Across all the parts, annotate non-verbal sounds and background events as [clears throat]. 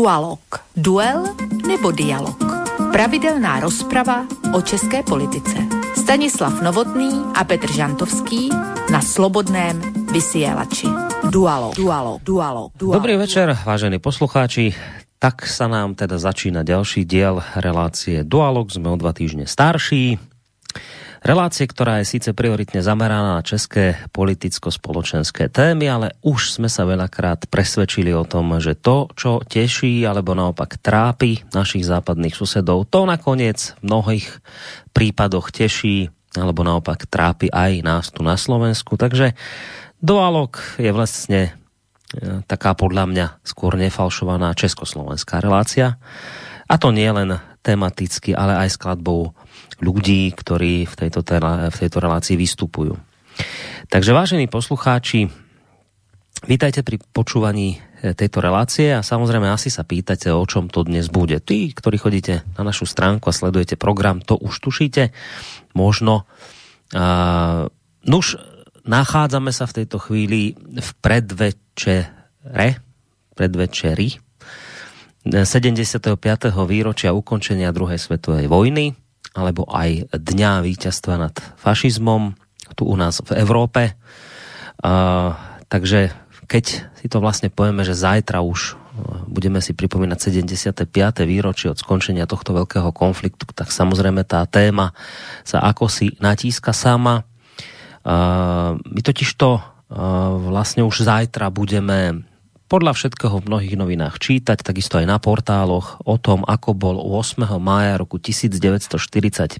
Dualog. Duel nebo dialog. Pravidelná rozprava o české politice. Stanislav Novotný a Petr Žantovský na Slobodném vysielači. Dualog. Dualog. Dualog. Dualog. Dobrý večer, vážení poslucháči. Tak sa nám teda začína ďalší diel relácie Dualog. Sme o dva týždne starší. Relácie, ktorá je síce prioritne zameraná na české politicko-spoločenské témy, ale už sme sa veľakrát presvedčili o tom, že to, čo teší alebo naopak trápi našich západných susedov, to nakoniec v mnohých prípadoch teší alebo naopak trápi aj nás tu na Slovensku. Takže Dualog je vlastne e, taká podľa mňa skôr nefalšovaná československá relácia. A to nie len tematicky, ale aj skladbou ľudí, ktorí v tejto, v tejto relácii vystupujú. Takže vážení poslucháči, vítajte pri počúvaní e, tejto relácie a samozrejme asi sa pýtate, o čom to dnes bude. Tí, ktorí chodíte na našu stránku a sledujete program, to už tušíte. Možno. Uh, nuž, nachádzame sa v tejto chvíli v predvečere, predvečeri 75. výročia ukončenia druhej svetovej vojny alebo aj dňa víťazstva nad fašizmom tu u nás v Európe. Uh, takže keď si to vlastne povieme, že zajtra už budeme si pripomínať 75. výročie od skončenia tohto veľkého konfliktu, tak samozrejme tá téma sa ako si natíska sama. Uh, my totiž to uh, vlastne už zajtra budeme podľa všetkého v mnohých novinách čítať, takisto aj na portáloch o tom, ako bol 8. mája roku 1945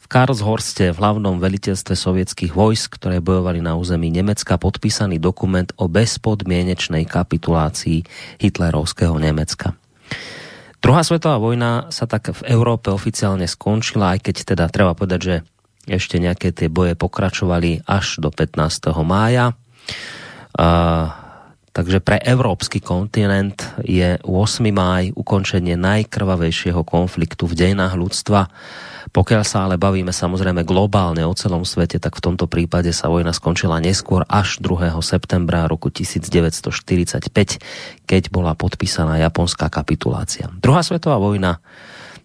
v Karlshorste v hlavnom veliteľstve sovietských vojsk, ktoré bojovali na území Nemecka, podpísaný dokument o bezpodmienečnej kapitulácii hitlerovského Nemecka. Druhá svetová vojna sa tak v Európe oficiálne skončila, aj keď teda treba povedať, že ešte nejaké tie boje pokračovali až do 15. mája. Uh, Takže pre európsky kontinent je 8. máj ukončenie najkrvavejšieho konfliktu v dejinách ľudstva. Pokiaľ sa ale bavíme samozrejme globálne o celom svete, tak v tomto prípade sa vojna skončila neskôr až 2. septembra roku 1945, keď bola podpísaná japonská kapitulácia. Druhá svetová vojna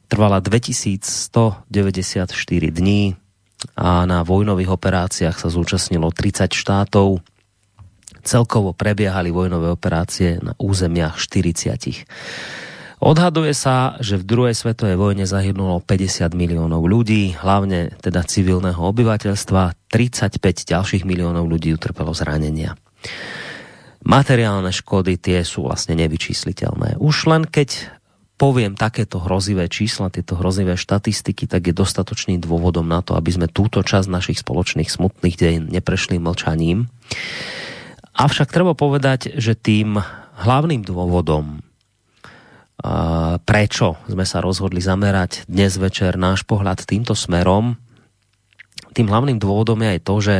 trvala 2194 dní a na vojnových operáciách sa zúčastnilo 30 štátov celkovo prebiehali vojnové operácie na územiach 40. Odhaduje sa, že v druhej svetovej vojne zahynulo 50 miliónov ľudí, hlavne teda civilného obyvateľstva, 35 ďalších miliónov ľudí utrpelo zranenia. Materiálne škody tie sú vlastne nevyčísliteľné. Už len keď poviem takéto hrozivé čísla, tieto hrozivé štatistiky, tak je dostatočným dôvodom na to, aby sme túto časť našich spoločných smutných dejín neprešli mlčaním. Avšak treba povedať, že tým hlavným dôvodom, prečo sme sa rozhodli zamerať dnes večer náš pohľad týmto smerom, tým hlavným dôvodom je aj to, že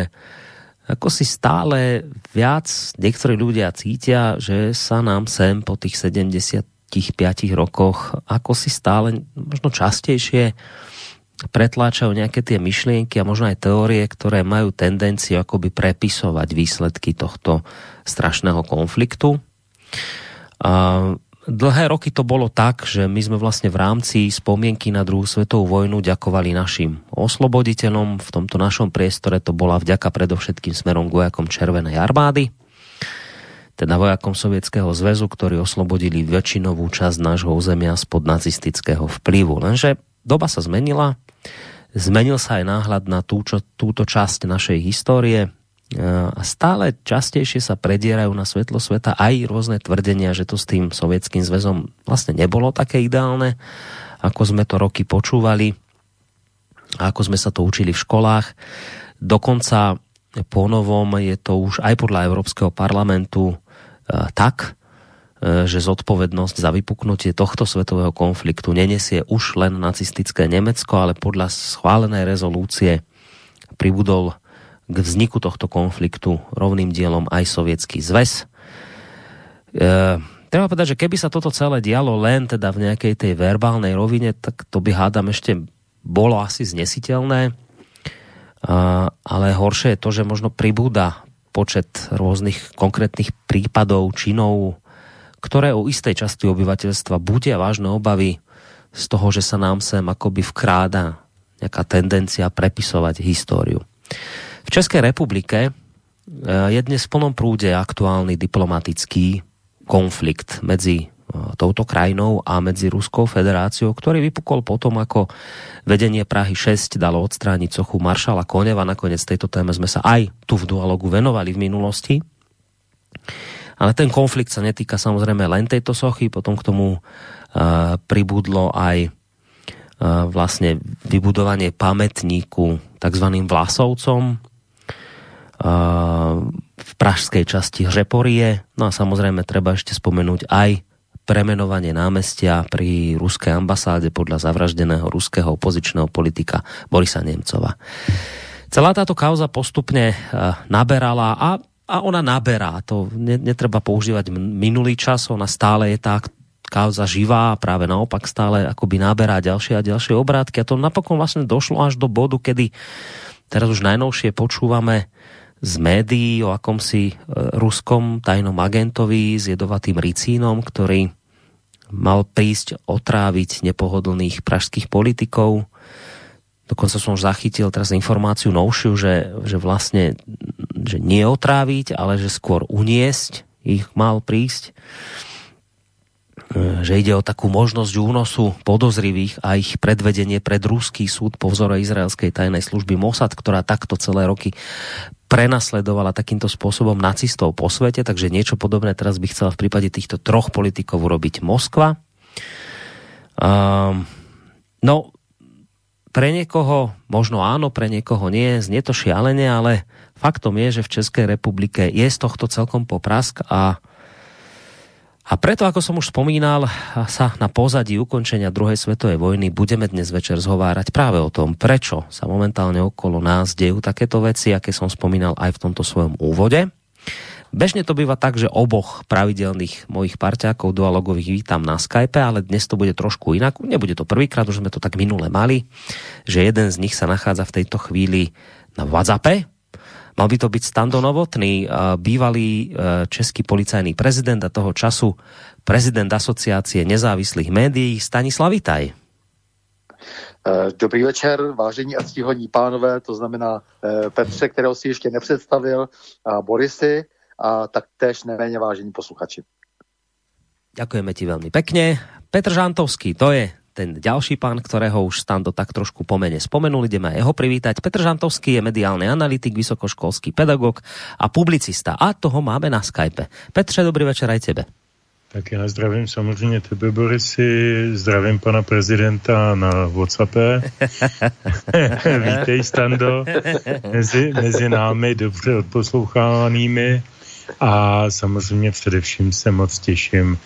ako si stále viac niektorí ľudia cítia, že sa nám sem po tých 75 rokoch ako si stále možno častejšie pretláčajú nejaké tie myšlienky a možno aj teórie, ktoré majú tendenciu akoby prepisovať výsledky tohto strašného konfliktu. A dlhé roky to bolo tak, že my sme vlastne v rámci spomienky na druhú svetovú vojnu ďakovali našim osloboditeľom. V tomto našom priestore to bola vďaka predovšetkým smerom k vojakom Červenej armády, teda vojakom Sovietskeho zväzu, ktorí oslobodili väčšinovú časť nášho územia spod nacistického vplyvu. Lenže doba sa zmenila, zmenil sa aj náhľad na túčo, túto časť našej histórie a stále častejšie sa predierajú na svetlo sveta aj rôzne tvrdenia, že to s tým sovietským zväzom vlastne nebolo také ideálne, ako sme to roky počúvali, ako sme sa to učili v školách. Dokonca po novom je to už aj podľa Európskeho parlamentu tak, E, že zodpovednosť za vypuknutie tohto svetového konfliktu nenesie už len nacistické Nemecko, ale podľa schválenej rezolúcie pribudol k vzniku tohto konfliktu rovným dielom aj sovietský zväz. E, treba povedať, že keby sa toto celé dialo len teda v nejakej tej verbálnej rovine, tak to by hádam ešte bolo asi znesiteľné. E, ale horšie je to, že možno pribúda počet rôznych konkrétnych prípadov, činov, ktoré u istej časti obyvateľstva budia vážne obavy z toho, že sa nám sem akoby vkráda nejaká tendencia prepisovať históriu. V Českej republike je dnes v plnom prúde aktuálny diplomatický konflikt medzi touto krajinou a medzi Ruskou federáciou, ktorý vypukol potom, ako vedenie Prahy 6 dalo odstrániť sochu maršala Koneva. Nakoniec tejto téme sme sa aj tu v dualogu venovali v minulosti. Ale ten konflikt sa netýka samozrejme len tejto sochy, potom k tomu uh, pribudlo aj uh, vlastne vybudovanie pamätníku tzv. Vlasovcom, v pražskej časti Hřeporie. No a samozrejme treba ešte spomenúť aj premenovanie námestia pri ruskej ambasáde podľa zavraždeného ruského opozičného politika Borisa Nemcova. Celá táto kauza postupne naberala a, a ona naberá. To netreba používať minulý čas, ona stále je tá kauza živá a práve naopak stále akoby naberá ďalšie a ďalšie obrátky a to napokon vlastne došlo až do bodu, kedy teraz už najnovšie počúvame z médií o akomsi e, ruskom tajnom agentovi s jedovatým ricínom, ktorý mal prísť otráviť nepohodlných pražských politikov. Dokonca som už zachytil teraz informáciu novšiu, že, že vlastne že nie otráviť, ale že skôr uniesť ich mal prísť že ide o takú možnosť únosu podozrivých a ich predvedenie pred ruský súd po vzore izraelskej tajnej služby Mossad, ktorá takto celé roky prenasledovala takýmto spôsobom nacistov po svete, takže niečo podobné teraz by chcela v prípade týchto troch politikov urobiť Moskva. Um, no, pre niekoho možno áno, pre niekoho nie, znie to šialene, ale faktom je, že v Českej republike je z tohto celkom poprask a a preto, ako som už spomínal, sa na pozadí ukončenia druhej svetovej vojny budeme dnes večer zhovárať práve o tom, prečo sa momentálne okolo nás dejú takéto veci, aké som spomínal aj v tomto svojom úvode. Bežne to býva tak, že oboch pravidelných mojich parťákov dualogových vítam na Skype, ale dnes to bude trošku inak. Nebude to prvýkrát, už sme to tak minule mali, že jeden z nich sa nachádza v tejto chvíli na WhatsAppe, Mal by to byť Stando Novotný, bývalý e, český policajný prezident a toho času prezident asociácie nezávislých médií Stanislav Vitaj. E, dobrý večer, vážení a ctihodní pánové, to znamená Petře, kterého si ještě nepředstavil, a Borisy a taktéž neméně vážení posluchači. Ďakujeme ti veľmi pekne. Petr Žantovský, to je ten ďalší pán, ktorého už Stando tak trošku pomene spomenul, ideme aj jeho privítať. Petr Žantovský je mediálny analytik, vysokoškolský pedagog a publicista a toho máme na Skype. Petře, dobrý večer aj tebe. Tak já zdravím samozřejmě tebe, Borisy, zdravím pana prezidenta na Whatsappe. [laughs] [laughs] Vítej, Stando, mezi, mezi námi dobře odposlouchávanými a samozřejmě především se moc těším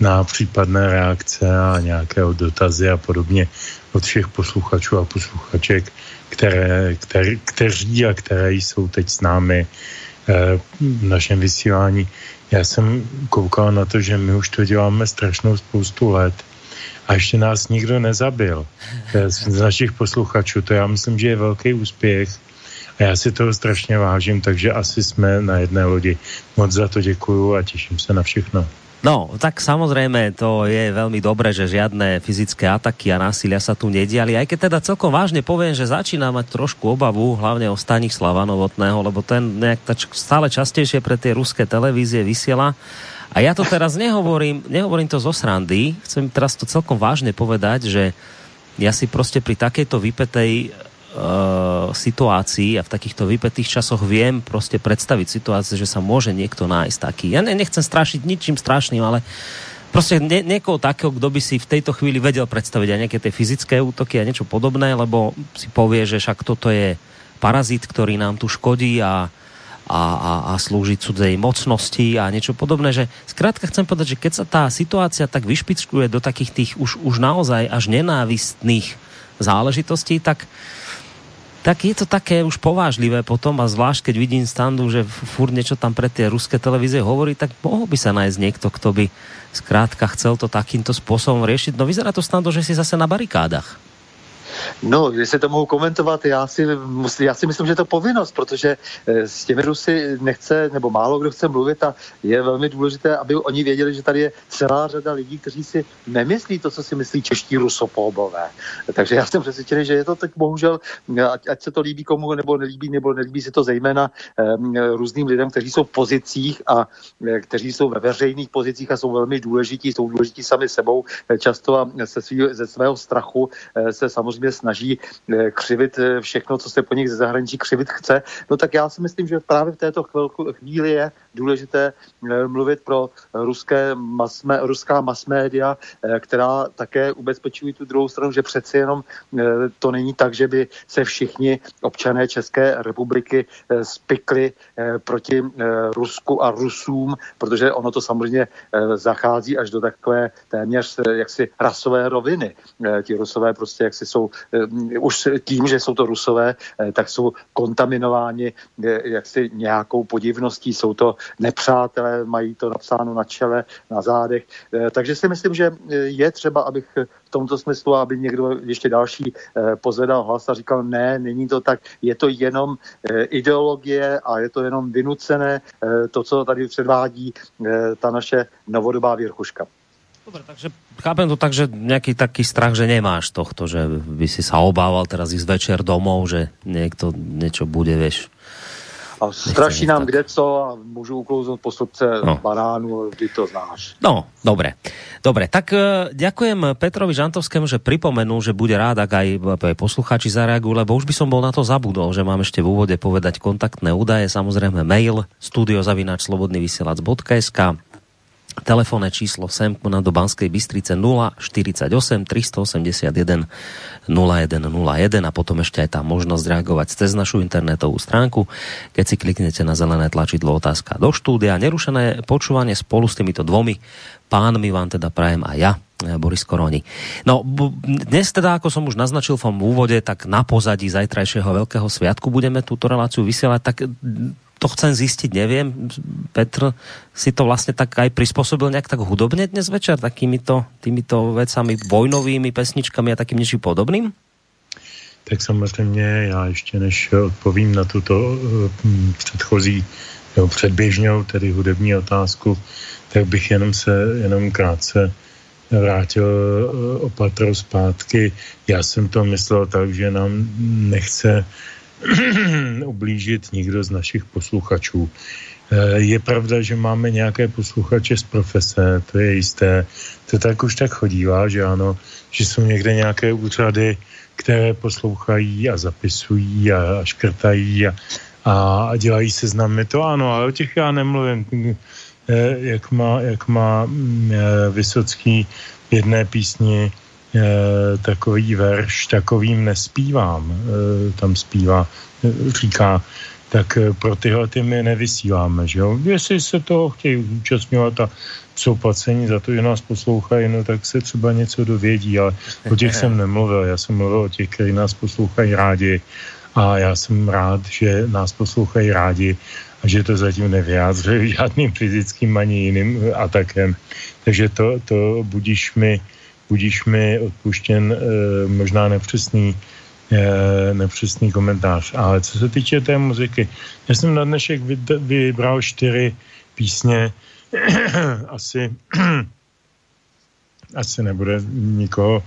na případné reakce a nějaké dotazy a podobně od všech posluchačů a posluchaček, které, které, kteří a které jsou teď s námi eh, v našem vysílání. Já jsem koukal na to, že my už to děláme strašnou spoustu let a ještě nás nikdo nezabil eh, z, z našich posluchačů. To já myslím, že je velký úspěch a já si toho strašně vážím, takže asi jsme na jedné lodi. Moc za to děkuju a těším se na všechno. No, tak samozrejme, to je veľmi dobré, že žiadne fyzické ataky a násilia sa tu nediali. Aj keď teda celkom vážne poviem, že začína mať trošku obavu, hlavne o Stanislava Novotného, lebo ten nejak stále častejšie pre tie ruské televízie vysiela. A ja to teraz nehovorím, nehovorím to zo srandy, chcem teraz to celkom vážne povedať, že ja si prostě pri takejto vypetej situácií a v takýchto vypetých časoch viem prostě predstaviť situáciu, že sa môže niekto nájsť taký. Ja ne, nechcem strašiť ničím strašným, ale prostě ne, niekoho takého, kdo by si v tejto chvíli vedel predstaviť aj nejaké tie fyzické útoky a niečo podobné, lebo si povie, že však toto je parazit, ktorý nám tu škodí a a, a, a slúži cudzej mocnosti a niečo podobné, že zkrátka chcem povedať, že keď sa tá situácia tak vyšpičkuje do takých tých už, už naozaj až nenávistných záležitostí, tak tak je to také už povážlivé potom a zvlášť keď vidím standu, že furt niečo tam pre tie ruské televízie hovorí, tak mohol by sa nájsť niekto, kto by zkrátka chcel to takýmto spôsobom riešiť. No vyzerá to stando, že si zase na barikádach. No, jestli to mohu komentovat, já si, já si myslím, že to je povinnost, protože eh, s těmi Rusy nechce, nebo málo kdo chce mluvit a je velmi důležité, aby oni věděli, že tady je celá řada lidí, kteří si nemyslí to, co si myslí čeští rusopóbové. Takže já jsem přesvědčený, že je to tak bohužel, ať, ať se to líbí komu nebo nelíbí, nebo nelíbí se to zejména um, různým lidem, kteří jsou v pozicích a eh, kteří jsou ve veřejných pozicích a jsou velmi důležití, jsou důležití sami sebou často a se svý, ze svého strachu se samozřejmě snaží eh, křivit eh, všechno, co se po nich ze zahraničí křivit chce, no tak já si myslím, že právě v této chvilku, chvíli je důležité eh, mluvit pro ruské masme, ruská masmédia, která také ubezpečují tu druhou stranu, že přeci jenom to není tak, že by se všichni občané České republiky spikli proti Rusku a Rusům, protože ono to samozřejmě zachází až do takové téměř jaksi rasové roviny. Ti Rusové prostě jaksi jsou Eh, už tím, že jsou to rusové, eh, tak jsou kontaminováni eh, jaksi nějakou podivností, jsou to nepřátelé, mají to napsáno na čele, na zádech. Takže si myslím, že je třeba, abych v tomto smyslu, aby někdo ještě další pozvedal hlas a říkal, ne, není to tak, je to jenom ideologie a je to jenom vynucené to, co tady předvádí ta naše novodobá věrchuška. Dobre, takže chápem to tak, že nejaký taký strach, že nemáš tohto, že by si sa obával teraz ísť večer domov, že niekto niečo bude, vieš. A straší nám kde co a můžu uklouznout postupce no. banánu, ty to znáš. No, dobre. Dobre, tak uh, ďakujem Petrovi Žantovskému, že pripomenul, že bude rád, ak aj, aj poslucháči zareagujú, lebo už by som bol na to zabudol, že mám ešte v úvode povedať kontaktné údaje, samozrejme mail studiozavinačslobodnyvysielac.sk Telefónne číslo sem na do Banskej Bystrice 048 381 0101 a potom ešte aj tá možnosť reagovať cez našu internetovú stránku. Keď si kliknete na zelené tlačidlo otázka do štúdia, nerušené počúvanie spolu s týmito dvomi pánmi vám teda prajem aj ja, Boris Koroni. No, dnes teda, ako som už naznačil v úvode, tak na pozadí zajtrajšieho veľkého sviatku budeme túto reláciu vysielať, tak to chcem zistiť, neviem. Petr si to vlastně tak aj prispôsobil nejak tak hudobně dnes večer, takýmito týmito vecami, vojnovými pesničkami a takým něčím podobným? Tak samozřejmě já ještě než odpovím na tuto uh, předchozí nebo předběžnou, tedy hudební otázku, tak bych jenom se, jenom krátce vrátil uh, opatro zpátky. Já jsem to myslel tak, že nám nechce [clears throat] ublížit nikdo z našich posluchačů. Eh, je pravda, že máme nějaké posluchače z profese, to je jisté. To tak už tak chodívá, že ano, že jsou někde nějaké úřady, které poslouchají a zapisují a, škrtají a, a dělají se znamy. To ano, ale o těch já nemluvím. Eh, jak má, jak má mm, eh, Vysocký v jedné písni takový verš, takovým nespívám, eh, tam zpívá, eh, říká, tak pro tyhle ty my nevysíláme, že jo. Jestli se toho chtějí účastňovat a jsou placení za to, že nás poslouchají, no tak se třeba něco dovědí, ale o těch jsem nemluvil, já jsem mluvil o těch, kteří nás poslouchají rádi a já jsem rád, že nás poslouchají rádi a že to zatím nevyjádřuje žádným fyzickým ani jiným atakem. Takže to, to budíš mi budíš mi odpuštěn e, možná nepřesný, e, nepřesný komentář. Ale co se týče té muziky, já jsem na dnešek vybral čtyři písně, [clears throat] asi, [clears throat] asi nebude nikoho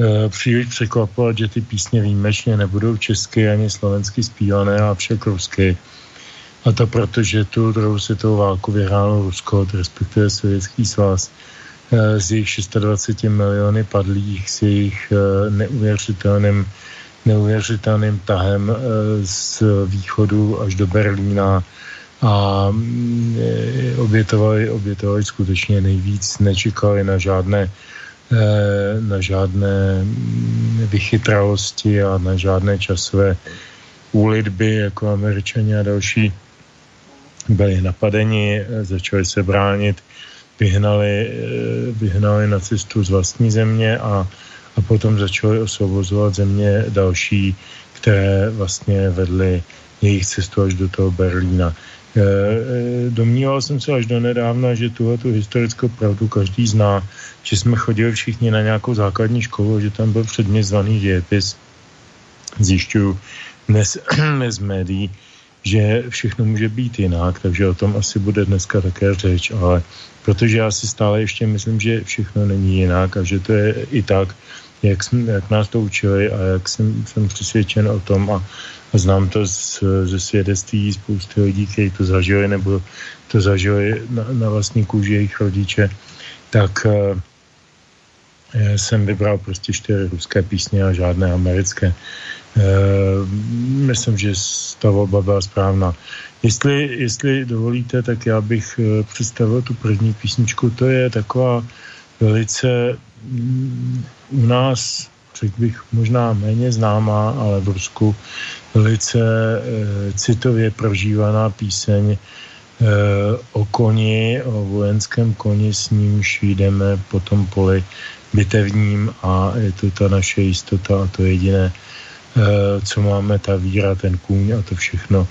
e, příliš překvapovat, že ty písně výjimečně nebudou česky ani slovensky zpívané, a však rusky. A to proto, že tu druhou světovou válku vyhrálo Rusko, respektive Sovětský svaz. Eh, z jejich 26 miliony padlých, s jejich eh, neuvěřitelným, neuvěřitelným tahem eh, z východu až do Berlína. A mm, obětovali, obětovali skutečně nejvíc, nečekali na žádné na žádné mm, vychytralosti a na žádné časové úlitby, jako američani a další. Byli napadeni, začali se bránit vyhnali, eh, vyhnali nacistů z vlastní země a, a potom začali osvobozovat země další, které vlastně vedly jejich cestu až do toho Berlína. Domníval jsem se až do nedávna, že tuhle tu historickou pravdu každý zná, že jsme chodili všichni na nějakou základní školu, že tam byl předmět zvaný dějepis. Zjišťuju dnes [clears throat] z médií, že všechno může být jinak, takže o tom asi bude dneska také řeč, ale protože já si stále ještě myslím, že všechno není jinak a že to je i tak, jak, jsme, jak nás to učili a jak jsem, jsem přesvědčen o tom a, a znám to z, ze svědectví spousty lidí, kteří to zažili nebo to zažili na, na vlastní kůži jejich rodiče, tak uh, jsem vybral prostě čtyři ruské písně a žádné americké. Uh, myslím, že ta volba byla správná. Jestli, jestli dovolíte, tak já bych uh, představil tu první písničku. To je taková velice um, u nás, řekl bych, možná méně známá, ale v Rusku velice uh, citově prožívaná píseň o koni, o vojenském koni, s nímž jdeme po tom poli bitevním a je to ta naše jistota a to jediné, Eh, co máme, ta víra, ten kůň a to všechno.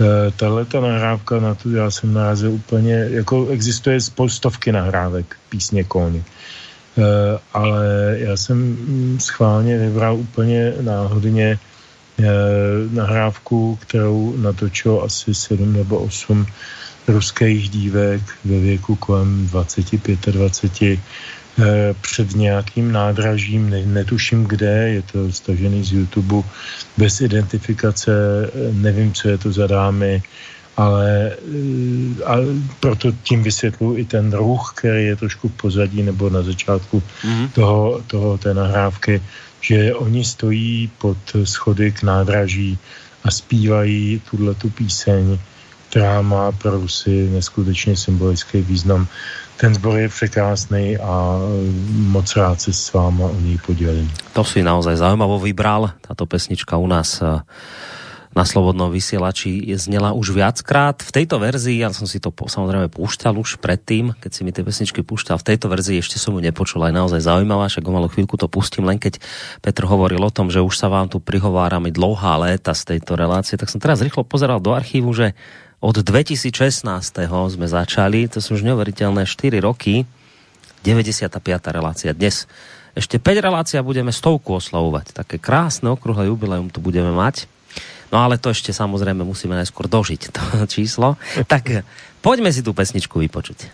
Eh, tahle ta nahrávka na tu já jsem narazil úplně, jako existuje stovky nahrávek písně Kóny. Eh, ale já jsem mm, schválně vybral úplně náhodně nahrávku, kterou natočilo asi 7 nebo 8 ruských dívek ve věku kolem 25-20 Eh, před nějakým nádražím, ne, netuším kde, je to stažený z YouTube, bez identifikace, eh, nevím, co je to za dámy, ale eh, a proto tím vysvětlu i ten ruch, který je trošku v pozadí nebo na začátku mm-hmm. toho, toho, té nahrávky, že oni stojí pod schody k nádraží a zpívají tuhle tu píseň, která má pro Rusy neskutečně symbolický význam ten zbor je překrásný a moc rád se s váma o něj podělím. To si naozaj zaujímavo vybral. Táto pesnička u nás eh, na Slobodnom vysielači znela už viackrát. V tejto verzii, ja som si to samozrejme púšťal už predtým, keď si mi tie pesničky púšťal, v tejto verzii ešte som ju nepočul, aj naozaj zaujímavá, však o malú chvíľku to pustím, len keď Petr hovoril o tom, že už sa vám tu prihovárame dlouhá léta z tejto relácie, tak som teraz rýchlo pozeral do archívu, že od 2016. sme začali, to sú už neuveriteľné 4 roky, 95. relácia. Dnes ešte 5 relácia budeme stovku oslavovať. Také krásne okruhlé jubileum tu budeme mať. No ale to ešte samozrejme musíme najskôr dožiť to [laughs] číslo. Tak poďme si tú pesničku vypočuť.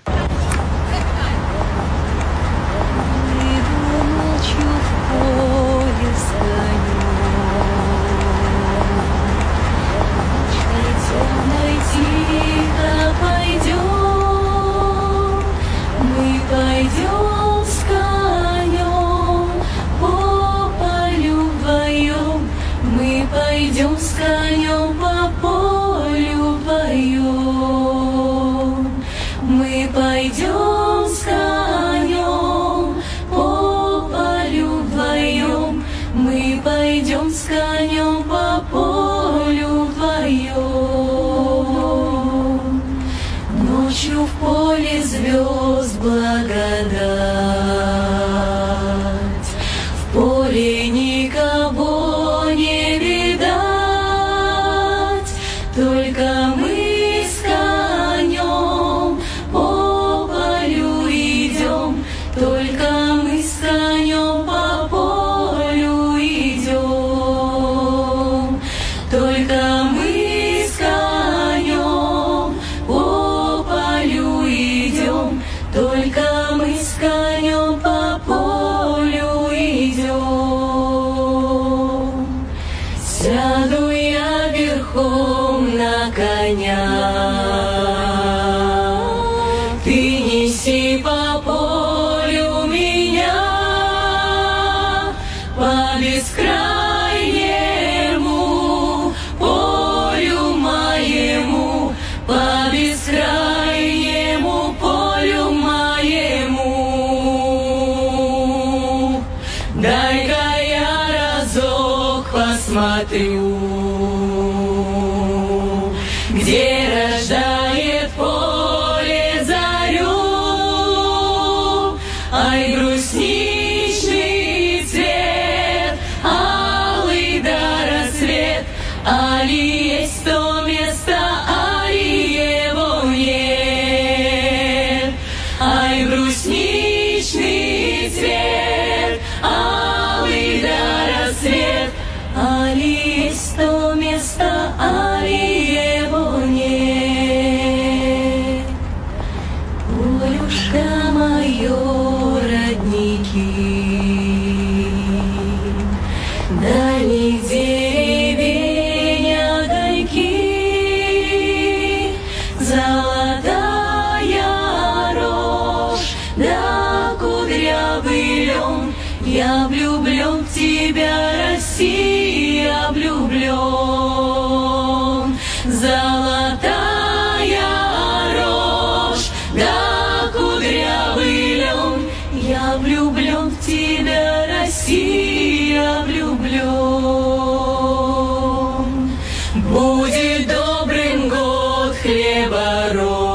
Будет добрым год хлеба род.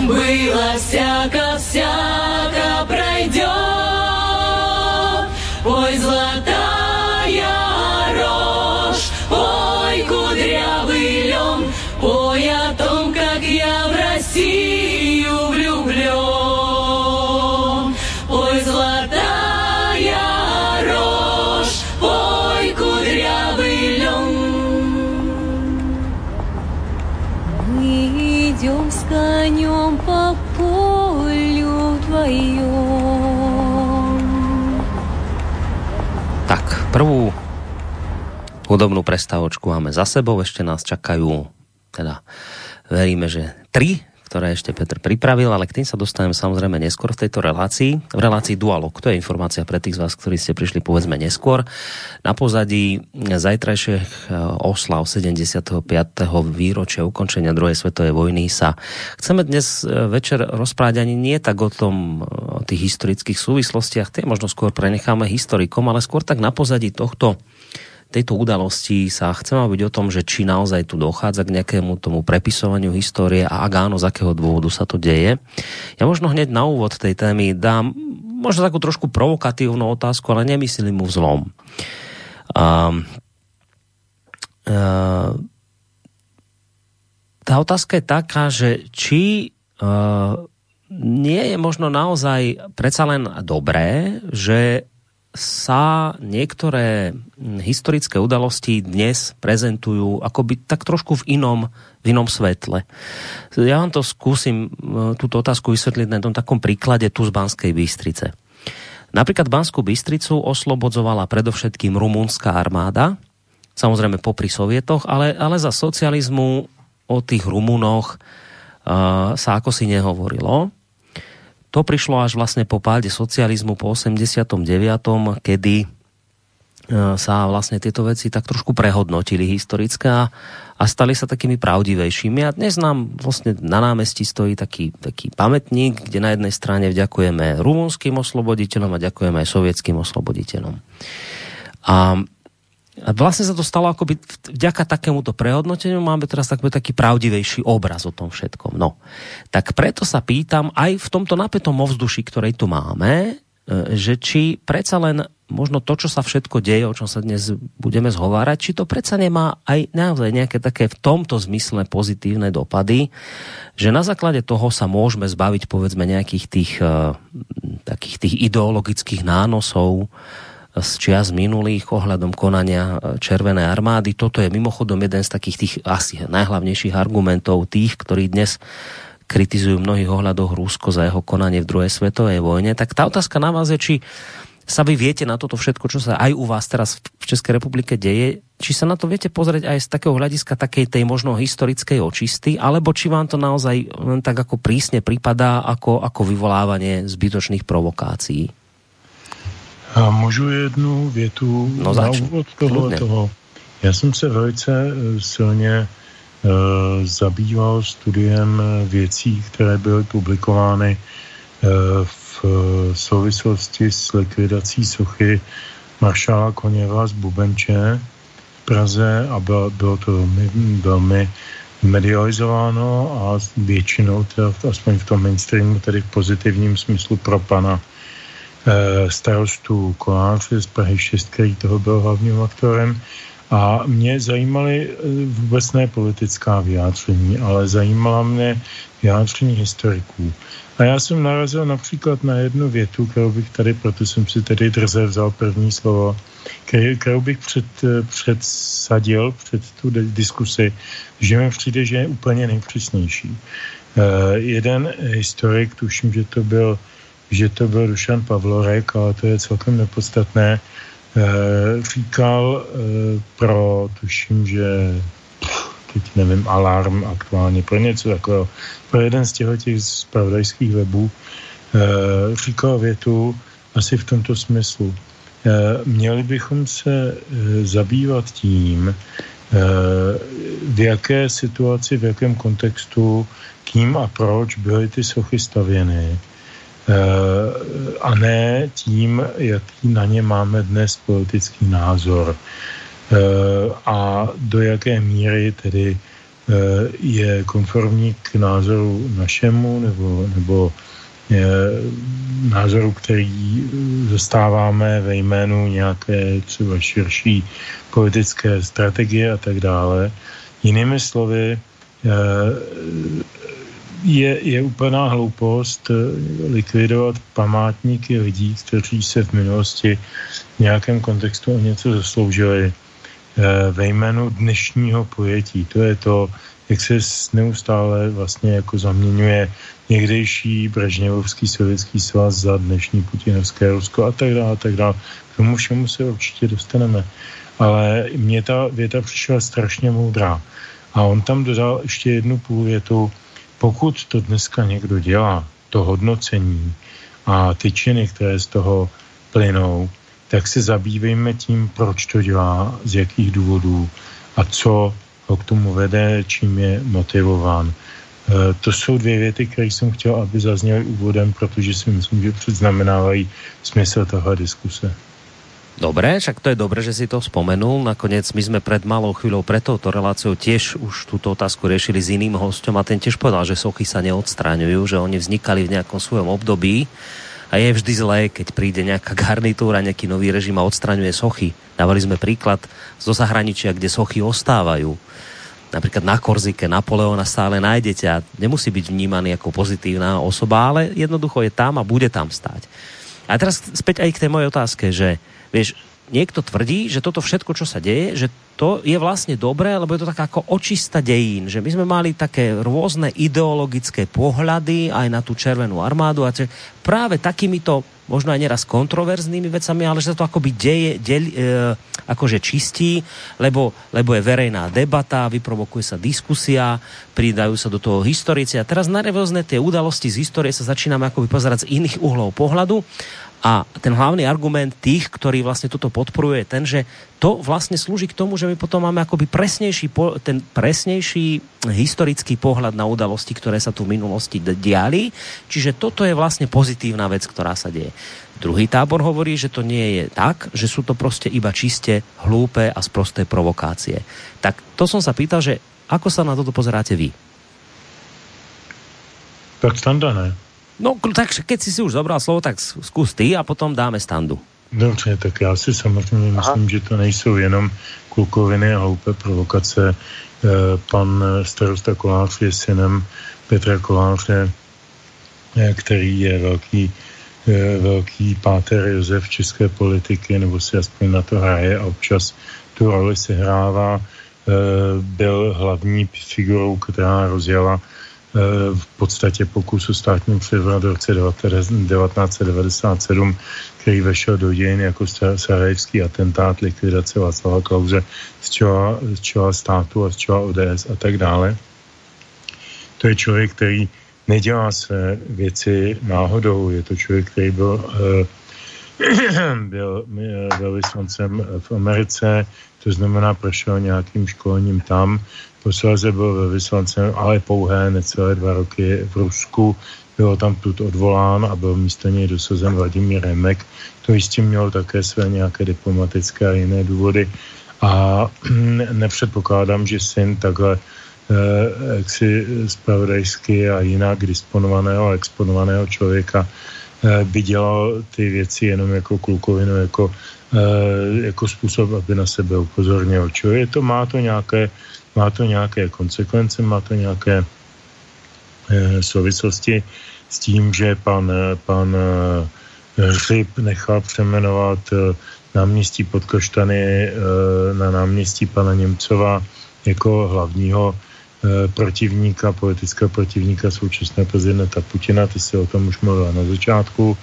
Было всяко-всяко, hudobnú prestávočku máme za sebou, ešte nás čakajú, teda veríme, že tri, ktoré ešte Petr pripravil, ale k tým sa dostaneme samozrejme neskôr v tejto relácii. V relácii Dualog, to je informácia pre tých z vás, ktorí ste prišli povedzme neskôr. Na pozadí zajtrajších oslav 75. výročia ukončenia druhej svetovej vojny sa chceme dnes e, večer rozprávať ani nie tak o tom, o tých historických súvislostiach, tie možno skôr prenecháme historikom, ale skôr tak na pozadí tohto tejto udalosti sa chceme byť o tom, že či naozaj tu dochádza k nejakému tomu prepisovaniu histórie a ak áno, z akého dôvodu sa to deje. Ja možno hneď na úvod tej témy dám možno takú trošku provokatívnu otázku, ale nemyslím mu vzlom. Um, uh, tá otázka je taká, že či uh, nie je možno naozaj predsa len dobré, že sa niektoré historické udalosti dnes prezentujú akoby tak trošku v inom, v inom svetle. Ja vám to skúsim e, túto otázku vysvetliť na tom takom príklade tu z Banskej Bystrice. Napríklad Banskú Bystricu oslobodzovala predovšetkým rumunská armáda, samozrejme popri sovietoch, ale, ale za socializmu o tých Rumunoch uh, sa ako si nehovorilo to prišlo až vlastne po páde socializmu po 89., kedy e, sa vlastne tieto veci tak trošku prehodnotili historické a, a stali sa takými pravdivejšími. A dnes nám vlastne na námestí stojí taký, taký pamätník, kde na jednej strane vďakujeme rumunským osloboditeľom a ďakujeme aj sovietským osloboditeľom. A a vlastne sa to stalo akoby vďaka takémuto prehodnoteniu máme teraz taký, taký pravdivejší obraz o tom všetkom. No, tak preto sa pýtam aj v tomto napätom ovzduši, ktoré tu máme, e, že či predsa len možno to, čo sa všetko deje, o čom sa dnes budeme zhovárať, či to predsa nemá aj naozaj nejaké také v tomto zmysle pozitívne dopady, že na základe toho sa môžeme zbaviť povedzme nejakých tých, uh, takých tých ideologických nánosov, z čias minulých ohľadom konania e, Červenej armády. Toto je mimochodom jeden z takých tých asi najhlavnejších argumentov tých, ktorí dnes kritizujú v mnohých ohľadoch Rusko za jeho konanie v druhej svetovej vojne. Tak tá otázka na vás je, či sa vy viete na toto všetko, čo sa aj u vás teraz v Českej republike deje, či sa na to viete pozrieť aj z takého hľadiska takej tej možno historickej očisty, alebo či vám to naozaj len tak ako prísne pripadá ako, ako vyvolávanie zbytočných provokácií? A můžu jednu větu no, na úvod toho, toho. Já jsem se velice eh, silně uh, zabýval studiem věcí, které byly publikovány uh, v souvislosti s likvidací sochy maršála Koněva z Bubenče v Praze a bylo, bylo to velmi, velmi medializováno a většinou, teda aspoň v tom mainstreamu, tedy v pozitivním smyslu pro pana Eh, starostu Koláře z Prahy 6, který toho byl hlavním aktorem. A mě zajímaly eh, vůbec ne politická vyjádření, ale zajímala mě vyjádření historiků. A já jsem narazil například na jednu větu, kterou bych tady, proto jsem si tedy drze vzal první slovo, kterou bych před, eh, předsadil před tu diskusi, že mi přijde, že je úplně nejpřísnější. Uh, jeden historik, tuším, že to byl že to byl Dušan Pavlorek, ale to je celkem nepodstatné, e, říkal e, pro, tuším, že teď nevím, alarm aktuálně, pro něco takového, pro jeden z těchto těch zpravodajských webů, e, říkal větu asi v tomto smyslu. měli bychom se zabývat tím, v jaké situaci, v jakém kontextu, kým a proč byly ty sochy stavěny a ne tím, jaký na ně máme dnes politický názor a do jaké míry tedy je konformní k názoru našemu nebo, nebo názoru, který zastáváme ve jménu nějaké třeba širší politické strategie a tak dále. Jinými slovy, je, je úplná hloupost likvidovat památníky lidí, kteří se v minulosti v nějakém kontextu o něco zasloužili ve jménu dnešního pojetí. To je to, jak se neustále vlastně jako zaměňuje někdejší Brežněvovský sovětský svaz za dnešní putinovské Rusko a tak dále, a tak dále. K tomu všemu se určitě dostaneme. Ale mně ta věta přišla strašně moudrá. A on tam dodal ještě jednu půl větu. Pokud to dneska někdo dělá, to hodnocení a ty činy, které z toho plynou, tak se zabývejme tím, proč to dělá, z jakých důvodů a co ho k tomu vede, čím je motivován. Eh, to jsou dvě věty, které jsem chtěl, aby zazněly úvodem, protože si myslím, že předznamenávají smysl toho diskuse. Dobre, však to je dobré, že si to spomenul. Nakoniec my sme pred malou chvíľou pred touto reláciou tiež už túto otázku riešili s iným hostom a ten tiež povedal, že sochy sa neodstraňujú, že oni vznikali v nejakom svojom období a je vždy zlé, keď príde nejaká garnitúra, nejaký nový režim a odstraňuje sochy. Dávali sme príklad zo zahraničia, kde sochy ostávajú napríklad na Korzike Napoleona stále nájdete a nemusí byť vnímaný ako pozitívna osoba, ale jednoducho je tam a bude tam stať. A teraz späť aj k tej mojej otázke, že vieš, niekto tvrdí, že toto všetko, čo sa deje, že to je vlastne dobré, lebo je to tak ako očista dejín, že my sme mali také rôzne ideologické pohľady aj na tú červenú armádu a práve takýmito možno aj neraz kontroverznými vecami, ale že sa to akoby deje, del, e, akože čistí, lebo, lebo je verejná debata, vyprovokuje sa diskusia, pridajú sa do toho historici. A teraz na rôzne tie udalosti z histórie sa začíname akoby pozerať z iných uhlov pohľadu a ten hlavný argument tých, ktorí vlastne toto podporujú, je ten, že to vlastne slúži k tomu, že my potom máme akoby presnejší, ten presnejší historický pohľad na udalosti, ktoré sa tu v minulosti diali. Čiže toto je vlastne pozitívna vec, ktorá sa deje. Druhý tábor hovorí, že to nie je tak, že sú to prostě iba čiste hlúpe a sprosté provokácie. Tak to som sa pýtal, že ako sa na toto pozeráte vy? Tak standa ne. No, tak keď si si už zobral slovo, tak zkus ty a potom dáme standu. Dobře, tak já si samozřejmě Aha. myslím, že to nejsou jenom klukoviny a hloupé provokace. Eh, pan starosta Kolář je synem Petra Koláře, eh, který je velký, eh, velký páter Josef české politiky, nebo si aspoň na to hraje a občas tu roli se hrává. Byl hlavní figurou, která rozjela v podstatě pokusu státního převratu v roce 1997, který vešel do dějin jako sarajevský atentát, likvidace Václava Klauze z čela, z čela státu a z čela ODS a tak dále. To je člověk, který nedělá své věci náhodou. Je to člověk, který byl, [clears throat] byl, eh, byl vyslancem v Americe, to znamená prošel nějakým školením tam, Posléze byl ve vyslancem, ale pouhé necelé dva roky v Rusku. Bylo tam tut odvolán a byl místo něj dosazen Vladimír Remek. To jistě mělo také své nějaké diplomatické a jiné důvody. A [clears throat] nepředpokládám, že syn takhle eh, jaksi spravodajsky a jinak disponovaného a exponovaného člověka eh, by dělal ty věci jenom jako klukovinu, jako, eh, jako způsob, aby na sebe upozornil. Čili to má to nějaké má to nějaké konsekvence, má to nějaké e, souvislosti s tím, že pan, pan e, Hřib nechal přeměnovat náměstí Podkoštany na náměstí pana Němcova jako hlavního protivníka, politického protivníka současného prezidenta Putina, ty si o tom už mluvila na začátku.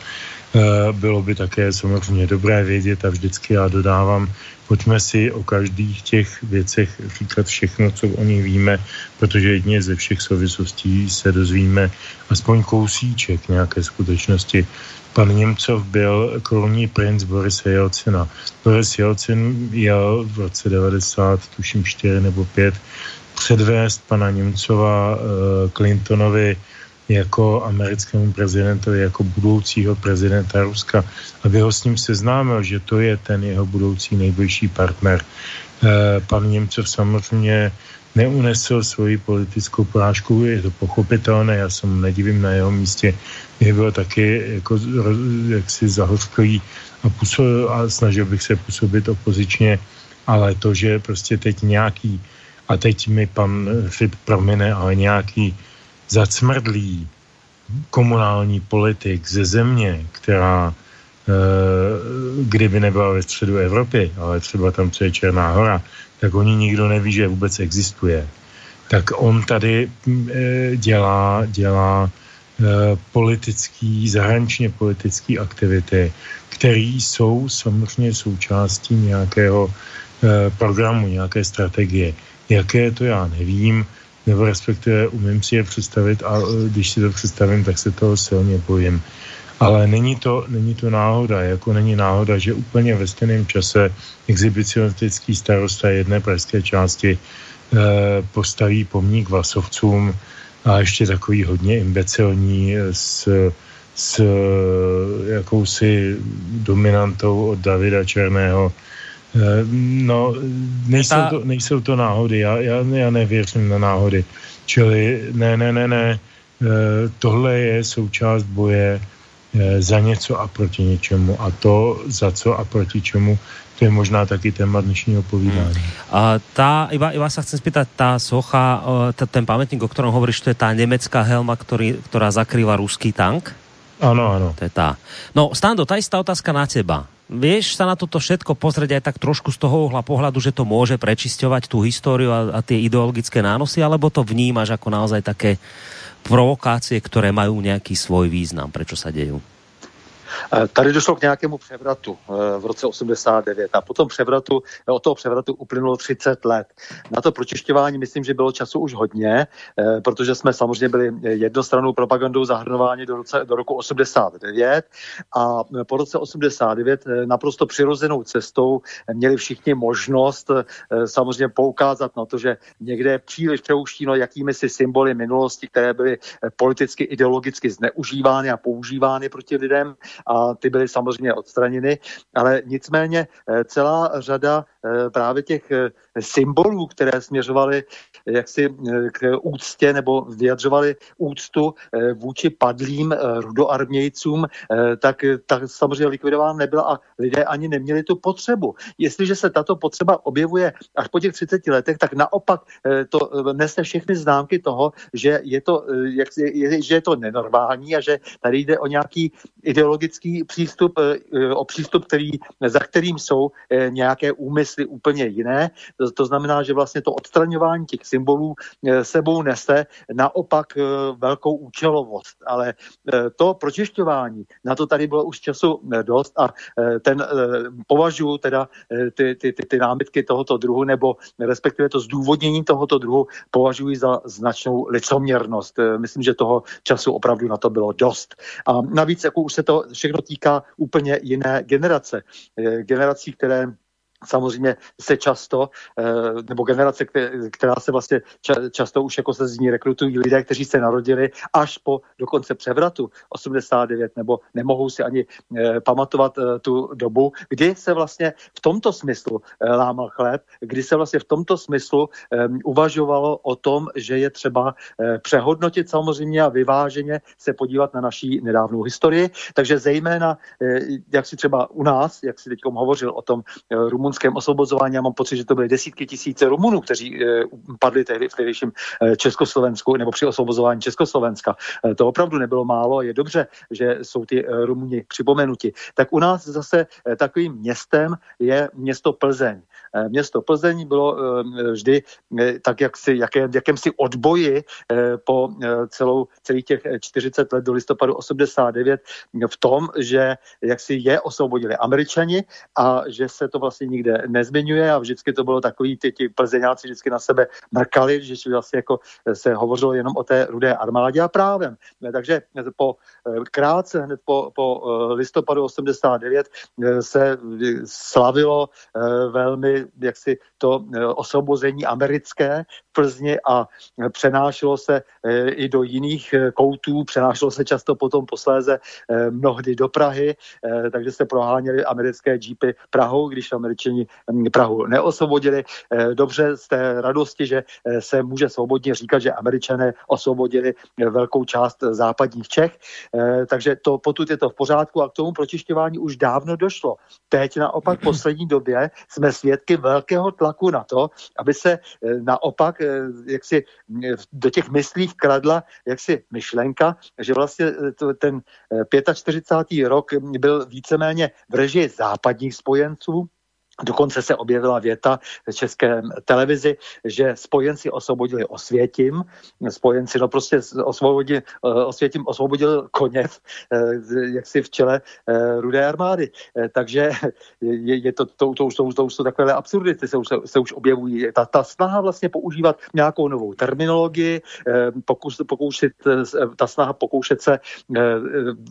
E, bylo by také samozřejmě dobré vědět a vždycky já dodávám, pojďme si o každých těch věcech říkat všechno, co o nich víme, protože jedině ze všech souvislostí se dozvíme aspoň kousíček nějaké skutečnosti. pan Němcov byl korunní princ Borise Jelcina. Boris Jelcin jel v roce 90, tuším 4 nebo 5, předvést pana Němcova Clintonovi jako americkému prezidentovi, jako budoucího prezidenta Ruska, aby ho s ním seznámil, že to je ten jeho budoucí nejbližší partner. Pan Němcov samozřejmě neunesl svoji politickou porážku, je to pochopitelné, já jsem nedivím na jeho místě, mě bylo taky jako jaksi zahořklý a, působil, a snažil bych se působit opozičně, ale to, že prostě teď nějaký, a teď mi pan Fip promine, ale nějaký zacmrdlý komunální politik ze země, která eh, kdyby nebyla ve středu Evropy, ale třeba tam, co je Černá hora, tak oni nikdo neví, že vůbec existuje. Tak on tady e, dělá, dělá e, politický, zahraničně politický aktivity, které jsou samozřejmě součástí nějakého programu, nějaké strategie. Jaké to já nevím, nebo respektive umím si je představit a když si to představím, tak se toho silně bojím. Ale není to, není to náhoda, jako není náhoda, že úplně ve stejném čase exhibicionistický starosta jedné pražské části eh, postaví pomník Vasovcům a ještě takový hodně imbecilní s, s jakousi dominantou od Davida Černého. Eh, no, nejsou to, nejsou to náhody, já, já, já nevěřím na náhody. Čili ne, ne, ne, ne, eh, tohle je součást boje Eh, za něco a proti něčemu. A to, za co a proti čemu, to je možná taky téma dnešního povídání. Hmm. A tá, iba, iba sa chcem spýtať, tá socha, eh, ten pamätník, o ktorom hovoríš, to je tá nemecká helma, ktorý, ktorá zakrýva ruský tank? Áno, áno. To je tá. No, Stando, tá istá otázka na teba. Vieš sa na toto všetko pozrieť aj tak trošku z toho uhla pohľadu, že to môže prečisťovať tú históriu a, a tie ideologické nánosy, alebo to vnímaš ako naozaj také provokácie, které mají nějaký svůj význam, prečo sa dejú? Eh, tady došlo k nějakému převratu eh, v roce 89 a potom převratu, eh, od toho převratu uplynulo 30 let. Na to pročišťování myslím, že bylo času už hodně, protože jsme samozřejmě byli jednostrannou propagandou zahrnováni do, roce, do roku 89 a po roce 89 naprosto přirozenou cestou měli všichni možnost samozřejmě poukázat na to, že někde je příliš přeuštíno jakými si symboly minulosti, které byly politicky, ideologicky zneužívány a používány proti lidem a ty byly samozřejmě odstraněny, ale nicméně eh, celá řada eh, právě těch eh, symbolů, které směřovaly jaksi k úctě nebo vyjadřovaly úctu vůči padlým rudoarmějcům, tak, tak samozřejmě likvidována nebyla a lidé ani neměli tu potřebu. Jestliže se tato potřeba objevuje až po těch 30 letech, tak naopak to nese všechny známky toho, že je to, jak, je, že je to nenormální a že tady jde o nějaký ideologický přístup, eh, o přístup, který, za kterým jsou eh, nějaké úmysly úplně jiné. To, to znamená, že vlastně to odstraňování těch symbolů eh, sebou nese naopak velkou účelovost. Ale to pročišťování, na to tady bylo už času dost a ten považuji teda ty, ty, ty, ty námitky tohoto druhu nebo respektive to zdůvodnění tohoto druhu považuji za značnou licoměrnost. Myslím, že toho času opravdu na to bylo dost. A navíc, jako už se to všechno týká úplně jiné generace. Eh, generací, které samozřejmě se často, eh, nebo generace, která se vlastně často už jako se z ní rekrutují lidé, kteří se narodili až po dokonce převratu 89, nebo nemohou si ani eh, pamatovat eh, tu dobu, kdy se vlastně v tomto smyslu lámal chléb, kdy se vlastně v tomto smyslu uvažovalo o tom, že je třeba přehodnotit samozřejmě a vyváženě se podívat na naší nedávnou historii. Takže zejména, jak si třeba u nás, jak si teď hovořil o tom Rumu rumunském osvobozování. Já mám pocit, že to byly desítky tisíce Rumunů, kteří eh, padli tehdy v tehdejším eh, Československu nebo při osvobozování Československa. Eh, to opravdu nebylo málo. Je dobře, že jsou ty Rumuni připomenuti. Tak u nás zase takovým městem je město Plzeň. Město Plzeň bylo vždy tak, jak si, jaké, jakémsi odboji po celou, celých těch 40 let do listopadu 89 v tom, že jak si je osvobodili američani a že se to vlastně nikde nezmiňuje a vždycky to bylo takový, ty, ty plzeňáci vždycky na sebe mrkali, že vlastně jako se hovořilo jenom o té rudé armádě a právem. Takže po krátce, hned po, po listopadu 89 se slavilo velmi jaksi to osvobození americké v Plzni a přenášelo se i do jiných koutů, přenášelo se často potom posléze mnohdy do Prahy, takže se proháněly americké jeepy Prahou, když američani hm, Prahu neosvobodili. Eh, dobře z té radosti, že eh, se může svobodně říkat, že američané osvobodili eh, velkou část západních Čech, takže to potud je to v pořádku a k tomu pročišťování už dávno došlo. Teď naopak v [clears throat] poslední době jsme svědky velkého tlaku na to, aby se naopak jaksi do těch myslí vkradla jaksi myšlenka, že vlastně ten 45. rok byl víceméně v režii západních spojenců, Dokonce se objevila věta v české televizi, že spojenci osvobodili Osvětim, spojenci no prostě osvobodili, Osvětim osvobodil koněv, eh, jak si v čele eh, rudé armády. Eh, takže je, je to, to, to, to, to jsou takové absurdity, se už, se už objevují. Ta, ta snaha vlastně používat nějakou novou terminologii, pokus, pokoušet, ta snaha pokoušet se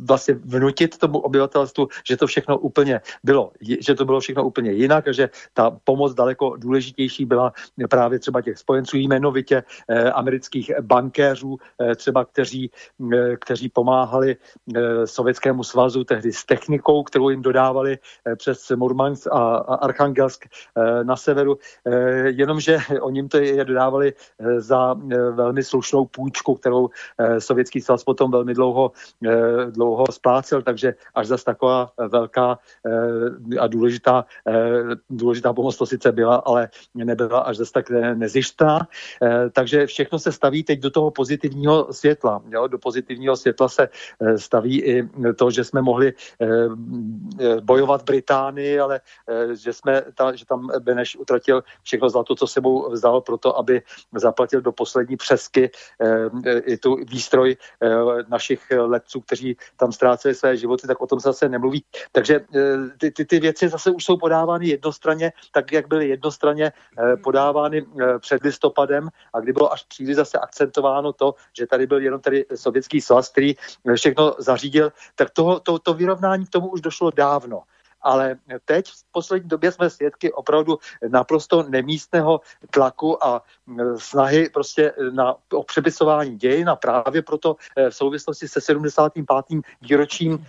vlastně vnutit tomu obyvatelstvu, že to všechno úplně bylo, že to bylo všechno úplně jinak, jinak, že ta pomoc daleko důležitější byla právě třeba těch spojenců, jmenovitě eh, amerických bankéřů, eh, třeba kteří, eh, kteří pomáhali Sovětskému svazu tehdy s technikou, kterou jim dodávali přes Murmansk a, Archangelsk na severu, jenomže oni jim to je dodávali za velmi slušnou půjčku, kterou Sovětský svaz potom velmi dlouho, dlouho splácel, takže až zase taková velká a důležitá důležitá pomoc to sice byla, ale nebyla až zase tak nezištná. Eh, takže všechno se staví teď do toho pozitivního světla. Jo? Do pozitivního světla se eh, staví i to, že jsme mohli eh, bojovat Británii, ale že, jsme ta, že tam Beneš utratil všechno zlato, co sebou vzal proto, aby zaplatil do poslední přesky i tu výstroj našich letců, kteří tam ztráceli své životy, tak o tom se zase nemluví. Takže ty, ty, ty věci zase už jsou podávány jednostranně, tak jak byly jednostranně eh, podávány eh, před listopadem a kdy bylo až příliš zase akcentováno to, že tady byl jenom tady sovětský svaz, který eh, všechno zařídil, tak toho, to, to vyrovnání k tomu už došlo dávno ale teď v poslední době jsme svědky opravdu naprosto nemístného tlaku a snahy prostě na o přepisování dějin a právě proto v souvislosti se 75. výročím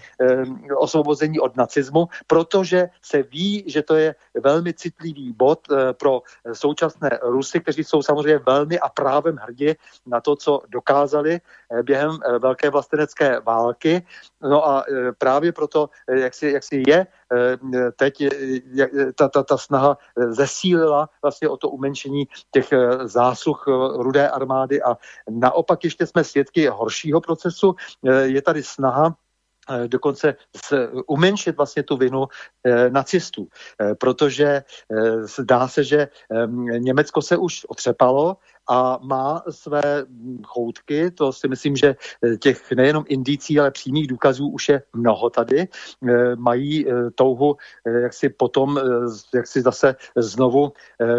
osvobození od nacismu, protože se ví, že to je velmi citlivý bod pro současné Rusy, kteří jsou samozřejmě velmi a právem hrdě na to, co dokázali během velké vlastenecké války. No a právě proto, jak si, jak si je teď ta, ta, ta snaha zesílila vlastně o to umenšení těch eh, zásluh eh, rudé armády a naopak ještě jsme svědky horšího procesu. Eh, je tady snaha dokonce umenšit vlastně tu vinu nacistů, protože zdá se, že Německo se už otřepalo a má své choutky, to si myslím, že eh, těch nejenom indicí, ale přímých důkazů už je mnoho tady. Eh, mají eh, touhu jak si potom, jak si zase znovu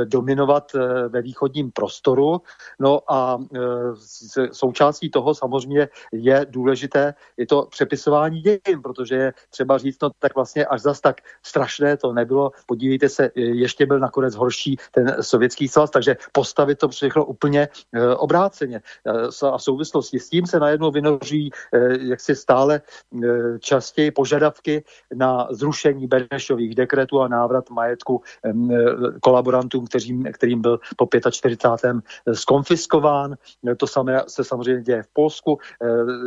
dominovat ve východním prostoru. No a součástí toho samozřejmě je důležité i to přepisování dějin, protože je třeba říct, no tak vlastně až zas tak strašné to nebylo. Podívejte se, ještě byl nakonec horší ten sovětský svaz, takže postavit to všechno úplně eh, obráceně. Eh, a v souvislosti s tím se najednou vynoří eh, jaksi stále častěji požadavky na zrušení Benešových dekretů a návrat majetku kolaborantům, kterým, kterým byl po 45. skonfiskován. To samé se samozřejmě děje v Polsku,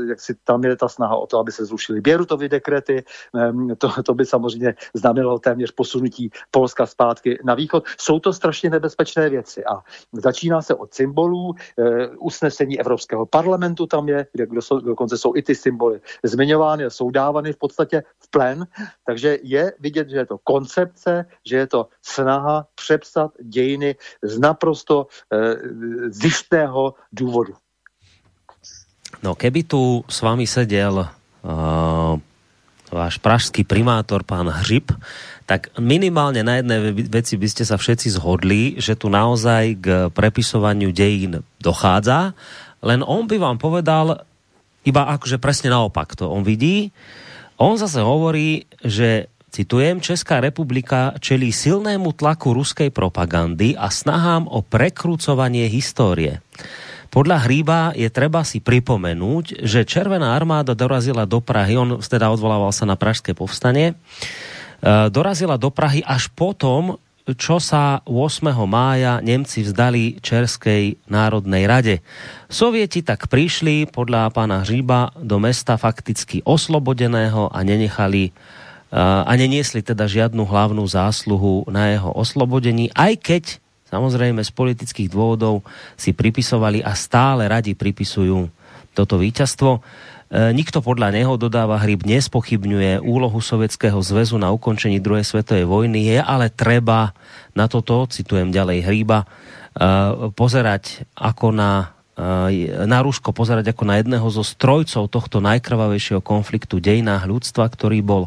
jak si tam je ta snaha o to, aby se zrušily Běrutovy dekrety. To, to by samozřejmě znamenalo téměř posunutí Polska zpátky na východ. Jsou to strašně nebezpečné věci a začíná se od symbolů, eh, usnesení Evropského parlamentu tam je, kde dokonce jsou i ty symboly zmiňovány jsou dávány v podstatě v plen, takže je vidět, že je to koncepce, že je to snaha přepsat dějiny z naprosto eh, zjištného důvodu. No keby tu s vámi seděl uh, váš pražský primátor, pán Hřib, tak minimálne na jednej veci by ste sa všetci zhodli, že tu naozaj k prepisovaniu dejín dochádza, len on by vám povedal iba akože presne naopak to on vidí. On zase hovorí, že Citujem, Česká republika čelí silnému tlaku ruskej propagandy a snahám o prekrúcovanie histórie. Podľa Hríba je treba si pripomenúť, že Červená armáda dorazila do Prahy, on teda odvolával sa na Pražské povstanie, e, dorazila do Prahy až potom, čo sa 8. mája Nemci vzdali Českej národnej rade. Sovieti tak prišli podľa pána Hříba do mesta fakticky oslobodeného a nenechali a neniesli teda žiadnu hlavnú zásluhu na jeho oslobodení, aj keď samozrejme z politických dôvodov si pripisovali a stále radi pripisujú toto víťazstvo. E, nikto podľa neho, dodáva Hryb, nespochybňuje úlohu Sovětského zväzu na ukončení druhej svetovej vojny, je ale treba na toto, citujem ďalej Hryba, e, pozerať ako na e, na Rusko pozerať ako na jedného zo strojcov tohto najkrvavejšieho konfliktu v dejinách ľudstva, ktorý bol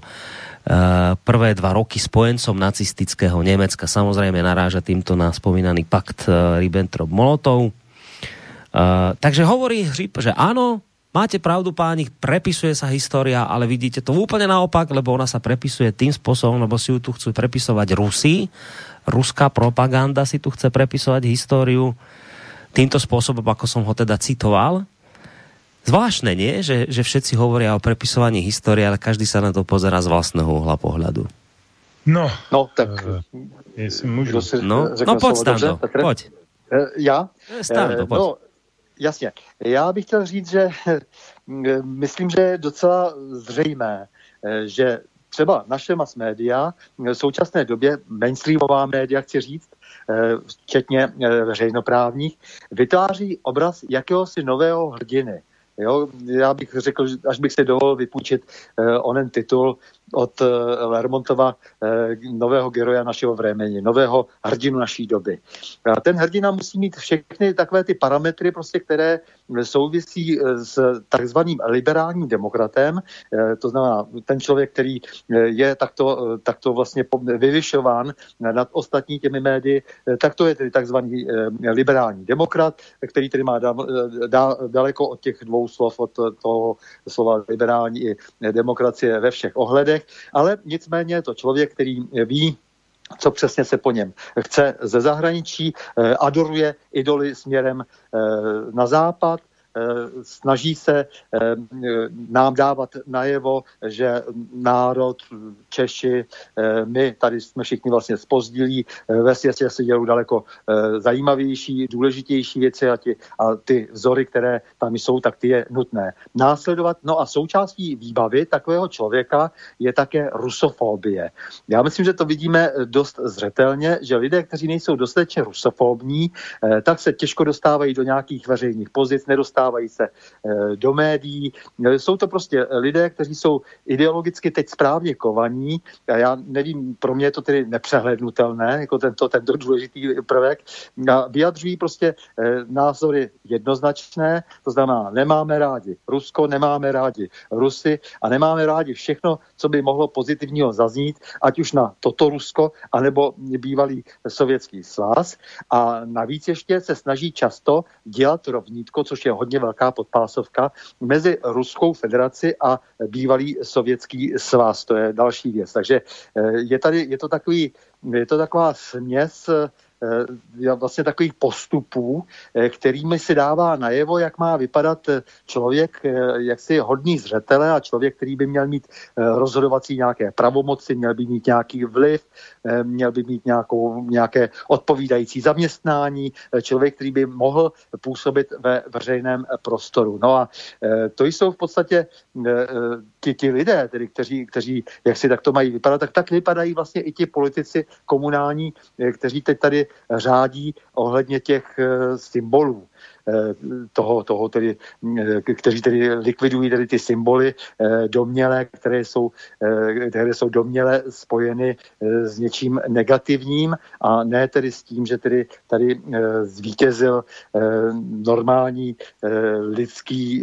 prvé dva roky spojencom nacistického Nemecka. Samozrejme naráža týmto na spomínaný pakt eh, Ribbentrop-Molotov. Uh, takže hovorí Hřib, že áno, máte pravdu páni, prepisuje sa história, ale vidíte to úplne naopak, lebo ona sa prepisuje tým spôsobom, lebo si ju tu chcú prepisovať Rusi. Ruská propaganda si tu chce prepisovať históriu týmto spôsobom, ako som ho teda citoval. Zvláštne, nie? Že, že všetci hovoria o prepisovaní histórie, ale každý sa na to pozera z vlastného uhla pohľadu. No, no tak... Uh, jestli můžu. Si no, no pojď, Stando, pojď. Uh, já? Stando, pojď. No, jasně. Já bych chtěl říct, že myslím, že je docela zřejmé, že třeba naše mass média v současné době, mainstreamová média, chci říct, včetně veřejnoprávních, vytváří obraz jakéhosi nového hrdiny Jo, já bych řekl, až bych si dovolil vypůjčit eh, onen titul od eh, Lermontova eh, nového geroja našeho vremení, nového hrdinu naší doby. A ten hrdina musí mít všechny takové ty parametry, prostě, které souvisí s takzvaným liberálním demokratem, to znamená ten člověk, který je takto, takto vlastně vyvyšován nad ostatní těmi médii, tak to je tedy takzvaný liberální demokrat, který tedy má daleko od těch dvou slov, od toho slova liberální i demokracie ve všech ohledech, ale nicméně je to člověk, který ví, co přesně se po něm chce ze zahraničí, eh, adoruje idoly směrem eh, na západ, snaží se eh, nám dávat najevo, že národ, Češi, eh, my tady jsme všichni vlastně spozdilí, ve světě se dělou daleko zajímavější, důležitější věci a ty, a ty vzory, které tam jsou, tak ty je nutné následovat. No a součástí výbavy takového člověka je také rusofobie. Já myslím, že to vidíme dost zřetelně, že lidé, kteří nejsou dostatečně rusofobní, tak se těžko dostávají do nějakých veřejných pozic, nedostávají dostávají se eh, do médií. Eh, jsou to prostě lidé, kteří jsou ideologicky teď správně kovaní. A já nevím, pro mě je to tedy nepřehlednutelné, jako tento, tento důležitý prvek. A vyjadřují prostě eh, názory jednoznačné, to znamená, nemáme rádi Rusko, nemáme rádi Rusy a nemáme rádi všechno, co by mohlo pozitivního zaznít, ať už na toto Rusko, anebo bývalý sovětský svaz. A navíc ještě se snaží často dělat rovnítko, což je hodně hodně velká podpásovka mezi Ruskou federaci a bývalý sovětský svaz. To je další věc. Takže eh, je tady, je to takový, je to taková směs Eh, vlastně takových postupů, eh, kterými si dává najevo, jak má vypadat eh, člověk, jak si hodný zřetele a člověk, který by měl mít rozhodovací nějaké pravomoci, měl by mít nějaký vliv, měl by mít nějakou, nějaké odpovídající zaměstnání, člověk, který by mohl působit ve veřejném prostoru. No a to jsou v podstatě ti, ti lidé, tedy, kteří, kteří jak si takto mají vypadat, tak tak vypadají vlastně i ti politici komunální, kteří teď tady řádí ohledně těch symbolů. Eh, toho, toho tedy, eh, kteří tedy likvidují tedy ty symboly eh, domělé, které jsou, které jsou doměle spojeny s něčím negativním a ne tedy s tím, že tedy tady zvítězil normální lidský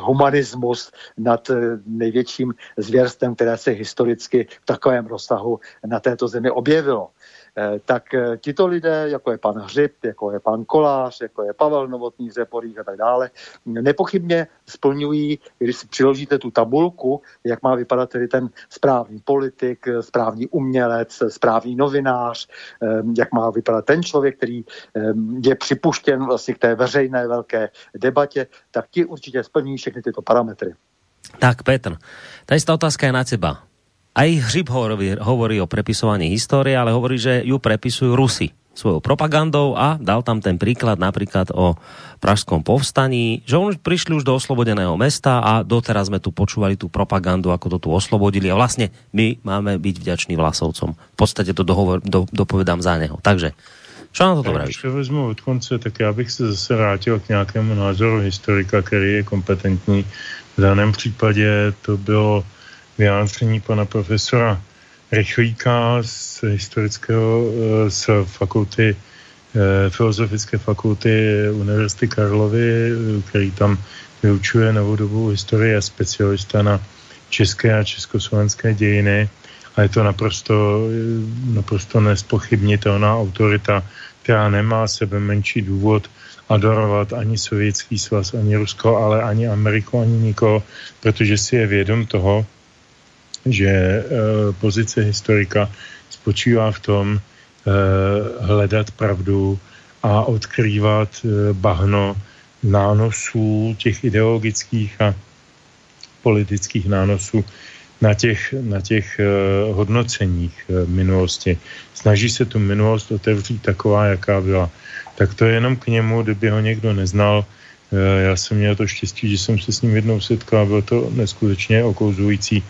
humanismus nad největším zvěrstvem, které se historicky v takovém rozsahu na této zemi objevilo. Eh, tak eh, tito lidé, jako je pan Hřib, jako je pan Kolář, jako je Pavel Novotný, Řeporých a tak dále, nepochybně splňují, když si přiložíte tu tabulku, jak má vypadat tedy ten správný politik, správný umělec, správný novinář, eh, jak má vypadat ten člověk, který je připuštěn vlastně k té veřejné velké debatě, tak ti určitě splňují všechny tyto parametry. Tak Petr, ta otázka je na teba. Aj Hřib hovorí, hovorí o prepisovaní histórie, ale hovorí, že ju prepisujú Rusy svojou propagandou a dal tam ten príklad napríklad o pražskom povstaní, že on prišli už do oslobodeného mesta a doteraz sme tu počúvali tú propagandu, ako to tu oslobodili a vlastne my máme byť vďační Vlasovcom. V podstate to dohovor, do, dopovedám za neho. Takže čo na to Když to vezmu od konce, tak já bych se zase vrátil k nějakému názoru historika, který je kompetentní. V daném případě to bylo vyjádření pana profesora Rychlíka z historického, eh, z fakulty, eh, filozofické fakulty Univerzity Karlovy, eh, který tam vyučuje novodobou historii a specialista na české a československé dějiny. A je to naprosto, naprosto nespochybnitelná autorita, která nemá sebe menší důvod adorovat ani sovětský svaz, ani Rusko, ale ani Ameriku, ani nikoho, protože si je vědom toho, že eh, pozice historika spočívá v tom eh, hledat pravdu a odkrývat eh, bahno nánosů těch ideologických a politických nánosů na těch, na těch hodnoceních minulosti. Snaží se tu minulost otevřít taková, jaká byla. Tak to je jenom k němu, kdyby ho někdo neznal. Já jsem měl to štěstí, že jsem se s ním jednou setkal bylo to neskutečně okouzující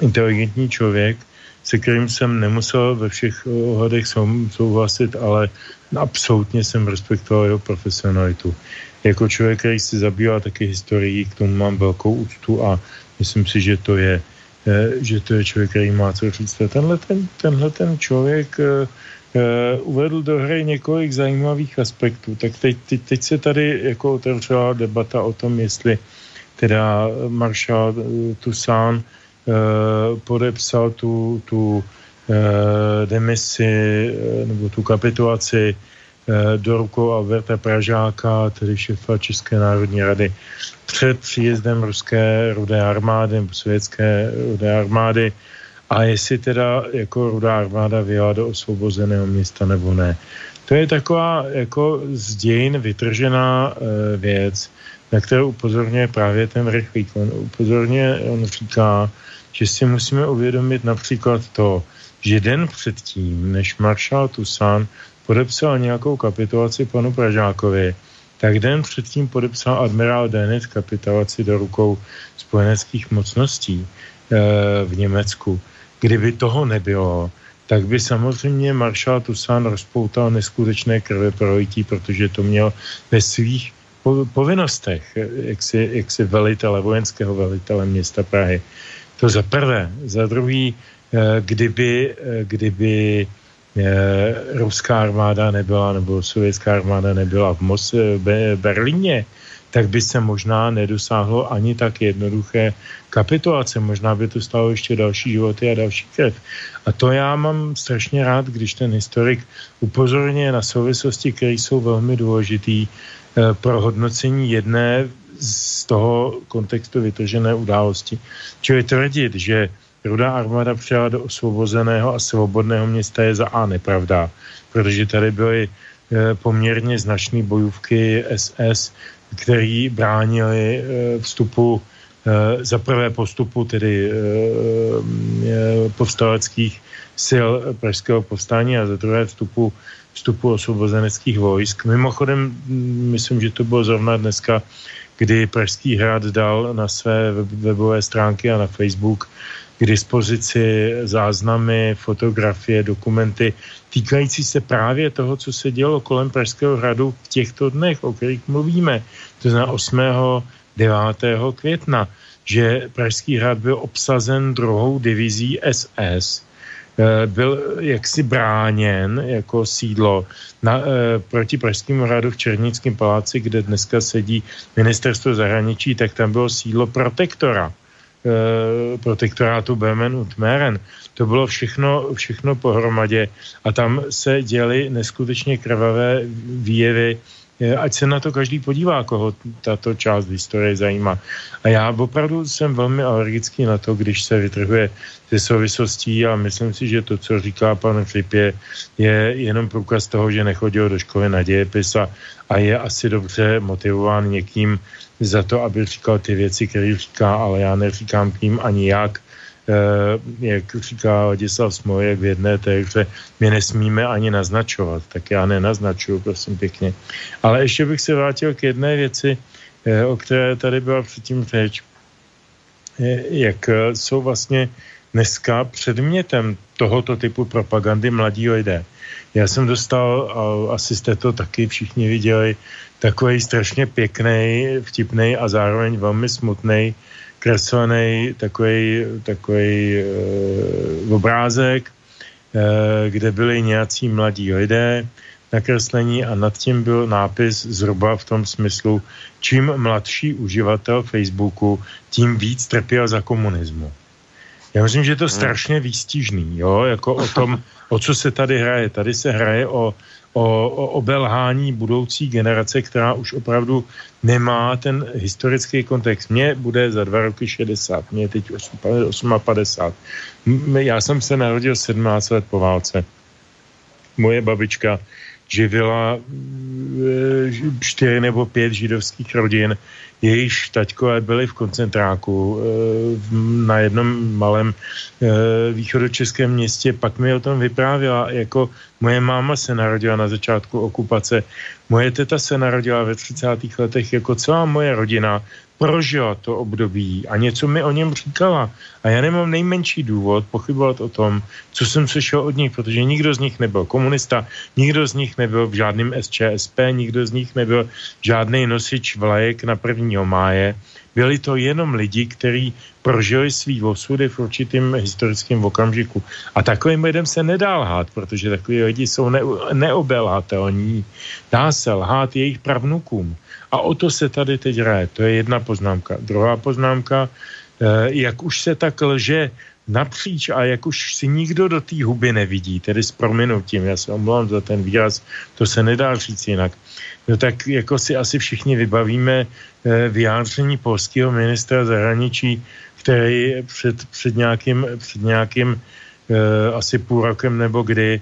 inteligentní člověk, se kterým jsem nemusel ve všech ohledech souhlasit, ale absolutně jsem respektoval jeho profesionalitu. Jako člověk, který si zabývá taky historií, k tomu mám velkou úctu a myslím si, že to je, eh, že to je člověk, který má co říct. Tenhle ten, tenhle ten člověk uh, uvedl do hry několik zajímavých aspektů. Tak teď, teď, teď se tady jako otevřela debata o tom, jestli teda maršál Toussaint Eh, podepsal tu, tu eh, demisi eh, nebo tu kapitulaci do rukou Alberta Pražáka, tedy šefa České národní rady, před příjezdem ruské rudé armády nebo sovětské rudé armády a jestli teda jako rudá armáda vyjela do osvobozeného města nebo ne. To je taková jako z dějin vytržená e, věc, na kterou upozorňuje právě ten rychlík. On upozorňuje, on říká, že si musíme uvědomit například to, že den předtím, než maršál Tusan podepsal nějakou kapitulaci panu Pražákovi, tak den předtím podepsal admirál Dennett kapitulaci do rukou spojeneckých mocností e, v Německu. Kdyby toho nebylo, tak by samozřejmě maršál Tusan rozpoutal neskutečné krve projití, protože to měl ve svých povinnostech, jak si, jak si velitele, vojenského velitele města Prahy. To za prvé. Za druhý, eh, kdyby, eh, kdyby eh, ruská armáda nebyla, nebo sovětská armáda nebyla v Mos- Berlíně, tak by se možná nedosáhlo ani tak jednoduché kapitulace. Možná by to stalo ještě další životy a další krev. A to já mám strašně rád, když ten historik upozorňuje na souvislosti, které jsou velmi důležitý pro hodnocení jedné z toho kontextu vytržené události. Čili tvrdit, že Rudá armáda přijela do osvobozeného a svobodného města je za A nepravda, protože tady byly e, poměrně značné bojůvky SS, který bránili e, vstupu za prvé postupu tedy povstaleckých sil pražského povstání a za druhé vstupu, vstupu osvobozeneckých vojsk. Mimochodem, myslím, že to bylo zrovna dneska kdy Pražský hrad dal na své webové stránky a na Facebook k dispozici záznamy, fotografie, dokumenty týkající se právě toho, co se dělo kolem Pražského hradu v těchto dnech, o kterých mluvíme. To znamená 8. 9. května, že Pražský hrad byl obsazen druhou divizí SS, byl jaksi bráněn jako sídlo na, e, proti Pražskému hradu v Černickém paláci, kde dneska sedí ministerstvo zahraničí, tak tam bylo sídlo protektora. E, protektorátu Böhmen und Mähren. To bylo všechno, všechno pohromadě a tam se děly neskutečně krvavé výjevy ať se na to každý podívá, koho tato část historie zajímá. A já opravdu jsem velmi alergický na to, když se vytrhuje ze souvislostí a myslím si, že to, co říká pan Flipě, je jenom průkaz toho, že nechodil do školy na dějepis a, a je asi dobře motivován někým za to, aby říkal ty věci, které říká, ale já neříkám k ním ani jak jak říká Ladislav Smojek v jedné té hře, my nesmíme ani naznačovat, tak já nenaznačuju, prosím pěkně. Ale ještě bych se vrátil k jedné věci, eh, o které tady byla předtím řeč, eh, jak jsou vlastně dneska předmětem tohoto typu propagandy mladí lidé. Já jsem dostal, a asi jste to taky všichni viděli, takový strašně pěkný, vtipný a zároveň velmi smutný kreslený takový, takový e, obrázek, e, kde byli nějací mladí lidé nakreslení a nad tím byl nápis zhruba v tom smyslu, čím mladší uživatel Facebooku, tím víc trpěl za komunismu. Já myslím, že je to hmm. strašně výstižný, jo, jako o tom, o co se tady hraje. Tady se hraje o o, o obelhání budoucí generace, která už opravdu nemá ten historický kontext. Mně bude za dva roky 60, mě je teď 58. Já jsem se narodil 17 let po válce. Moje babička živila eh, čtyři nebo pět židovských rodin, jejichž taťkové byli v koncentráku eh, na jednom malém eh, východočeském městě. Pak mi o tom vyprávěla, jako moje máma se narodila na začátku okupace, moje teta se narodila ve 30. letech, jako celá moje rodina prožila to období a něco mi o něm říkala. A já nemám nejmenší důvod pochybovat o tom, co jsem slyšel od nich, protože nikdo z nich nebyl komunista, nikdo z nich nebyl v žádném SČSP, nikdo z nich nebyl žádný nosič vlajek na 1. máje. Byli to jenom lidi, kteří prožili svý osudy v určitým historickém okamžiku. A takovým lidem se nedá lhát, protože takový lidi jsou ne, neobelhatelní. Dá se lhát jejich pravnukům. A o to se tady teď hraje. To je jedna poznámka. Druhá poznámka, eh, jak už se tak lže napříč a jak už si nikdo do té huby nevidí, tedy s prominutím, já se omlouvám za ten výraz, to se nedá říct jinak, no tak jako si asi všichni vybavíme eh, vyjádření polského ministra zahraničí, který před, před nějakým, před nějakým eh, asi půl rokem nebo kdy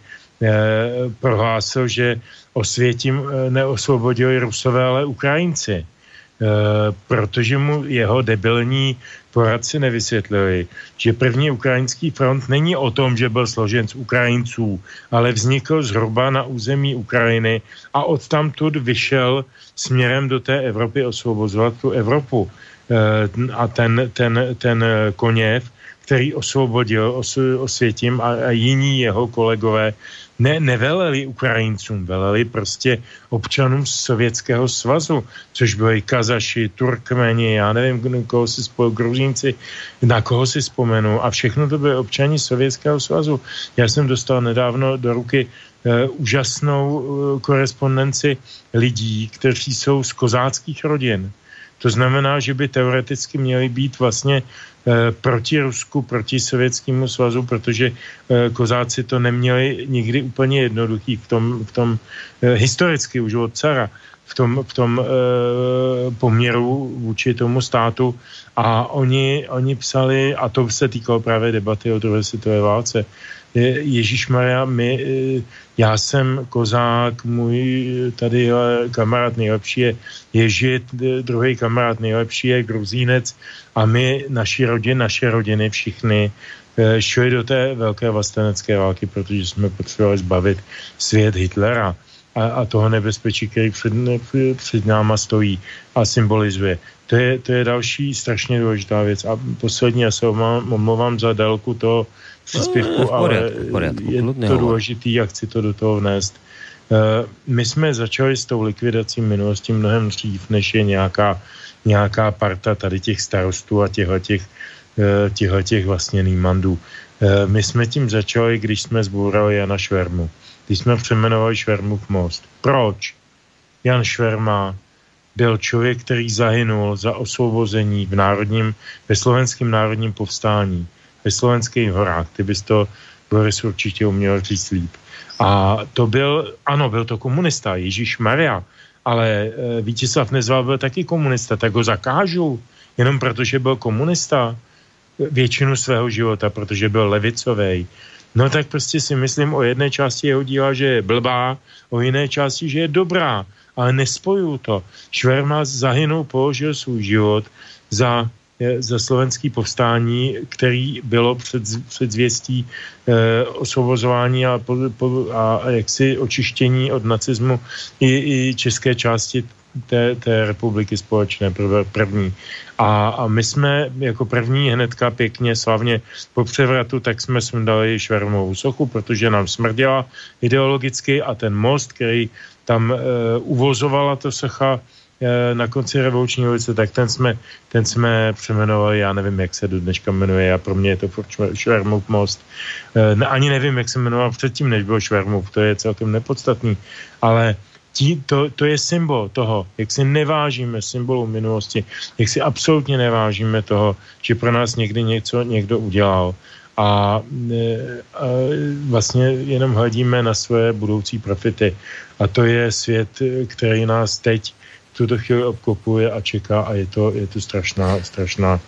prohlásil, že osvětím neosvobodili Rusové, ale Ukrajinci. Eh, protože mu jeho debilní poradci nevysvětlili, že první ukrajinský front není o tom, že byl složen z Ukrajinců, ale vznikl zhruba na území Ukrajiny a odtamtud vyšel směrem do té Evropy osvobozovat tu Evropu. Eh, a ten, ten, ten koněv, který osvobodil osvětím a, a jiní jeho kolegové ne, neveleli Ukrajincům, veleli prostě občanům Sovětského svazu, což byli Kazaši, Turkmeni, já nevím, koho si spojil, Gruzínci, na koho si vzpomenu a všechno to byly občani Sovětského svazu. Já jsem dostal nedávno do ruky uh, úžasnou uh, korespondenci lidí, kteří jsou z kozáckých rodin. To znamená, že by teoreticky měli být vlastně Eh, proti Rusku, proti Sovětskému svazu, protože kozáci to neměli nikdy úplně jednoduchý v tom, v tom eh, historicky už od cara, v tom, v tom poměru vůči tomu státu. A oni, oni psali, a to se týkalo právě debaty o druhé světové válce, Ježíš Maria, my, já jsem kozák, můj tady kamarád nejlepší je Ježit, druhý kamarád nejlepší je Gruzínec a my, naši rodiny, naše rodiny, všichni eh, šli do té velké vlastenecké války, protože jsme potřebovali zbavit svět Hitlera. a, a toho nebezpečí, který před, před náma stojí a symbolizuje. To je, to je další strašně důležitá věc. A poslední, já se omlouvám za délku toho příspěvku, no, ale je to důležitý a chci to do toho vnést. Eh, my jsme začali s tou likvidací minulosti mnohem dřív, než je nějaká, nějaká parta tady těch starostů a těchto těch, eh, těch vlastně nýmandů. Eh, my jsme tím začali, když jsme zbůrali Jana Švermu. Když jsme přejmenovali Švermův most. Proč? Jan Šverma byl člověk, který zahynul za osvobození v národním, ve slovenském národním povstání, ve slovenských horách. Ty bys to, Boris, určitě uměl říct líp. A to byl, ano, byl to komunista, Ježíš Maria, ale e, Vítězslav Nezval byl taky komunista, tak ho zakážu, jenom protože byl komunista většinu svého života, protože byl levicový. No tak prostě si myslím o jedné části jeho díla, že je blbá, o jiné části, že je dobrá, ale nespojuju to. Šverma zahynul, položil svůj život za za slovenský povstání, který bylo před, před zvěstí eh, osvobozování a, po, po, a jaksi očištění od nacismu i, i české části té, té republiky společné první. A, a my jsme jako první hnedka pěkně slavně po převratu, tak jsme dali švermovou sochu, protože nám smrděla ideologicky a ten most, který tam e, uvozovala to socha, Eh, na konci revoluční ulice, tak ten jsme, ten jsme přemenovali, já nevím, jak se do dneška jmenuje, a pro mě je to Švermův most. Ne, ani nevím, jak se jmenoval předtím, než byl Švermův, to je celkem nepodstatný, ale tí, to, to je symbol toho, jak si nevážíme symbolu minulosti, jak si absolutně nevážíme toho, že pro nás někdy něco někdo udělal a, eh, a vlastně jenom hledíme na své budoucí profity. A to je svět, který nás teď tuto chvíli obklopuje a čeká a je to, je to strašná, strašná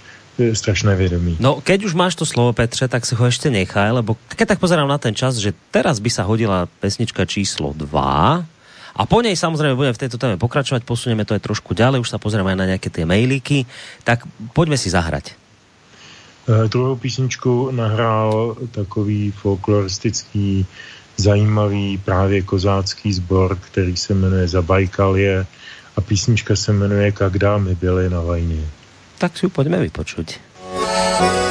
strašné vědomí. No, keď už máš to slovo, Petře, tak si ho ešte nechaj, lebo keď tak pozerám na ten čas, že teraz by sa hodila pesnička číslo 2 a po nej samozrejme budeme v tejto téme pokračovať, posunieme to aj trošku ďalej, už sa pozrieme aj na nejaké tie mailíky, tak poďme si zahrať. Uh, druhou písničku nahrál takový folkloristický, zajímavý právě kozácký sbor, který se jmenuje Zabajkalie a písnička se jmenuje Jak dámy byly na vajně. Tak si ju pojďme vypočuť. Когда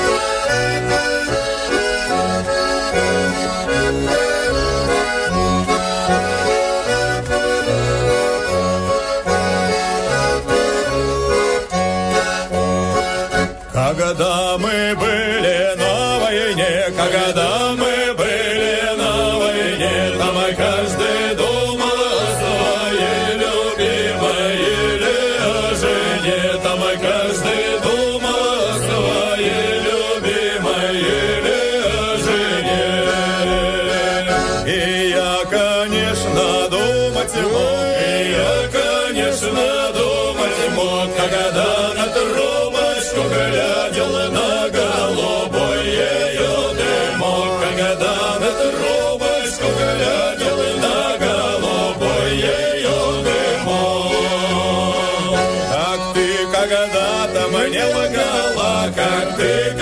Когда мы были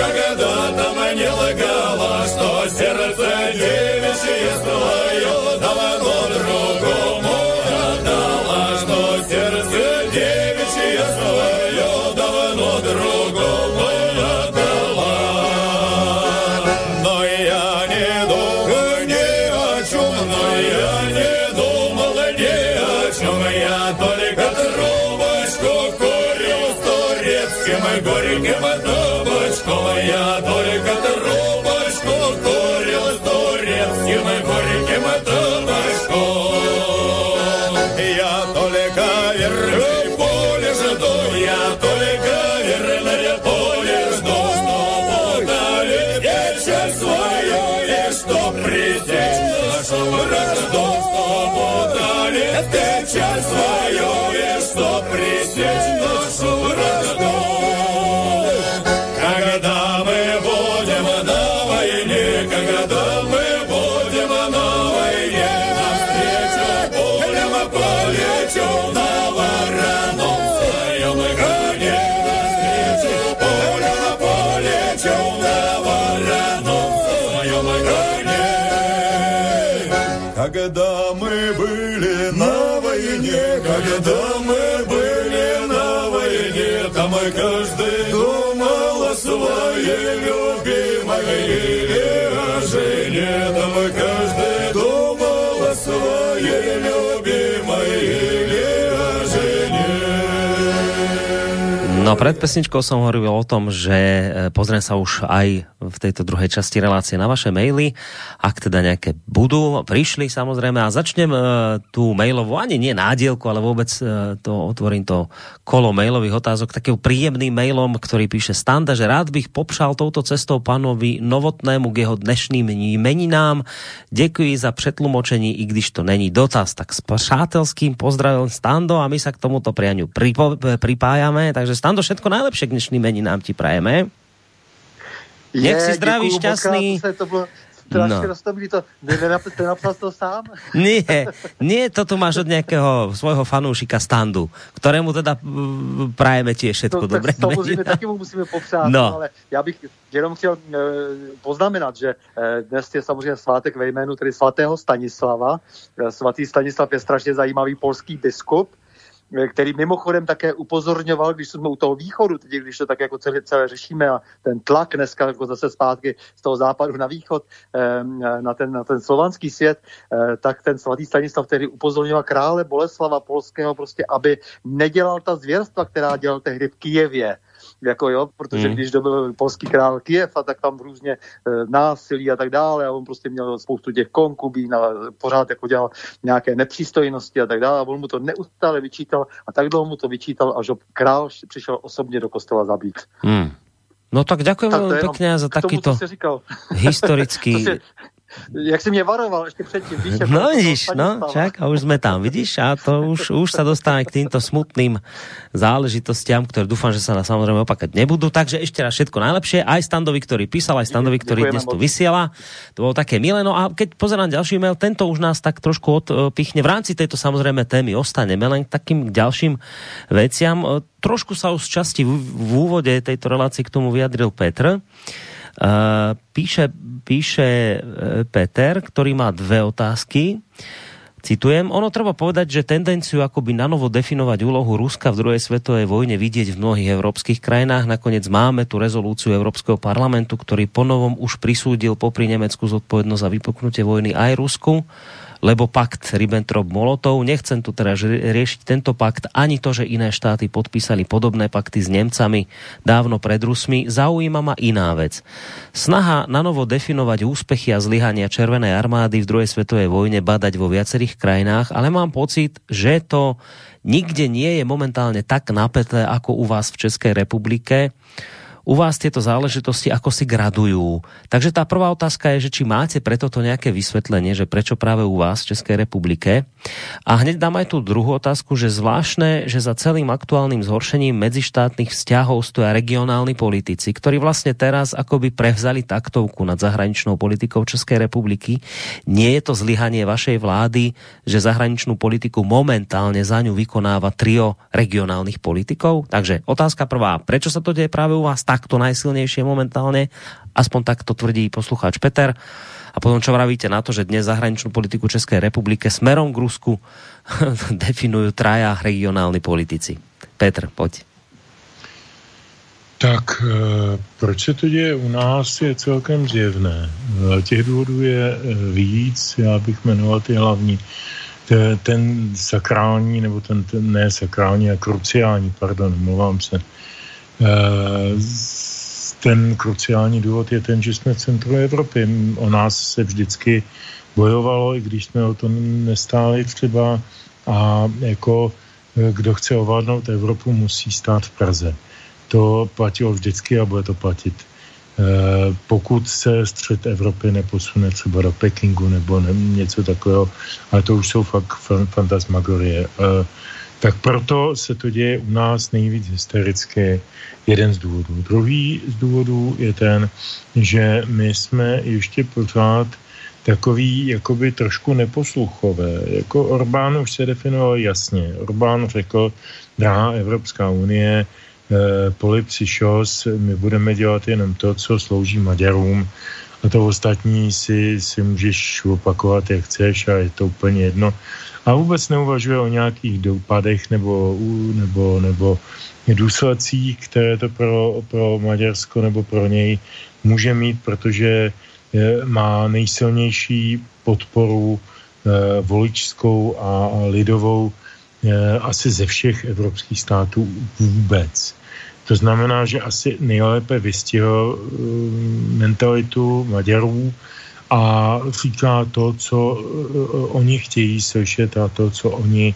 No pred pesničkou som hovoril o tom, že e, pozriem sa už aj v tejto druhej časti relácie na vaše maily, ak teda nejaké budú, prišli samozrejme a začnem e, tú mailovú, ani nie nádielku, ale vôbec e, to otvorím to kolo mailových otázok takým príjemným mailom, ktorý píše Standa, že rád bych popšal touto cestou pánovi Novotnému k jeho dnešným meninám. Děkuji za přetlumočení, i když to není dotaz. Tak s přátelským pozdravím Stando a my sa k tomuto prianiu pripo, pripájame. Takže Stando, všetko najlepšie k dnešným meninám ti prajeme. Nech si zdravý, děkuju šťastný. To, se- to bylo strašně No. roztomilý. To, ne, nenapsal, to sám? [laughs] Nie, nie, to tu máš od nejakého svojho fanúšika Standu, ktorému teda mm, prajeme tiež všetko No, dobré. tak samozřejmě taky mu musíme popřát, No. ale já bych jenom chtěl e, poznamenat, že e, dnes je samozřejmě svátek ve jménu tedy svatého Stanislava. E, svatý Stanislav je strašně zajímavý polský biskup, který mimochodem také upozorňoval, když jsme u toho východu, teď když to tak jako celé, celé řešíme a ten tlak dneska jako zase zpátky z toho západu na východ eh, na ten, na ten slovanský svět, eh, tak ten svatý Stanislav tedy upozorňoval krále Boleslava Polského prostě, aby nedělal ta zvěrstva, která dělal tehdy v Kijevě. Jako jo, protože Hmm. mm. když dobyl polský král Kijev a tak tam různě e, násilí a tak dále a on prostě měl spoustu těch konkubín a pořád jako dělal nějaké nepřístojnosti a tak dále a on mu to neustále vyčítal a tak dlouho mu to vyčítal, až ho král přišel osobně do kostela zabít. Hmm. No tak ďakujem Tak veľmi pekne za takýto historický... [laughs] To si, jak jsi mě varoval ještě předtím, víš, jak No vidíš, no, však a už sme tam, vidíš, a to už, už sa dostávame k týmto smutným záležitostiam, ktoré dúfam, že sa na samozrejme opakať nebudú. Takže ešte raz všetko najlepšie, aj Standovi, ktorý písal, aj Standovi, ktorý Ďakujeme dnes tu vysiela. To bolo také milé. No a keď pozerám ďalší mail, tento už nás tak trošku odpichne. V rámci tejto samozrejme témy ostaneme len k takým ďalším veciam. E, Trošku sa už z časti v, v úvode tejto relácie k tomu vyjadril Petr. Uh, píše, píše uh, Peter, ktorý má dve otázky. Citujem, ono treba povedať, že tendenciu akoby nanovo definovať úlohu Ruska v druhej svetovej vojne vidieť v mnohých európskych krajinách. Nakoniec máme tu rezolúciu Európskeho parlamentu, ktorý ponovom už prisúdil popri Nemecku zodpovednosť za vypuknutie vojny aj Rusku lebo pakt Ribbentrop-Molotov. Nechcem tu teraz riešiť tento pakt, ani to, že iné štáty podpísali podobné pakty s Nemcami dávno pred Rusmi. Zaujíma ma iná vec. Snaha nanovo definovať úspechy a zlyhania Červenej armády v druhej svetovej vojne badať vo viacerých krajinách, ale mám pocit, že to nikde nie je momentálne tak napäté ako u vás v Českej republike u vás tieto záležitosti ako si gradujú. Takže tá prvá otázka je, že či máte preto to nejaké vysvetlenie, že prečo práve u vás v Českej republike. A hneď dám aj tú druhú otázku, že zvláštne, že za celým aktuálnym zhoršením medzištátnych vzťahov stoja regionálni politici, ktorí vlastne teraz akoby prevzali taktovku nad zahraničnou politikou Českej republiky. Nie je to zlyhanie vašej vlády, že zahraničnú politiku momentálne za ňu vykonáva trio regionálnych politikov? Takže otázka prvá, prečo sa to deje práve u vás takto najsilnejšie momentálne? Aspoň tak to tvrdí poslucháč Peter. A potom čo vravíte na to, že dnes zahraničnú politiku Českej republike smerom k Rusku [laughs] definujú traja regionálni politici. Petr, poď. Tak eh, proč se to děje u nás je celkem zjevné. Eh, Těch důvodů je eh, víc, já bych jmenoval ty hlavní. Te- Ten sakrální, nebo ten, ten ne sakrální, a kruciální, pardon, mluvám se. Eh, Ten kruciální důvod je ten, že jsme v centru Evropy. O nás se vždycky bojovalo, i když jsme o to nestáli třeba. A jako eh, kdo chce ovládnout Evropu, musí stát v Praze. To platilo vždycky a bude to platit. Eh, Pokud se střed Evropy neposune třeba do Pekingu nebo ne, něco takového, ale to už jsou fakt fan- fantasmagorie, tak proto se to děje u nás nejvíc hystericky. Jeden z důvodů. Druhý z důvodů je ten, že my jsme ještě pořád takový jakoby trošku neposluchové. Jako Orbán už se definoval jasně. Orbán řekl, drahá Evropská unie, eh, polipsyšos, my budeme dělat jenom to, co slouží Maďarům a to ostatní si, si můžeš opakovat, jak chceš a je to úplně jedno. A vůbec neuvažuje o nějakých dopadech nebo, nebo, nebo důsledcích, které to pro, pro Maďarsko nebo pro něj může mít, protože má nejsilnější podporu eh, voličskou a lidovou eh, asi ze všech evropských států vůbec. To znamená, že asi nejlépe vystihl eh, mentalitu Maďarů a říká to, co oni chtějí slyšet a to, co oni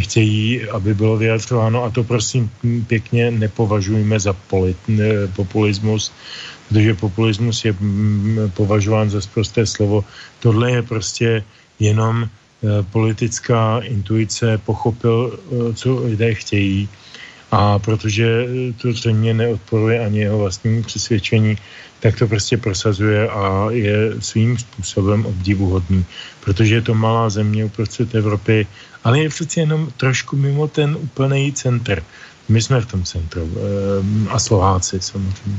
chtějí, aby bylo vyjadřováno. A to prosím pěkně nepovažujme za polit, populismus, protože populismus je mm, považován za sprosté slovo. Tohle je prostě jenom eh, politická intuice, pochopil, eh, co lidé chtějí a protože to zřejmě neodporuje ani jeho vlastnímu přesvědčení, tak to prostě prosazuje a je svým způsobem obdivuhodný, protože je to malá země uprostřed Evropy, ale je přeci jenom trošku mimo ten úplný centr. My jsme v tom centru eh, a Slováci samozřejmě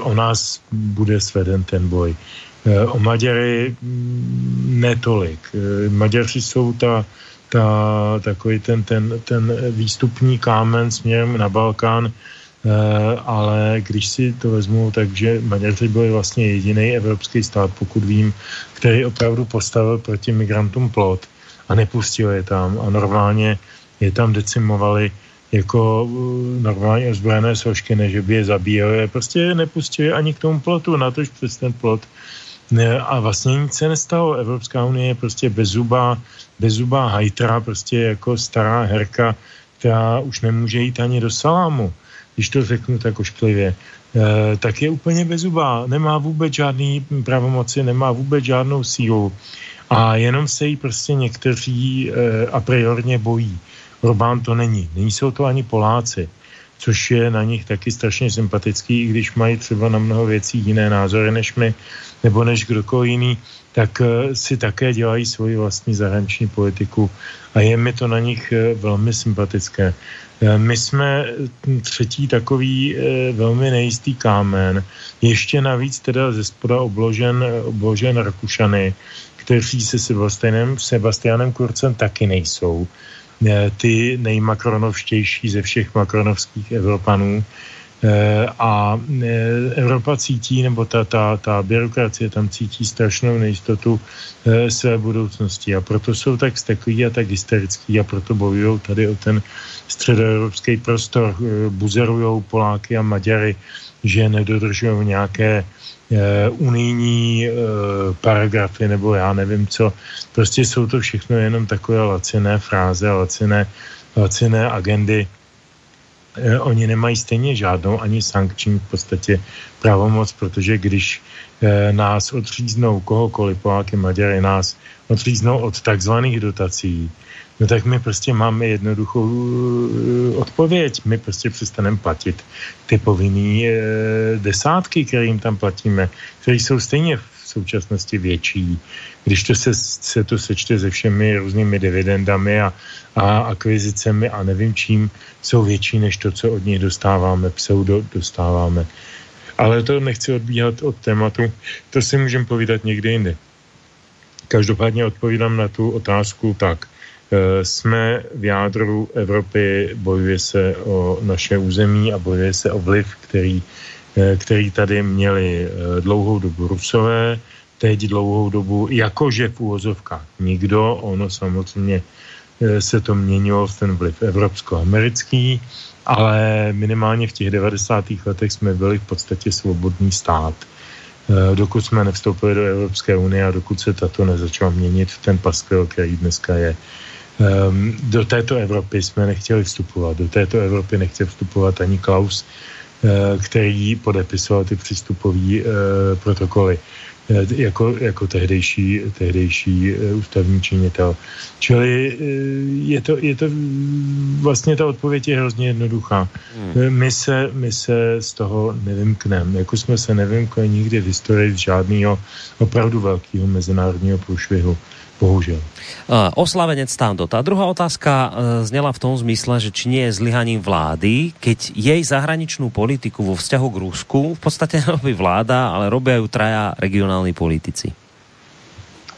o nás bude sveden ten boj. E, o Maďary mm, netolik. E, Maďaři jsou ta, ta, takový ten, ten, ten výstupní kámen směrem na Balkán, ale když si to vezmu, takže Maďaři byli vlastně jediný evropský stát, pokud vím, který opravdu postavil proti migrantům plot a nepustil je tam a normálně je tam decimovali jako uh, normálně ozbrojené složky, než by je zabíjeli. Prostě nepustili ani k tomu plotu, na tož přes ten plot. A vlastně nic se nestalo. Evropská unie je prostě bezubá, bezubá hajtra, prostě jako stará herka, která už nemůže jít ani do salámu, když to řeknu tak ošklivě. E, tak je úplně bezubá. Nemá vůbec žádný pravomoci, nemá vůbec žádnou sílu. A jenom se jí prostě někteří e, a priorně bojí. Orbán to není. Nejsou to ani Poláci, což je na nich taky strašně sympatický, i když mají třeba na mnoho věcí jiné názory než my, nebo než kdokoliv jiný, tak eh, si také dělají svoji vlastní zahraniční politiku a je mi to na nich eh, velmi sympatické. Eh, my jsme třetí takový velmi nejistý kámen, ještě navíc teda ze spoda obložen, obložen Rakušany, kteří se Sebastianem, Sebastianem Kurcem taky nejsou. Eh, ty nejmakronovštější ze všech makronovských Evropanů. Eh, a eh, Evropa cítí, nebo ta, ta, ta byrokracie tam cítí strašnou nejistotu své budoucnosti a proto jsou tak steklí a tak hysterický a proto bojují tady o ten středoevropský prostor, buzerují Poláky a Maďary, že nedodržují nějaké Eh, unijní paragrafy nebo já nevím co. Prostě jsou to všechno jenom takové laciné fráze, laciné, laciné agendy. Uh, oni nemají stejně žádnou ani sankční v podstatě pravomoc, protože když uh, nás odříznou kohokoliv, Poláky, Maďary, nás odříznou od takzvaných dotací, No tak my prostě máme jednoduchou uh, odpověď. My prostě přestaneme platit ty povinné e, desátky, které jim tam platíme, které jsou stejně v současnosti větší. Když to se, se to sečte se všemi různými dividendami a, a akvizicemi a nevím čím, jsou větší než to, co od nich dostáváme, pseudo dostáváme. Ale to nechci odbíhat od tématu, to si můžeme povídat někdy jindy. Každopádně odpovídám na tu otázku tak. Eh, jsme v jádru Evropy, bojuje se o naše území a bojuje se o vliv, který, eh, který tady měli eh, dlouhou dobu Rusové, teď dlouhou dobu, jakože v úvozovkách nikdo, ono samozřejmě se to měnilo v ten vliv evropsko-americký, ale minimálně v těch 90. letech jsme byli v podstatě svobodný stát. Dokud jsme nevstoupili do Evropské unie a dokud se tato nezačala měnit v ten paskvil, který dneska je. Um, do této Evropy jsme nechtěli vstupovat. Do této Evropy nechtěl vstupovat ani Klaus, uh, který podepisoval ty přístupové protokoly jako, jako tehdejší, tehdejší uh, ústavní činitel. Čili uh, je, to, je to vlastně ta odpověď je hrozně jednoduchá. Hmm. My, se, my se z toho nevymkneme. Jako jsme se nevymkli nikdy v historii žádného opravdu velkého mezinárodního průšvihu. Bohužel. Oslavenec Stando. Tá druhá otázka e, znela v tom zmysle, že či nie je zlyhaním vlády, keď jej zahraničnú politiku vo vzťahu k Rusku v podstate [laughs] nerobí vláda, ale robia ju traja regionálni politici.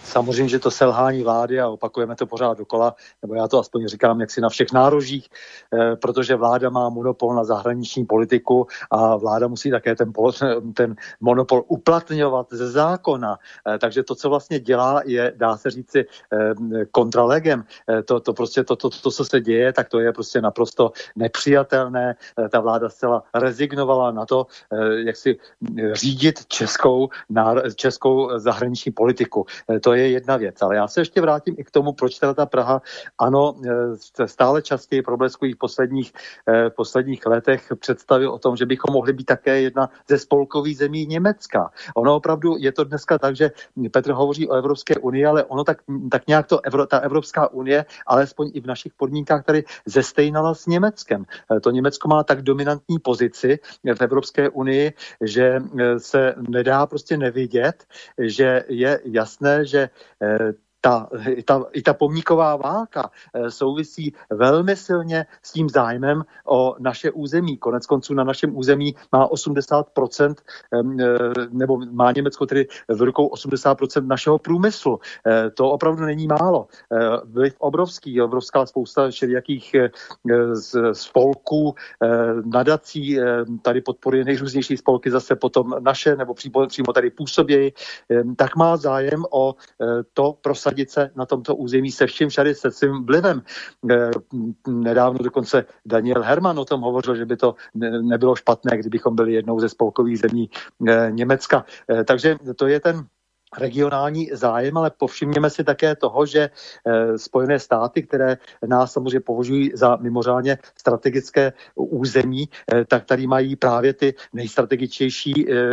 Samozřejmě, že to selhání vlády a opakujeme to pořád dokola, nebo já to aspoň říkám jaksi na všech nárožích, eh, protože vláda má monopol na zahraniční politiku a vláda musí také ten, [laughs] ten monopol uplatňovat ze zákona. Eh, takže to, co vlastně dělá, je, dá se říci, kontralegem. To, to prostě to, to, to, co se děje, tak to je prostě naprosto nepřijatelné. Ta vláda zcela rezignovala na to, jak si řídit českou, českou zahraniční politiku. To je jedna věc. Ale já se ještě vrátím i k tomu, proč teda ta Praha, ano, e, stále častěji probleskují v posledních, e, posledních letech představy o tom, že bychom mohli být také jedna ze spolkových zemí Německa. Ono opravdu je to dneska tak, že Petr hovoří o Evropské unii, ale ono tak, tak nějak to Evro, ta Evropská unie, alespoň i v našich podmínkách tady zestejnala s Německem. E, to Německo má tak dominantní pozici v Evropské unii, že se nedá prostě nevidět, že je jasné, že eh, ta, i, ta, i ta pomníková válka eh, souvisí velmi silně s tím zájmem o naše území. Konec konců na našem území má 80%, eh, nebo má Německo tedy v rukou 80% našeho průmyslu. Eh, to opravdu není málo. Vliv obrovský, obrovská spousta všelijakých spolků, nadací, tady podporuje nejrůznější spolky zase potom naše, nebo přímo, přímo tady působějí, tak má zájem o to prosadit prosadit se na tomto území se vším všady, se svým vlivem. Eh, nedávno dokonce Daniel Herman o tom hovořil, že by to nebylo špatné, kdybychom byli jednou ze spolkových zemí eh, Německa. Eh, takže to je ten regionální zájem, ale povšimněme si také toho, že eh, Spojené státy, které nás samozřejmě považují za mimořádně strategické území, eh, tak tady mají právě ty nejstrategičtější, eh,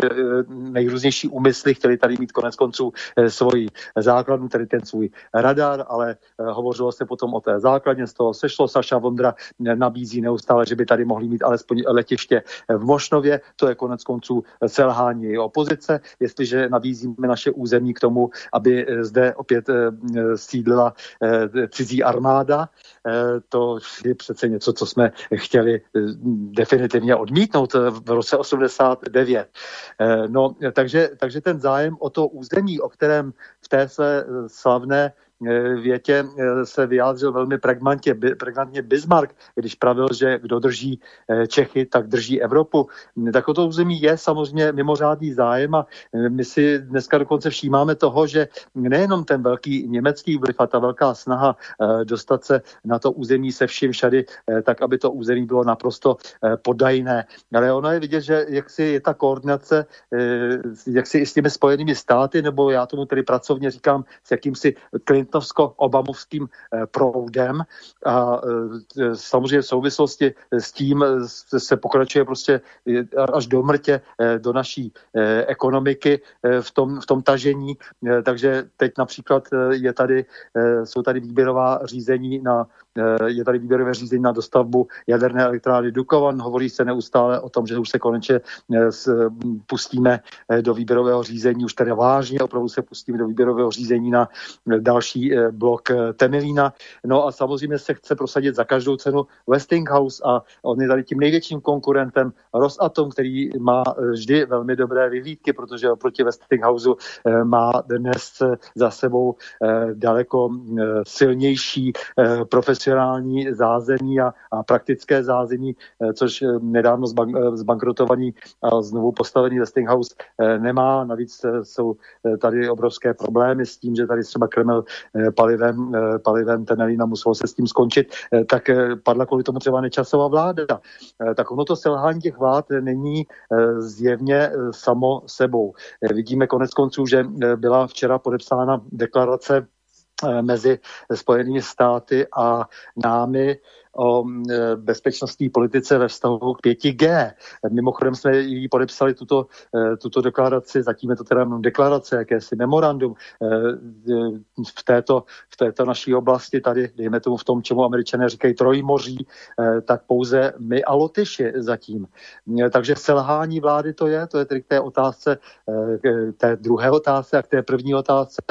nejrůznější úmysly, chtěli tady mít konec konců svoji základnu, tedy ten svůj radar, ale hovořilo se potom o té základně, z toho sešlo Saša Vondra, nabízí neustále, že by tady mohli mít alespoň letiště v Mošnově, to je konec konců selhání opozice, jestliže nabízíme naše k tomu, aby eh, zde opět eh, sídlila eh, cizí armáda. To je přece něco, co jsme chtěli definitivně odmítnout v roce 89. No, takže, takže ten zájem o to území, o kterém v té své slavné větě eh, se vyjádřil velmi pregnantně, pregnantně Bismarck, když pravil, že kdo drží eh, Čechy, tak drží Evropu. Tak o to území je samozřejmě mimořádný zájem a my si dneska dokonce všímáme toho, že nejenom ten velký německý vliv a ta velká snaha dostat se na to území se vším všady, tak aby to území bylo naprosto podajné. Ale ono je vidět, že jak si je ta koordinace, jak si i s těmi spojenými státy, nebo já tomu tedy pracovně říkám, s jakýmsi Clinton clintovsko-obamovským eh, proudem a eh, samozřejmě v souvislosti s tím eh, se pokračuje prostě až do mrtě do naší ekonomiky v tom, v tom tažení. Takže teď například je tady, jsou tady výběrová řízení na je tady výběrové řízení na dostavbu jaderné elektrárny Dukovan. Hovoří se neustále o tom, že už se konečně pustíme do výběrového řízení, už tedy vážně opravdu se pustíme do výběrového řízení na další Eh, blok eh, Temelína. No a samozřejmě se chce prosadit za každou cenu Westinghouse a on je tady tím největším konkurentem Rosatom, který má eh, vždy velmi dobré vyhlídky, protože oproti Westinghouse má dnes za sebou daleko silnější profesionální zázemí a, a praktické zázemí, což nedávno zbankrotovaný a znovu postavený Westinghouse nemá. Navíc jsou tady obrovské problémy s tím, že tady třeba Kreml Eh, palivem, eh, palivem Temelína, muselo se s tím skončit, eh, tak padla kvůli tomu třeba nečasová vláda. Tak ono to selhání těch vlád není zjevně samo sebou. Vidíme konec konců, že byla včera podepsána deklarace mezi Spojenými státy a námi o e, bezpečnostní politice ve vztahu k 5G. Mimochodem jsme ji podepsali tuto, e, tuto deklaraci, zatím je to teda deklarace, jakési memorandum e, v této, v této naší oblasti, tady dejme tomu v tom, čemu američané říkají trojmoří, tak pouze my a Lotyši zatím. Takže selhání vlády to je, to je tedy k té otázce, k té druhé otázce a k té první otázce,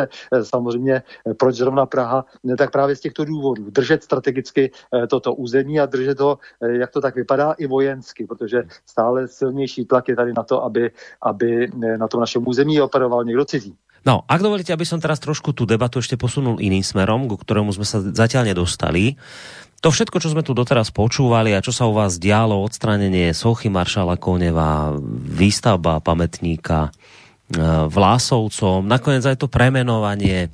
samozřejmě proč zrovna Praha, tak právě z těchto důvodů. Držet strategicky toto území a držet ho, eh, jak to tak vypadá, i vojensky, protože stále silnější tlak je tady na to, aby, aby eh, na tom našem území operoval někdo cizí. No, ak dovolíte, aby som teraz trošku tú debatu ešte posunul iným smerom, ku ktorému sme sa zatiaľ nedostali. To všetko, čo sme tu doteraz počúvali a čo sa u vás dialo, odstranenie sochy maršala Koneva, výstavba pamätníka e, Vlásovcom, nakoniec aj to premenovanie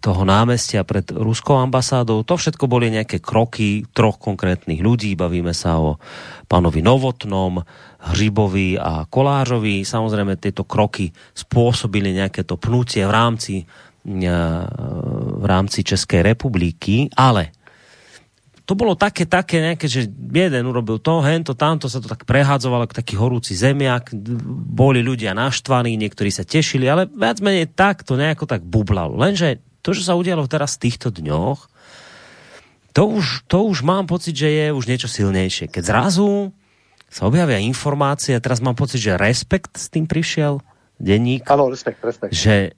toho námestia pred ruskou ambasádou. To všetko boli nejaké kroky troch konkrétnych ľudí. Bavíme sa o pánovi Novotnom, Hřibovi a Kolářovi. Samozrejme, tieto kroky spôsobili nejaké to pnutie v rámci, v rámci Českej republiky, ale to bolo také, také nejaké, že jeden urobil to, hento, tamto sa to tak prehádzovalo ako taký horúci zemiak, boli ľudia naštvaní, niektorí sa tešili, ale viac menej tak to nejako tak bublalo. Lenže to, čo sa udialo teraz v týchto dňoch, to už, to už mám pocit, že je už niečo silnejšie. Keď zrazu sa objavia informácie, a teraz mám pocit, že Respekt s tým prišiel, denník. Áno, Respekt, Respekt. Že,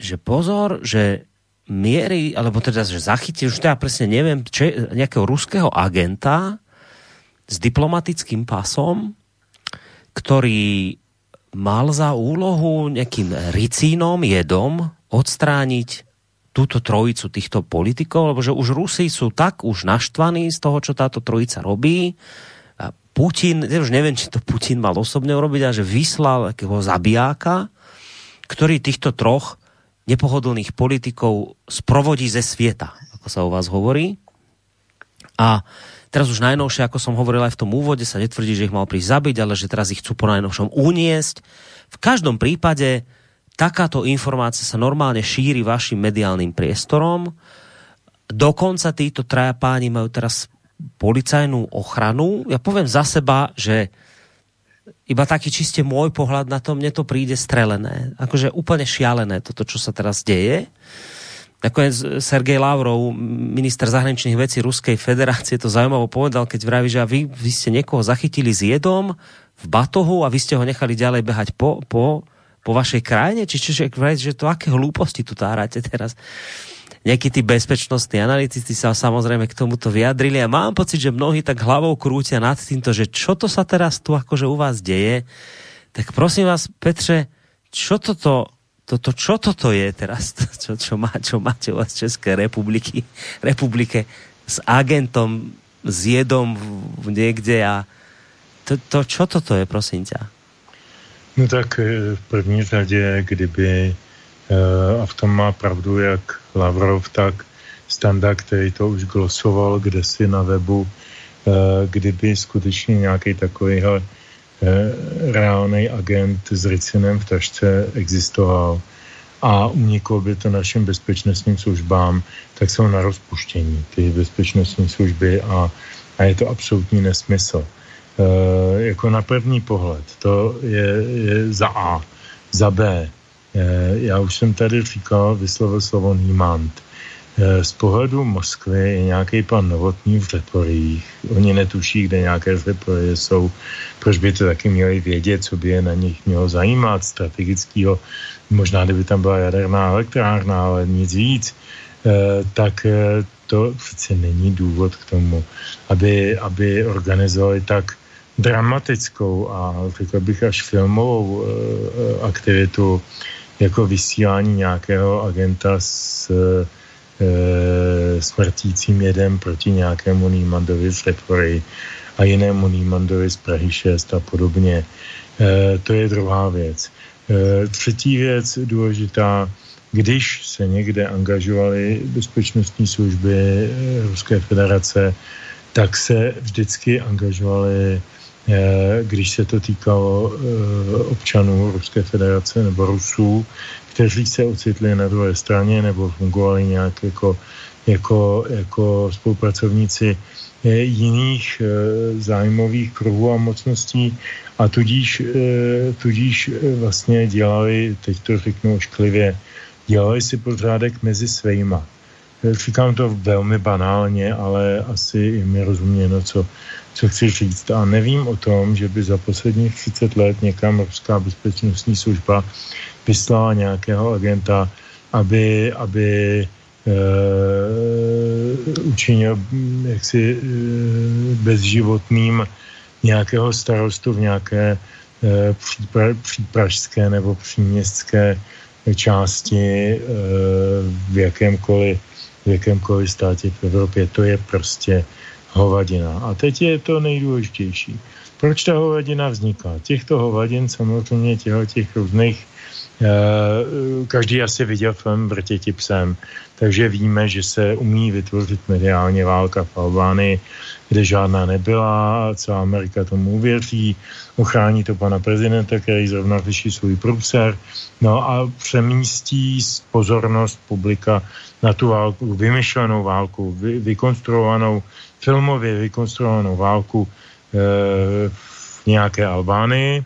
že pozor, že miery, alebo teda, že zachytil, už teda presne neviem, če, nejakého ruského agenta s diplomatickým pasom, ktorý mal za úlohu nejakým ricínom, jedom odstrániť túto trojicu týchto politikov, lebo že už Rusi sú tak už naštvaní z toho, čo táto trojica robí. A Putin, už neviem, či to Putin mal osobne urobiť, a že vyslal takého zabijáka, ktorý týchto troch nepohodlných politikov sprovodí ze svieta, ako sa o vás hovorí. A teraz už najnovšie, ako som hovoril aj v tom úvode, sa netvrdí, že ich mal prísť zabiť, ale že teraz ich chcú po najnovšom uniesť. V každom prípade takáto informácia sa normálne šíri vašim mediálnym priestorom. Dokonca títo traja páni majú teraz policajnú ochranu. Ja poviem za seba, že iba taký čiste môj pohľad na to, mne to príde strelené. Akože úplne šialené toto, čo sa teraz deje. Nakoniec Sergej Lavrov, minister zahraničných vecí Ruskej federácie, to zaujímavo povedal, keď vraví, že vy, vy ste niekoho zachytili s jedom v batohu a vy ste ho nechali ďalej behať po, po, po vašej krajine? Či čiže že to aké hlúposti tu tárate teraz? Nejakí tí bezpečnostní analytici sa samozrejme k tomuto vyjadrili a mám pocit, že mnohí tak hlavou krútia nad týmto, že čo to sa teraz tu akože u vás deje. Tak prosím vás, Petře, čo toto, toto, čo toto je teraz, [laughs] čo, čo, má, čo máte u vás České republiky, republike s agentom, s jedom niekde a to, to, čo toto je, prosím ťa? No tak eh, v první řadě, kdyby Eh, a v tom má pravdu jak Lavrov, tak Standa, který to už glosoval kde si na webu, eh, kdyby skutečně nějaký takovýhle eh, reálný agent s Ricinem v tašce existoval a uniklo by to našim bezpečnostním službám, tak jsou na rozpuštění ty bezpečnostní služby a, a je to absolutní nesmysl. E, jako na první pohled, to je, je za A. Za B, Eh, já už jsem tady říkal, vyslovil slovo Niemand. Eh, z pohledu Moskvy je nějaký pan Novotný v Řeporích. Oni netuší, kde nějaké Řepory jsou. Proč by to taky měli vědět, co by je na nich mělo zajímat strategického. Možná, kdyby tam byla jaderná elektrárna, ale nic víc. Eh, tak to přece není důvod k tomu, aby, aby organizovali tak dramatickou a řekl bych až filmovou aktivitu jako vysílání nějakého agenta s e, smrtícím jedem proti nějakému Nýmandovi z Retvory a jinému Nýmandovi z Prahy 6 a podobně. E, to je druhá věc. E, třetí věc důležitá, když se někde angažovaly bezpečnostní služby Ruské federace, tak se vždycky angažovaly Eh, když se to týkalo eh, občanů Ruské federace nebo Rusů, kteří se ocitli na druhé straně nebo fungovali nějak jako, jako, jako spolupracovníci eh, jiných zájmových kruhů a mocností a tudíž, tudíž vlastně dělali, teď to řeknu ošklivě, dělali si pořádek mezi svejma. Říkám to velmi banálně, ale asi je mi rozuměno, co, co chci říct. A nevím o tom, že by za posledních 30 let někam Ruská bezpečnostní služba vyslala nějakého agenta, aby, aby e, učinil jaksi e, bezživotným nějakého starostu v nějaké e, přípražské nebo příměstské části v jakémkoliv, v jakémkoliv státě v Evropě. To je prostě hovadina. A teď je to nejdůležitější. Proč ta hovadina vzniká? Těchto hovadin samozřejmě těchto těch různých každý asi viděl film Vrtěti psem, takže víme, že se umí vytvořit mediálně válka v Albánii, kde žádná nebyla, celá Amerika tomu uvěří, ochrání to pana prezidenta, který zrovna řeší svůj průser, no a přemístí pozornost publika na tu válku, vymyšlenou válku, vy, vykonstruovanou, filmově vykonstruovanou válku e, v nějaké Albánii,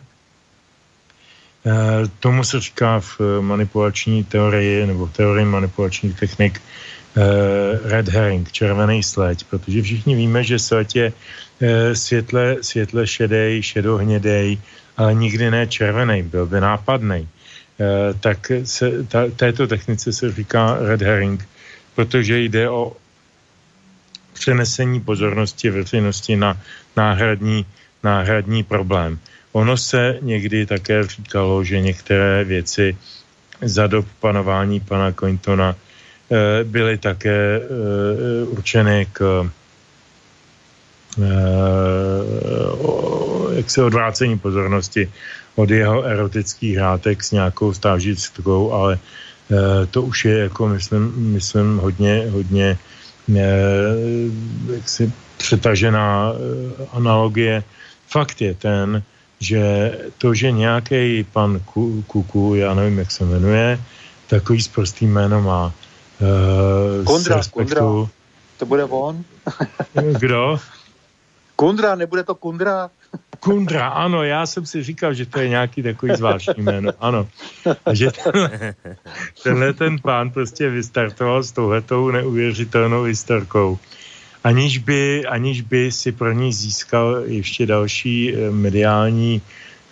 Eh, tomu se říká v manipulační teorii nebo v teorii manipulačních technik eh, red herring, červený sleď, protože všichni víme, že sleď je světle, světle šedej, šedohnědej, ale nikdy ne červený, byl by nápadný. Tak se, ta, této technice se říká red herring, protože jde o přenesení pozornosti veřejnosti na náhradní, náhradní problém. Ono se někdy také říkalo, že některé věci za dob panování pana Clintona e, byly také e, určeny k e, jak se odvrácení pozornosti od jeho erotických hrátek s nějakou stážickou, ale to už je jako myslím, myslím hodně, hodně jaksi přetažená e, analogie. Fakt je ten, že to, že nějaký pan Kuku, já nevím, jak se jmenuje, takový sprostý jméno má. Uh, Kundra, Kundra, to bude on. Kdo? Kundra, nebude to Kundra? Kundra, ano, já jsem si říkal, že to je nějaký takový zvláštní jméno, ano. A že tenhle, tenhle ten pán prostě vystartoval s touhletou neuvěřitelnou historkou aniž by, aniž by si pro ní získal ještě další eh, mediální,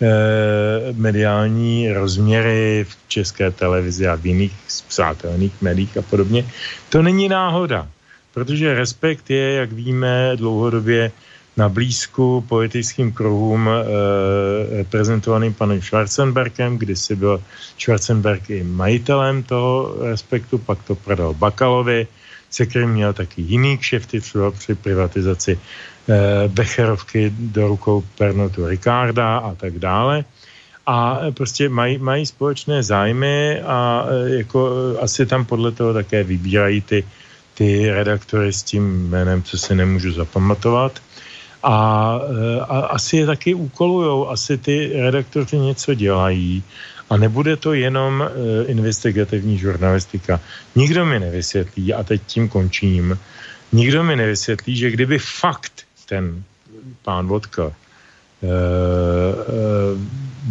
eh, mediální rozměry v české televizi a v jiných přátelných médiích a podobně. To není náhoda, protože respekt je, jak víme, dlouhodobě na blízku politickým kruhům e, reprezentovaným panem Schwarzenbergem, kdy si byl Schwarzenberg i majitelem toho respektu, pak to prodal Bakalovi, se kterým měl taky jiný kšefty, třeba při privatizaci eh, Becherovky do rukou Pernotu Ricarda a tak dále. A prostě mají, mají společné zájmy a eh, jako eh, asi tam podle toho také vybírají ty, ty redaktory s tím jménem, co si nemůžu zapamatovat. A, eh, a asi je taky úkolujou, asi ty redaktoři něco dělají a nebude to jenom uh, investigativní žurnalistika. Nikdo mi nevysvětlí, a teď tím končím, nikdo mi nevysvětlí, že kdyby fakt ten pán Vodka uh,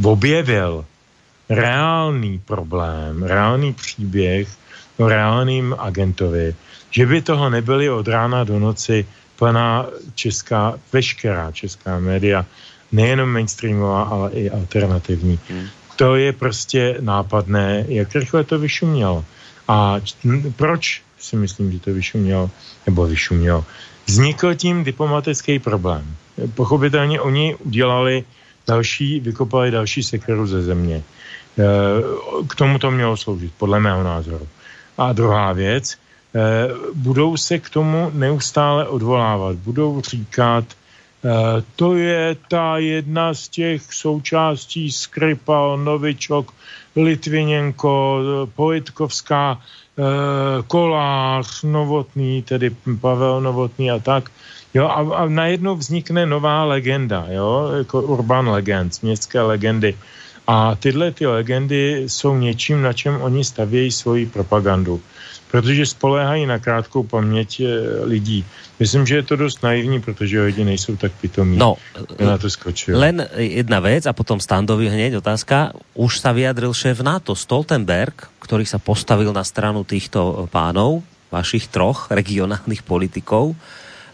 uh, objevil reálný problém, reálný příběh o reálným agentovi, že by toho nebyli od rána do noci plná česká, veškerá česká média, nejenom mainstreamová, ale i alternativní. Hmm to je prostě nápadné, jak rychle to vyšumělo. A proč si myslím, že to vyšumělo, nebo vyšumělo? Vznikl tím diplomatický problém. Pochopitelně oni udělali další, vykopali další sekeru ze země. E, k tomu to mělo sloužit, podle mého názoru. A druhá věc, budou se k tomu neustále odvolávat, budou říkat, Eh, to je ta jedna z těch součástí Skripal, Novičok, Litvinenko, Politkovská, eh, Kolář, Novotný, tedy Pavel Novotný a tak. Jo, a, a najednou vznikne nová legenda, jo, jako urban legend, městské legendy. A tyhle ty legendy jsou něčím, na čem oni stavějí svoji propagandu protože spoléhají na krátkou paměť eh, lidí. Myslím, že je to dost naivní, protože lidi nejsou tak pitomí. No, na to skočil. Len jedna vec a potom Standovi hneď otázka. Už sa vyjadril šéf NATO Stoltenberg, ktorý sa postavil na stranu týchto pánov, vašich troch regionálnych politikov,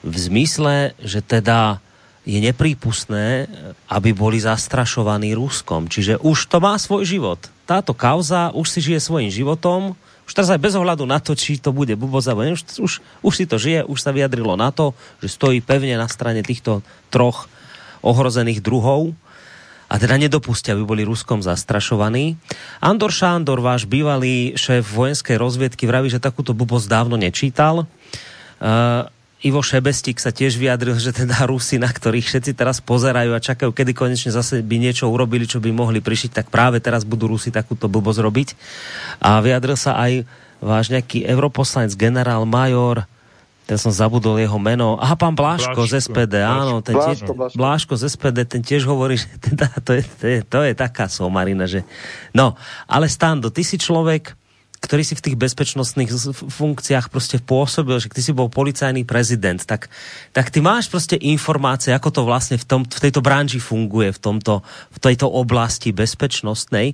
v zmysle, že teda je neprípustné, aby boli zastrašovaní Ruskom. Čiže už to má svoj život. Táto kauza už si žije svojím životom, už teraz aj bez ohľadu na to, či to bude Buboza, už, už, už si to žije, už sa vyjadrilo na to, že stojí pevne na strane týchto troch ohrozených druhov a teda nedopustia, aby boli Ruskom zastrašovaní. Andor Šándor, váš bývalý šéf vojenskej rozviedky, vraví, že takúto blbosť dávno nečítal. Uh, Ivo Šebestík sa tiež vyjadril, že teda Rusy, na ktorých všetci teraz pozerajú a čakajú, kedy konečne zase by niečo urobili, čo by mohli prišiť, tak práve teraz budú Rusy takúto blbosť robiť. A vyjadril sa aj váš nejaký europoslanec, generál major, ten som zabudol jeho meno. Aha, pán Bláško, Bláško z SPD, Bláško, áno, ten Bláško, tiež, Bláško. Bláško z SPD, ten tiež hovorí, že teda to je, to je, to je taká somarina, že... No, ale Stando, ty si človek, ktorý si v tých bezpečnostných funkciách prostě pôsobil, že ty si bol policajný prezident, tak, tak ty máš prostě informácie, ako to vlastně v, tom, v tejto branži funguje, v, tomto, v tejto oblasti bezpečnostnej.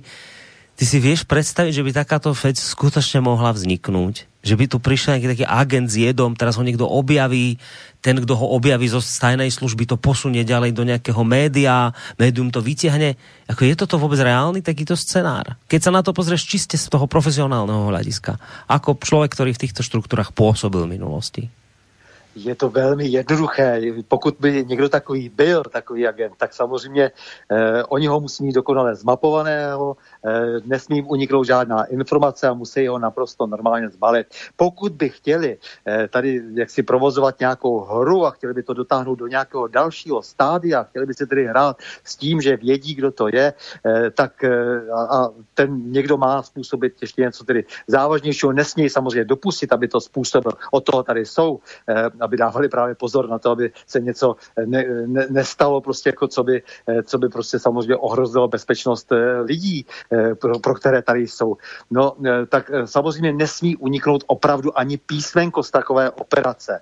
Ty si vieš predstaviť, že by takáto vec skutočne mohla vzniknúť? Že by tu prišiel nejaký taký agent s jedom, teraz ho niekto objaví, ten, kdo ho objaví zo tajnej služby, to posunie ďalej do nejakého média, médium to vytiahne. Ako je toto vôbec reálny takýto scenár? Keď sa na to pozrieš čiste z toho profesionálneho hľadiska, ako človek, ktorý v týchto štruktúrach pôsobil v minulosti je to velmi jednoduché. Pokud by někdo takový byl, takový agent, tak samozřejmě eh, oni ho musí mít dokonale zmapovaného, nesmí jim uniknout žádná informace a musí ho naprosto normálně zbalit. Pokud by chtěli eh, tady jak si provozovat nějakou hru a chtěli by to dotáhnout do nějakého dalšího stádia, chtěli by si tedy hrát s tím, že vědí, kdo to je, eh, tak eh, a ten někdo má způsobit ještě něco tedy závažnějšího, nesmí samozřejmě dopustit, aby to způsobil. O toho tady jsou eh, aby dávali právě pozor na to, aby se něco ne, ne, nestalo, prostě jako co by, eh, co by prostě samozřejmě ohrozilo bezpečnost eh, lidí, eh, pro, pro které tady jsou. No, tak samozřejmě nesmí uniknout opravdu ani písmenko z takové operace.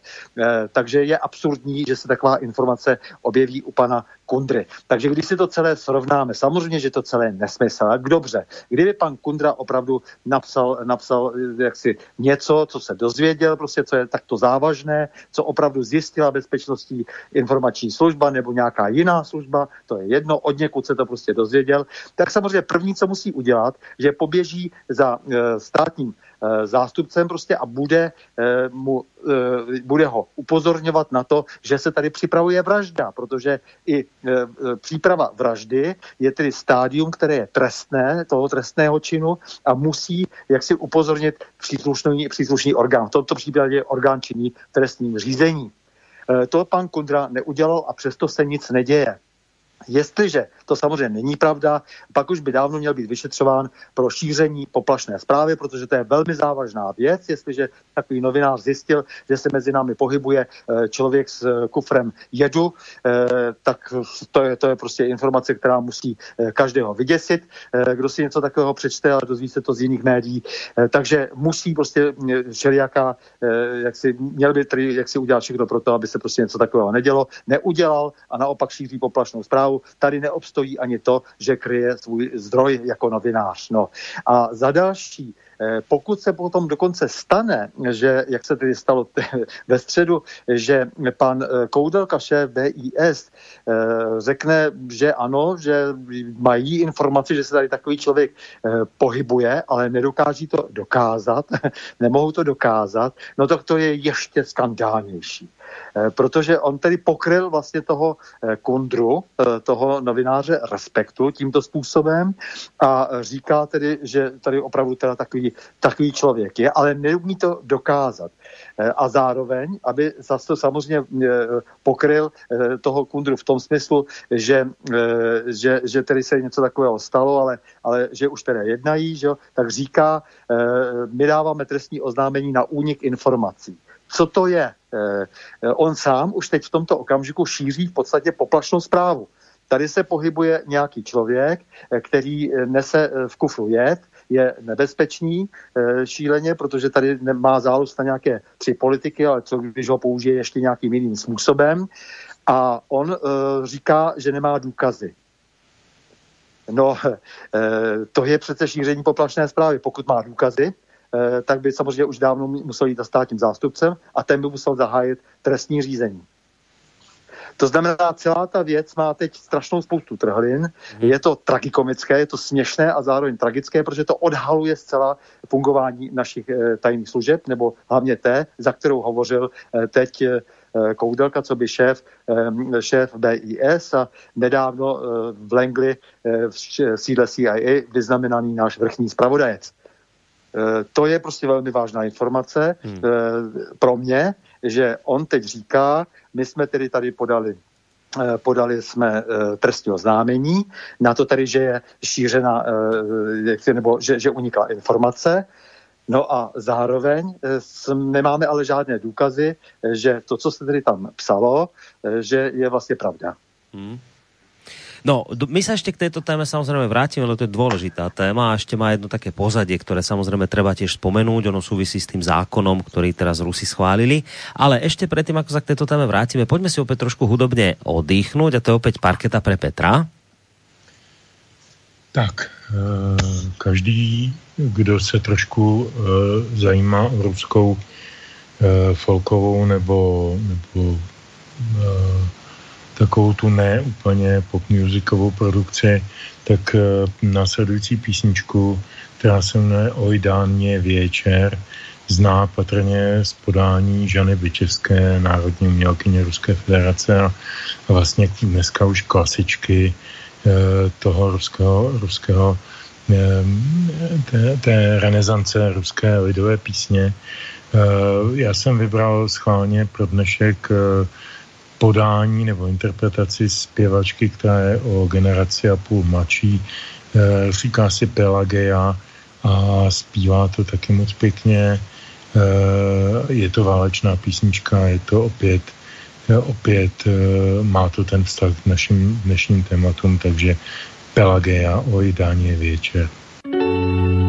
Takže je absurdní, že se taková informace objeví u pana Kundry. Takže když si to celé srovnáme, samozřejmě, že to celé je nesmysl. Dobře, kdyby pan Kundra opravdu napsal, napsal jaksi něco, co se dozvěděl, prostě co je takto závažné, co opravdu zjistila bezpečnostní informační služba nebo nějaká jiná služba, to je jedno, od někud se to prostě dozvěděl, tak samozřejmě první, co musí udělat, že poběží za e, státním zástupcem prostě a bude, e, mu, e, bude ho upozorňovat na to, že se tady připravuje vražda, protože i příprava vraždy je tedy stádium, které je trestné, toho trestného činu a musí jak si upozornit příslušný, příslušný orgán. V tomto případě orgán činí trestním řízení. To pan Kundra neudělal a přesto se nic neděje. Jestliže to samozřejmě není pravda, pak už by dávno měl být vyšetřován pro šíření poplašné zprávy, protože to je velmi závažná věc. Jestliže takový novinář zjistil, že se mezi námi pohybuje eh, člověk s eh, kufrem jedu, eh, tak to je, to je prostě informace, která musí každého vyděsit. Kdo si něco takového přečte a dozví se to z jiných médií, takže musí prostě všelijaká, jak si, měl by tedy, jak si udělat všechno pro to, aby se prostě něco takového nedělo. Neudělal a naopak šíří poplašnou zprávu. Tady neobstojí ani to, že kryje svůj zdroj jako novinář. No. A za další, Eh, pokud se potom dokonce stane, že, jak se tedy stalo [laughs] ve středu, že pan eh, Koudelka, šéf BIS, eh, řekne, že ano, že mají informaci, že se tady takový člověk pohybuje, ale nedokáží to dokázat, [laughs] nemohou to dokázat, no tak to je ještě skandálnější. Protože on tedy pokryl vlastně toho kundru, toho novináře Respektu tímto způsobem a říká tedy, že tady opravdu teda takový takový, člověk je, ale neumí to dokázat. Eh, a zároveň, aby zase to samozřejmě eh, pokryl eh, toho kundru v tom smyslu, že, že, že tedy se něco takového stalo, ale, ale že už tedy jednají, že tak říká, my dáváme trestní oznámení na únik informací. Co to je? On sám už teď v tomto okamžiku šíří v podstatě poplašnou zprávu. Tady se pohybuje nějaký člověk, který nese v kufru jed, je nebezpečný šíleně, protože tady má zálost na nějaké tři politiky, ale co když ho použije ještě nějakým jiným způsobem. A on říká, že nemá důkazy. No, to je přece šíření poplašné zprávy. Pokud má důkazy, tak by samozřejmě už dávno musel jít za státním zástupcem a ten by musel zahájit trestní řízení. To znamená, celá ta věc má teď strašnou spoustu trhlin. Je to tragikomické, je to směšné a zároveň tragické, protože to odhaluje zcela fungování našich eh, tajných služeb, nebo hlavně té, za kterou hovořil eh, teď eh, eh, Koudelka, co by šéf, eh, šéf BIS a nedávno v Langley v sídle CIA vyznamenaný náš vrchní zpravodajec. To je prostě velmi vážná informace hmm. pro mě, že on teď říká, my jsme tedy tady podali podali jsme trestní oznámení na to tady, že je šířena, nebo že, že unikla informace No a zároveň eh, nemáme ale žádné důkazy, eh, že to, co se tedy tam psalo, eh, že je vlastně pravda. Hmm. No, my sa ešte k tejto téme samozrejme vrátime, lebo to je dôležitá téma a ešte má jedno také pozadie, ktoré samozrejme treba tiež spomenúť, ono súvisí s tým zákonom, ktorý teraz Rusi schválili. Ale ešte predtým, ako sa k tejto téme vrátime, poďme si opäť trošku hudobne oddychnúť a to je opäť parketa pre Petra. Tak, eh, každý, kdo se trošku eh, zajímá o ruskou eh, folkovou nebo, nebo takovou tu ne úplně pop musicovou produkci, tak následující písničku, která se jmenuje Ojdánně věčer, zná patrně z podání Žany Byčevské, národní umělkyně Ruské federace a vlastně dneska už klasičky Eh, toho ruského, ruského eh, té, té renesance ruské lidové písně. Eh, já jsem vybral schválně pro dnešek podání nebo interpretaci zpěvačky, která je o generaci a půl mladší. Říká si Pelageja a zpívá to taky moc pěkně. Je to válečná písnička, je to opět opět eh, má to ten vztah k našim dnešním tématům, takže Pelageja o jídání večer. tak po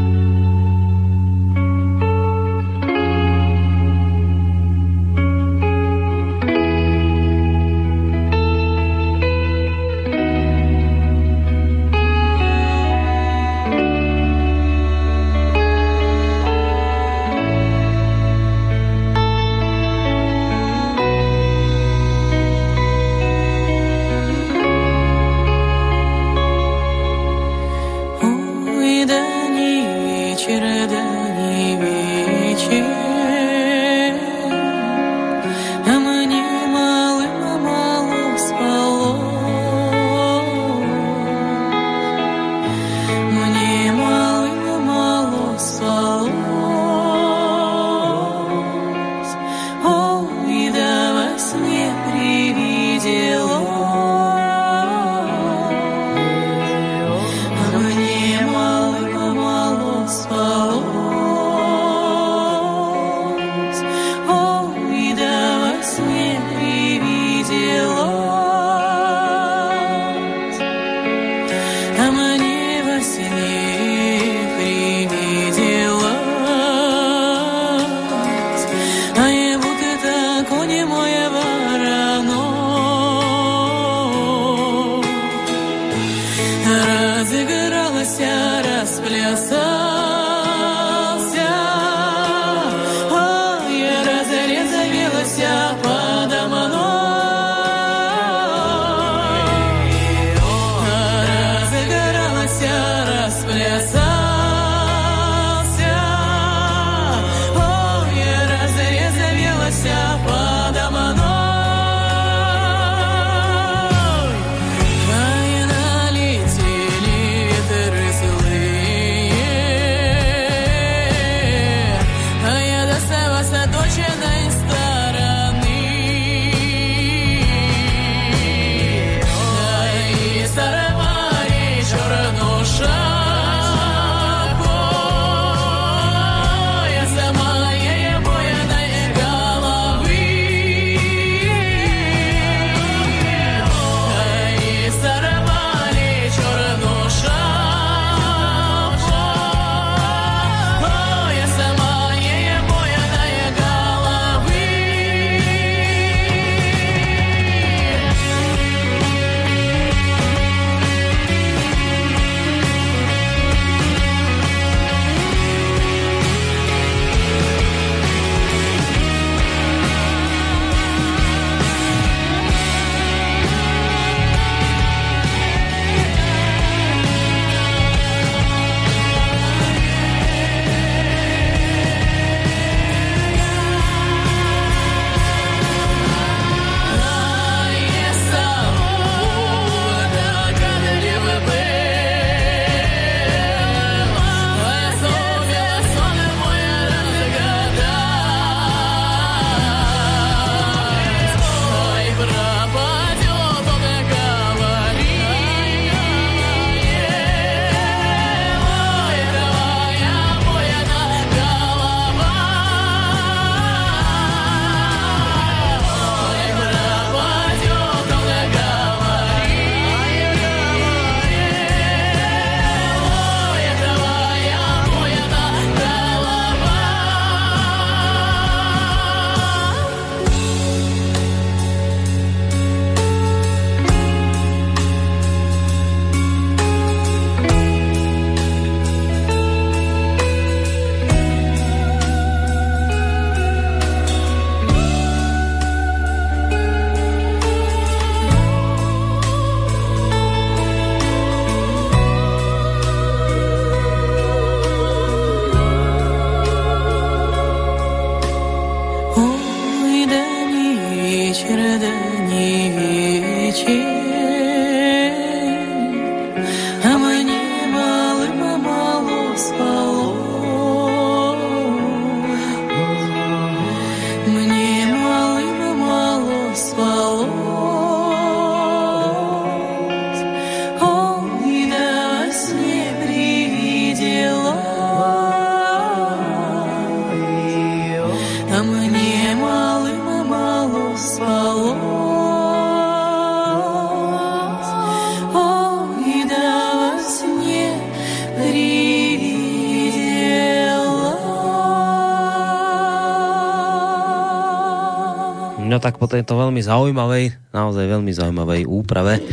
tejto veľmi zaujímavej, naozaj veľmi zaujímavej úprave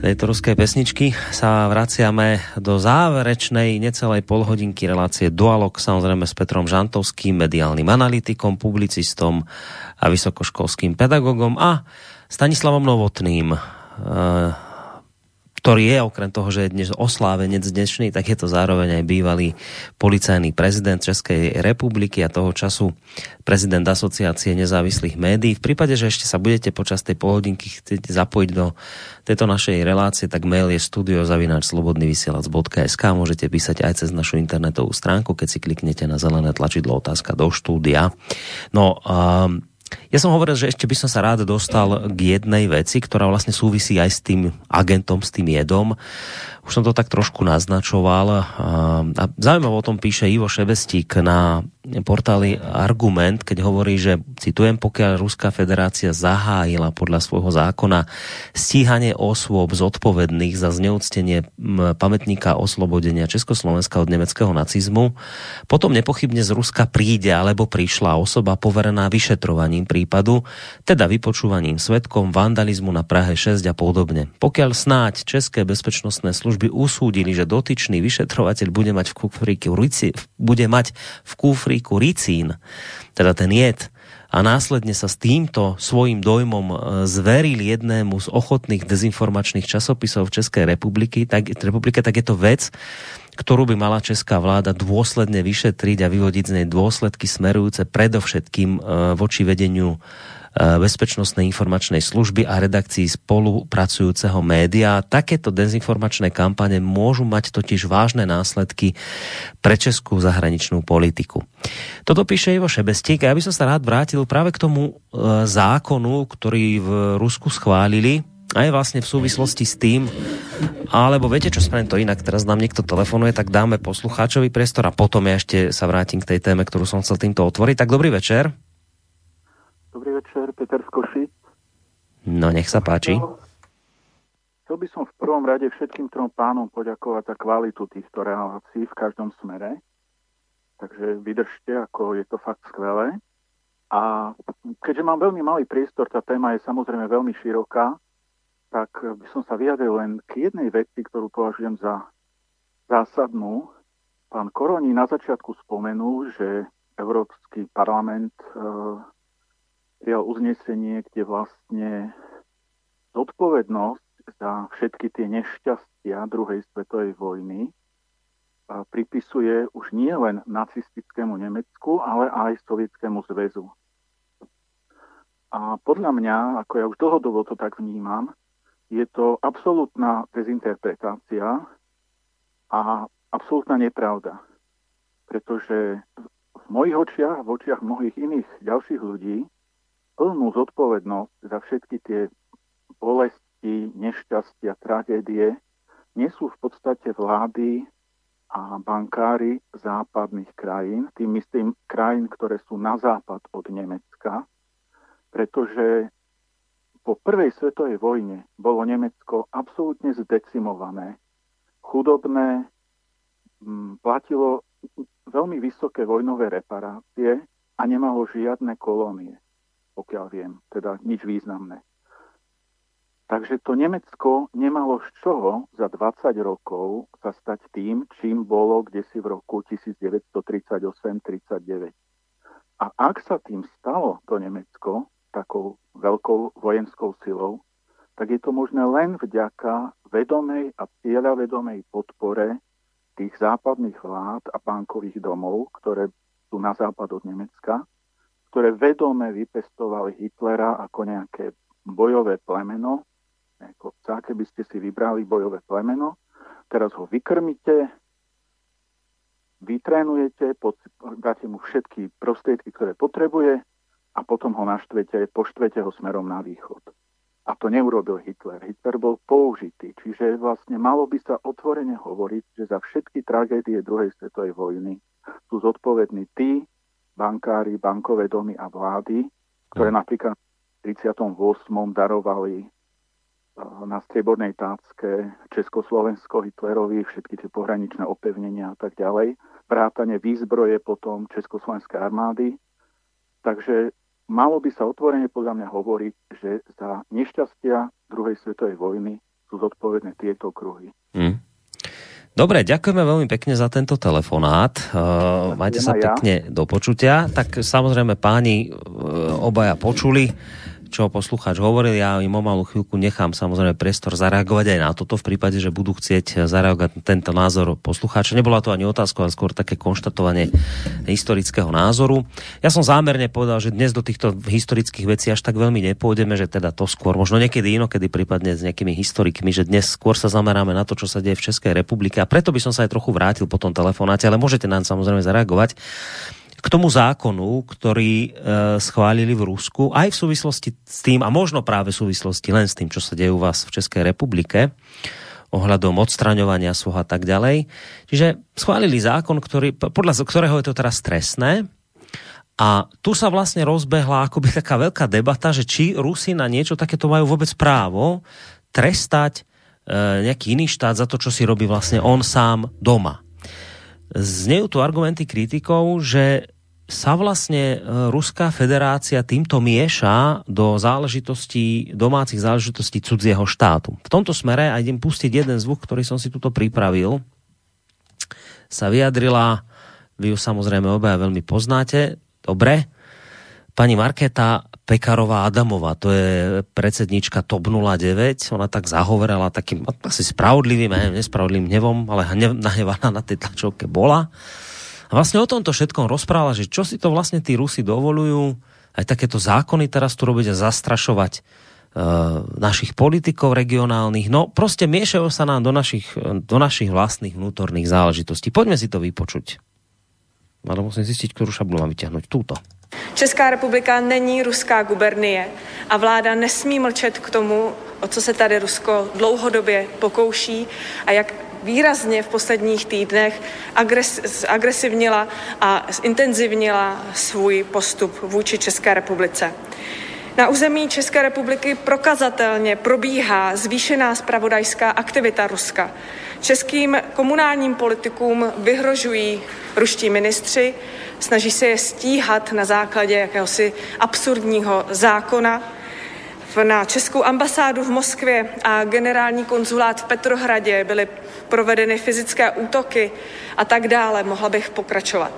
tejto ruskej pesničky. Sa vraciame do záverečnej necelej polhodinky relácie Dualog, samozrejme s Petrom Žantovským, mediálnym analytikom, publicistom a vysokoškolským pedagogom a Stanislavom Novotným, eh, ktorý je okrem toho, že je dnes oslávenec dnešný, tak je to zároveň aj bývalý policajný prezident Českej republiky a toho času prezident asociácie nezávislých médií. V prípade, že ešte sa budete počas tej pohodinky chcieť zapojiť do tejto našej relácie, tak mail je studiozavináčslobodnyvysielac.sk môžete písať aj cez našu internetovú stránku, keď si kliknete na zelené tlačidlo otázka do štúdia. No, um, ja som hovoril, že ešte by som sa rád dostal k jednej veci, ktorá vlastne súvisí aj s tým agentom, s tým jedom. Už som to tak trošku naznačoval. A zaujímavé o tom píše Ivo Ševestík na portáli Argument, keď hovorí, že citujem, pokiaľ Ruská federácia zahájila podľa svojho zákona stíhanie osôb zodpovedných za zneúctenie pamätníka oslobodenia Československa od nemeckého nacizmu, potom nepochybne z Ruska príde alebo prišla osoba poverená vyšetrovaním prípadu, teda vypočúvaním svetkom, vandalizmu na Prahe 6 a podobne. Pokiaľ snáď České bezpečnostné služby usúdili, že dotyčný vyšetrovateľ bude mať v kufríku, bude mať v kufríku ricín, teda ten jed, a následne sa s týmto svojím dojmom e, zveril jednému z ochotných dezinformačných časopisov Českej republiky, tak, republike, tak je to vec, ktorú by mala česká vláda dôsledne vyšetriť a vyvodiť z nej dôsledky smerujúce predovšetkým e, voči vedeniu Eh, bezpečnostnej informačnej služby a redakcií spolupracujúceho média. Takéto dezinformačné kampane môžu mať totiž vážne následky pre českú zahraničnú politiku. Toto píše Ivo Šebestík a ja by som sa rád vrátil práve k tomu eh, zákonu, ktorý v Rusku schválili, aj vlastne v súvislosti s tým, alebo viete čo, spravím to inak, teraz nám niekto telefonuje, tak dáme poslucháčovi priestor a potom ja ešte sa vrátim k tej téme, ktorú som chcel týmto otvoriť. Tak dobrý večer. Dobrý večer, Peter Skoši. No, nech sa páči. Chcel by som v prvom rade všetkým trom pánom poďakovať za kvalitu týchto relácií v každom smere. Takže vydržte, ako je to fakt skvelé. A keďže mám veľmi malý priestor, tá téma je samozrejme veľmi široká, tak by som sa vyjadril len k jednej veci, ktorú považujem za zásadnú. Pán Koroni na začiatku spomenul, že Európsky parlament e, prijal uznesenie, kde vlastne zodpovednosť za všetky tie nešťastia druhej svetovej vojny pripisuje už nie len nacistickému Nemecku, ale aj Sovietskému zväzu. A podľa mňa, ako ja už dlhodobo to tak vnímam, je to absolútna dezinterpretácia a absolútna nepravda. Pretože v mojich očiach, v očiach mnohých iných ďalších ľudí, plnú zodpovednosť za všetky tie bolesti, nešťastia, tragédie nesú v podstate vlády a bankári západných krajín, tým myslím krajín, ktoré sú na západ od Nemecka, pretože po prvej svetovej vojne bolo Nemecko absolútne zdecimované, chudobné, platilo veľmi vysoké vojnové reparácie a nemalo žiadne kolónie pokiaľ viem, teda nič významné. Takže to Nemecko nemalo z čoho za 20 rokov sa stať tým, čím bolo kde si v roku 1938-39. A ak sa tým stalo to Nemecko takou veľkou vojenskou silou, tak je to možné len vďaka vedomej a cieľavedomej podpore tých západných vlád a bankových domov, ktoré sú na západ od Nemecka, ktoré vedome vypestovali Hitlera ako nejaké bojové plemeno, ako keby ste si vybrali bojové plemeno, teraz ho vykrmíte, vytrénujete, dáte mu všetky prostriedky, ktoré potrebuje a potom ho naštvete, poštvete ho smerom na východ. A to neurobil Hitler. Hitler bol použitý, čiže vlastne malo by sa otvorene hovoriť, že za všetky tragédie druhej svetovej vojny sú zodpovední tí bankári, bankové domy a vlády, ktoré napríklad v 38. darovali na striebornej tácke Československo Hitlerovi, všetky tie pohraničné opevnenia a tak ďalej, vrátane výzbroje potom Československej armády. Takže malo by sa otvorene podľa mňa hovoriť, že za nešťastia druhej svetovej vojny sú zodpovedné tieto kruhy. Hmm. Dobre, ďakujeme veľmi pekne za tento telefonát. Uh, majte sa pekne do počutia. Tak samozrejme páni uh, obaja počuli čo poslucháč hovoril. Ja im o malú chvíľku nechám samozrejme priestor zareagovať aj na toto v prípade, že budú chcieť zareagovať na tento názor poslucháča. Nebola to ani otázka, ale skôr také konštatovanie historického názoru. Ja som zámerne povedal, že dnes do týchto historických vecí až tak veľmi nepôjdeme, že teda to skôr, možno niekedy inokedy prípadne s nejakými historikmi, že dnes skôr sa zameráme na to, čo sa deje v Českej republike a preto by som sa aj trochu vrátil po tom telefonáte, ale môžete nám samozrejme zareagovať k tomu zákonu, ktorý e, schválili v Rusku, aj v súvislosti s tým, a možno práve v súvislosti len s tým, čo sa deje u vás v Českej republike, ohľadom odstraňovania svoha a tak ďalej. Čiže schválili zákon, ktorý, podľa ktorého je to teraz trestné, a tu sa vlastne rozbehla akoby taká veľká debata, že či Rusi na niečo takéto majú vôbec právo trestať e, nejaký iný štát za to, čo si robí vlastne on sám doma znejú tu argumenty kritikov, že sa vlastne Ruská federácia týmto mieša do záležitostí, domácich záležitostí cudzieho štátu. V tomto smere, a idem pustiť jeden zvuk, ktorý som si tuto pripravil, sa vyjadrila, vy ju samozrejme obaja veľmi poznáte, dobre, pani Markéta Pekarová Adamová, to je predsednička TOP 09, ona tak zahovorala takým asi spravodlivým, neviem, nespravodlivým hnevom, ale nahnevaná na tej tlačovke bola. A vlastne o tomto všetkom rozprávala, že čo si to vlastne tí Rusi dovolujú, aj takéto zákony teraz tu robiť a zastrašovať uh, našich politikov regionálnych. No proste miešajú sa nám do našich, do našich vlastných vnútorných záležitostí. Poďme si to vypočuť. Ale musím zistiť, ktorú šablu mám vyťahnuť. Túto. Česká republika není ruská gubernie a vláda nesmí mlčet k tomu, o co se tady Rusko dlouhodobě pokouší a jak výrazně v posledních týdnech agres, agresivnila a intenzivnila svůj postup vůči České republice. Na území České republiky prokazatelně probíhá zvýšená spravodajská aktivita Ruska. Českým komunálním politikům vyhrožují ruští ministři, snaží se je stíhat na základě jakéhosi absurdního zákona. Na českou ambasádu v Moskvě a generální konzulát v Petrohradě byly provedeny fyzické útoky a tak dále. Mohla bych pokračovat.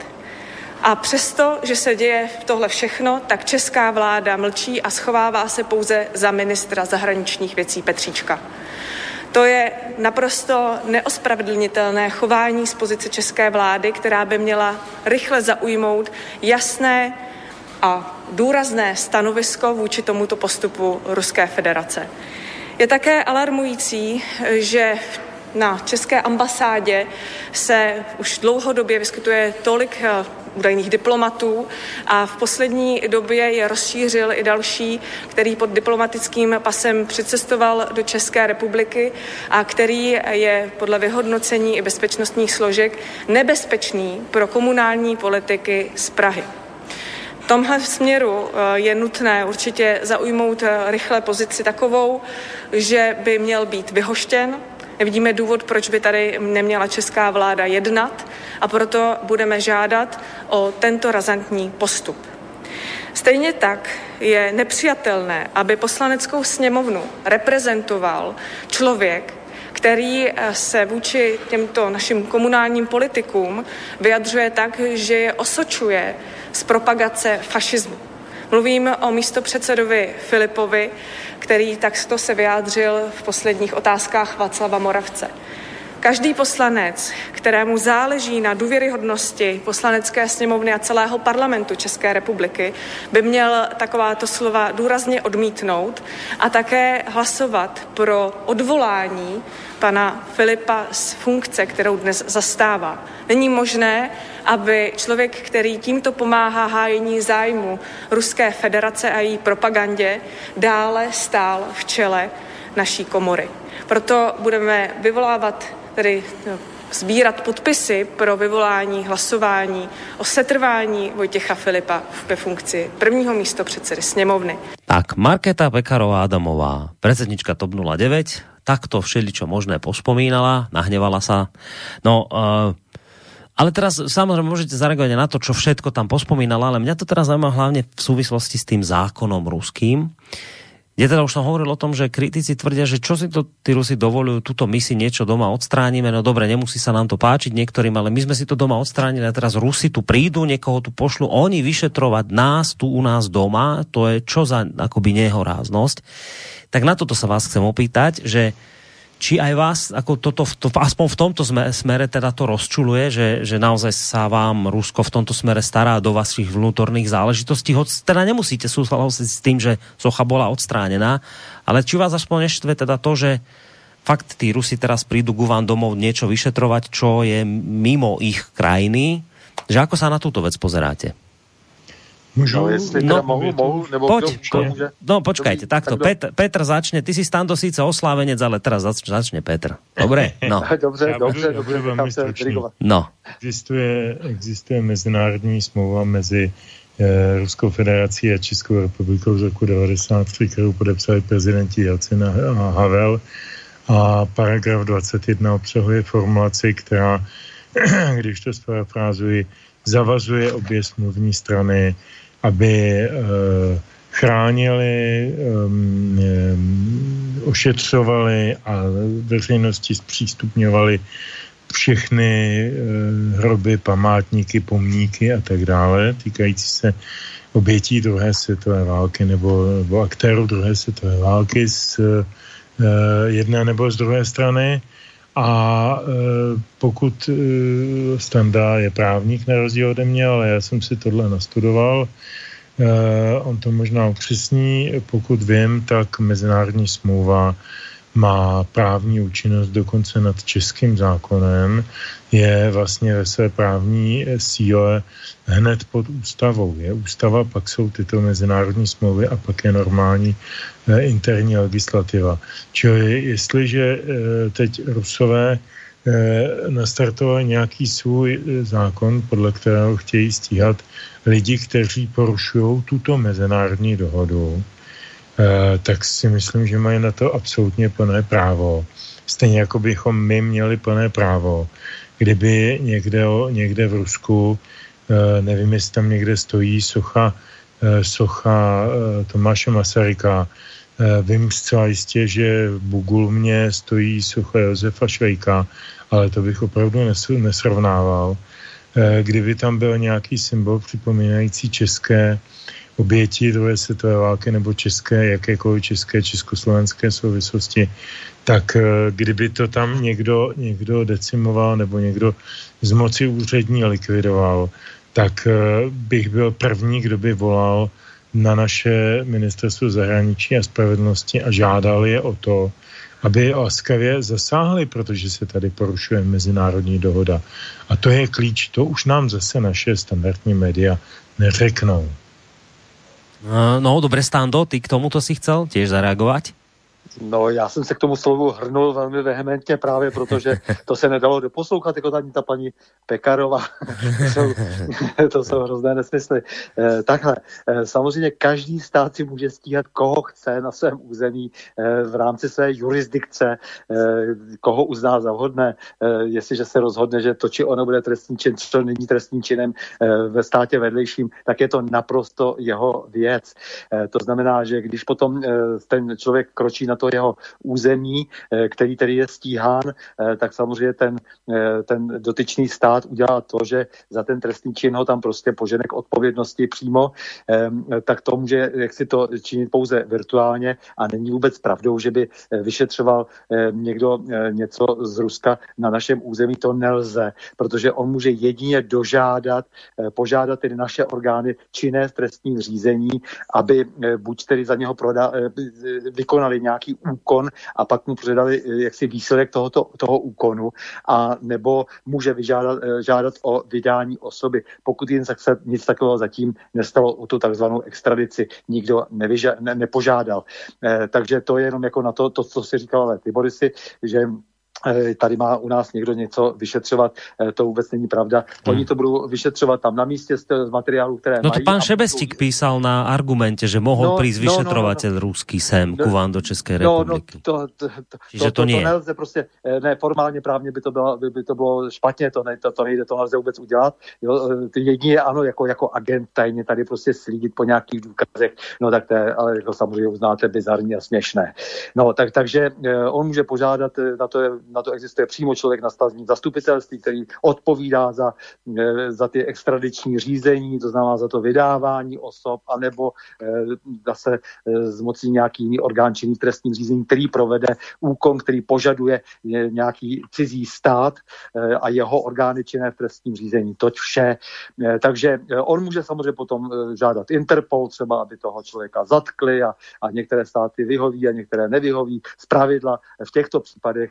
A přesto, že se děje tohle všechno, tak česká vláda mlčí a schovává se pouze za ministra zahraničních věcí Petříčka. To je naprosto neospravedlnitelné chování z pozice české vlády, která by měla rychle zaujmout jasné a důrazné stanovisko vůči tomuto postupu Ruské federace. Je také alarmující, že na české ambasádě se už dlouhodobě vyskytuje tolik eh, údajných diplomatů a v poslední době je rozšířil i další, který pod diplomatickým pasem přicestoval do České republiky a který je podle vyhodnocení i bezpečnostních složek nebezpečný pro komunální politiky z Prahy. V tomhle směru eh, je nutné určitě zaujmout eh, rychle pozici takovou, že by měl být vyhoštěn Nevidíme důvod, proč by tady neměla česká vláda jednat a proto budeme žádat o tento razantní postup. Stejně tak je nepřijatelné, aby poslaneckou sněmovnu reprezentoval člověk, který eh, se vůči těmto našim komunálním politikům vyjadřuje tak, že je osočuje z propagace fašismu. Mluvím o místopředsedovi Filipovi, který takto se vyjádřil v posledních otázkách Václava Moravce. Každý poslanec, kterému záleží na důvěryhodnosti poslanecké sněmovny a celého parlamentu České republiky, by měl takováto slova důrazně odmítnout a také hlasovat pro odvolání pana Filipa z funkce, kterou dnes zastává. Není možné, aby člověk, který tímto pomáhá hájení zájmu Ruské federace a její propagandě, dále stál v čele naší komory. Proto budeme vyvolávat tedy no, sbírat podpisy pro vyvolání hlasování o setrvání Vojtěcha Filipa ve funkci prvního místo předsedy sněmovny. Tak, Markéta Pekarová Adamová, predsednička TOP 09, takto všeličo možné pospomínala, nahnevala sa. No, uh, ale teraz samozrejme môžete zareagovať na to, čo všetko tam pospomínala, ale mňa to teraz zaujíma hlavne v súvislosti s tým zákonom ruským. Ja teda už som hovoril o tom, že kritici tvrdia, že čo si to tí Rusi dovolujú, tuto my si niečo doma odstránime, no dobre, nemusí sa nám to páčiť niektorým, ale my sme si to doma odstránili a teraz Rusi tu prídu, niekoho tu pošlu, oni vyšetrovať nás tu u nás doma, to je čo za akoby nehoráznosť. Tak na toto sa vás chcem opýtať, že či aj vás ako toto, to, aspoň v tomto smere teda to rozčuluje, že, že naozaj sa vám Rusko v tomto smere stará do vašich vnútorných záležitostí, hoď teda nemusíte súhlasiť s tým, že socha bola odstránená, ale či vás aspoň neštve teda to, že fakt tí Rusi teraz prídu ku vám domov niečo vyšetrovať, čo je mimo ich krajiny, že ako sa na túto vec pozeráte? Můžu? No, jestli no, mohu, mohu, nebo poď, kdo, kdo může? No počkajte, takto, tak Petr, Petr začne, ty si stando síce oslávenec, ale teraz začne Petr. Dobre? No. [laughs] dobře, dobře, dobře, nechám se No. Existuje, existuje mezinárodní smlouva mezi eh, Ruskou federací a Českou republikou z roku 93, kterou podepsali prezidenti Jacin a Havel. A paragraf 21 obsahuje formulaci, která, [clears throat] když to sparafrázuji, zavazuje obě smluvní strany aby eh, chránili, ošetřovali a veřejnosti zpřístupňovali všechny eh, hroby, památníky, pomníky a tak dále, týkající se obětí druhé světové války nebo, nebo aktérů druhé světové války z eh, jedné nebo z druhé strany. A pokud Standa je právník na rozdíl ode mě, ale já jsem si tohle nastudoval, Uh, on to možná upřesní. Pokud vím, tak mezinárodní smlouva má právní účinnost dokonce nad českým zákonem, je vlastně ve své právní síle hned pod ústavou. Je ústava, pak jsou tyto mezinárodní smlouvy a pak je normální eh, interní legislativa. Čili jestliže eh, teď Rusové Eh, nastartovali nějaký svůj zákon, podle kterého chtějí stíhat lidi, kteří porušují tuto mezinárodní dohodu, tak si myslím, že mají na to absolutně plné právo. Stejně jako bychom my měli plné právo, kdyby někde, někde v Rusku, nevím, jestli tam někde stojí socha, socha Tomáše Masaryka, Vím zcela jistě, že v Bugulmě stojí socha Josefa Švejka, ale to bych opravdu nesrovnával. Eh, kdyby tam byl nějaký symbol připomínající české oběti druhé světové války nebo české, jakékoliv české, československé souvislosti, tak eh, kdyby to tam někdo, někdo decimoval nebo někdo z moci úřední likvidoval, tak eh, bych byl první, kdo by volal na naše ministerstvo zahraničí a spravedlnosti a žádal je o to, aby laskavě zasáhli, protože se tady porušuje mezinárodní dohoda. A to je klíč, to už nám zase naše standardní média neřeknou. No, dobre, Stando, ty k tomuto si chcel tiež zareagovať? No, já jsem se k tomu slovu hrnul velmi vehementně právě, protože [laughs] to se nedalo doposlouchat, jako tady ta paní Pekarová. to, jsou, to jsou hrozné nesmysly. Eh, takhle, eh, samozřejmě každý stát si může stíhat, koho chce na svém území eh, v rámci své jurisdikce, koho uzná za vhodné. Jestliže se rozhodne, že to, či ono bude trestní čin, co není trestním činem ve státě vedlejším, tak je to naprosto jeho věc. To znamená, že když potom ten člověk kročí na to jeho území, který tedy je stíhán, tak samozřejmě ten, ten dotyčný stát udělá to, že za ten trestný čin ho tam prostě požene k odpovědnosti přímo, tak to může jak si to činit pouze virtuálně a není vůbec pravdou, že by vyšetřoval někdo něco z Ruska na našem území. To nelze, protože on může jedině dožádat, požádat tedy naše orgány činné v trestním řízení, aby buď tedy za něho proda, vykonali nějaký úkon a pak mu předali jaksi výsledek tohoto, toho úkonu a nebo může vyžádat žádat o vydání osoby. Pokud jen se nic takového zatím nestalo o tu takzvanou extradici, nikdo nevyža, ne, nepožádal. Eh, takže to je jenom jako na to, to co si říkal ale že Eh, tady má u nás někdo něco vyšetřovat, eh, to vůbec není pravda. Oni hmm. to budou vyšetřovat tam na místě z, z materiálu, které No to mají, pán Šebestík písal na argumente, že mohl no, přijít vyšetrovatel no, no, no. ruský sem no, ku vám do České republiky. No, no, to, to, to, to, to, to, to nelze prostě, eh, ne, formálně právně by to bylo, by, by to bylo špatně, to, ne, to, to nejde, to nelze vůbec udělat. Jo, jedině ano, jako, jako agent tajně tady prostě slídit po nějakých důkazech, no tak to je, ale jako samozřejmě uznáte bizarní a směšné. No, tak, takže on může požádat, na to je na to existuje přímo člověk na stavním zastupitelství, který odpovídá za, eh, za ty extradiční řízení, to znamená za to vydávání osob, anebo eh, zase eh, zmocí nějaký jiný orgán činný trestním řízení, který provede úkon, který požaduje nějaký cizí stát a jeho orgány činné v trestním řízení. Toť vše. Takže on může samozřejmě potom žádat Interpol třeba, aby toho člověka zatkli a, a některé státy vyhoví a některé nevyhoví. Z pravidla v těchto případech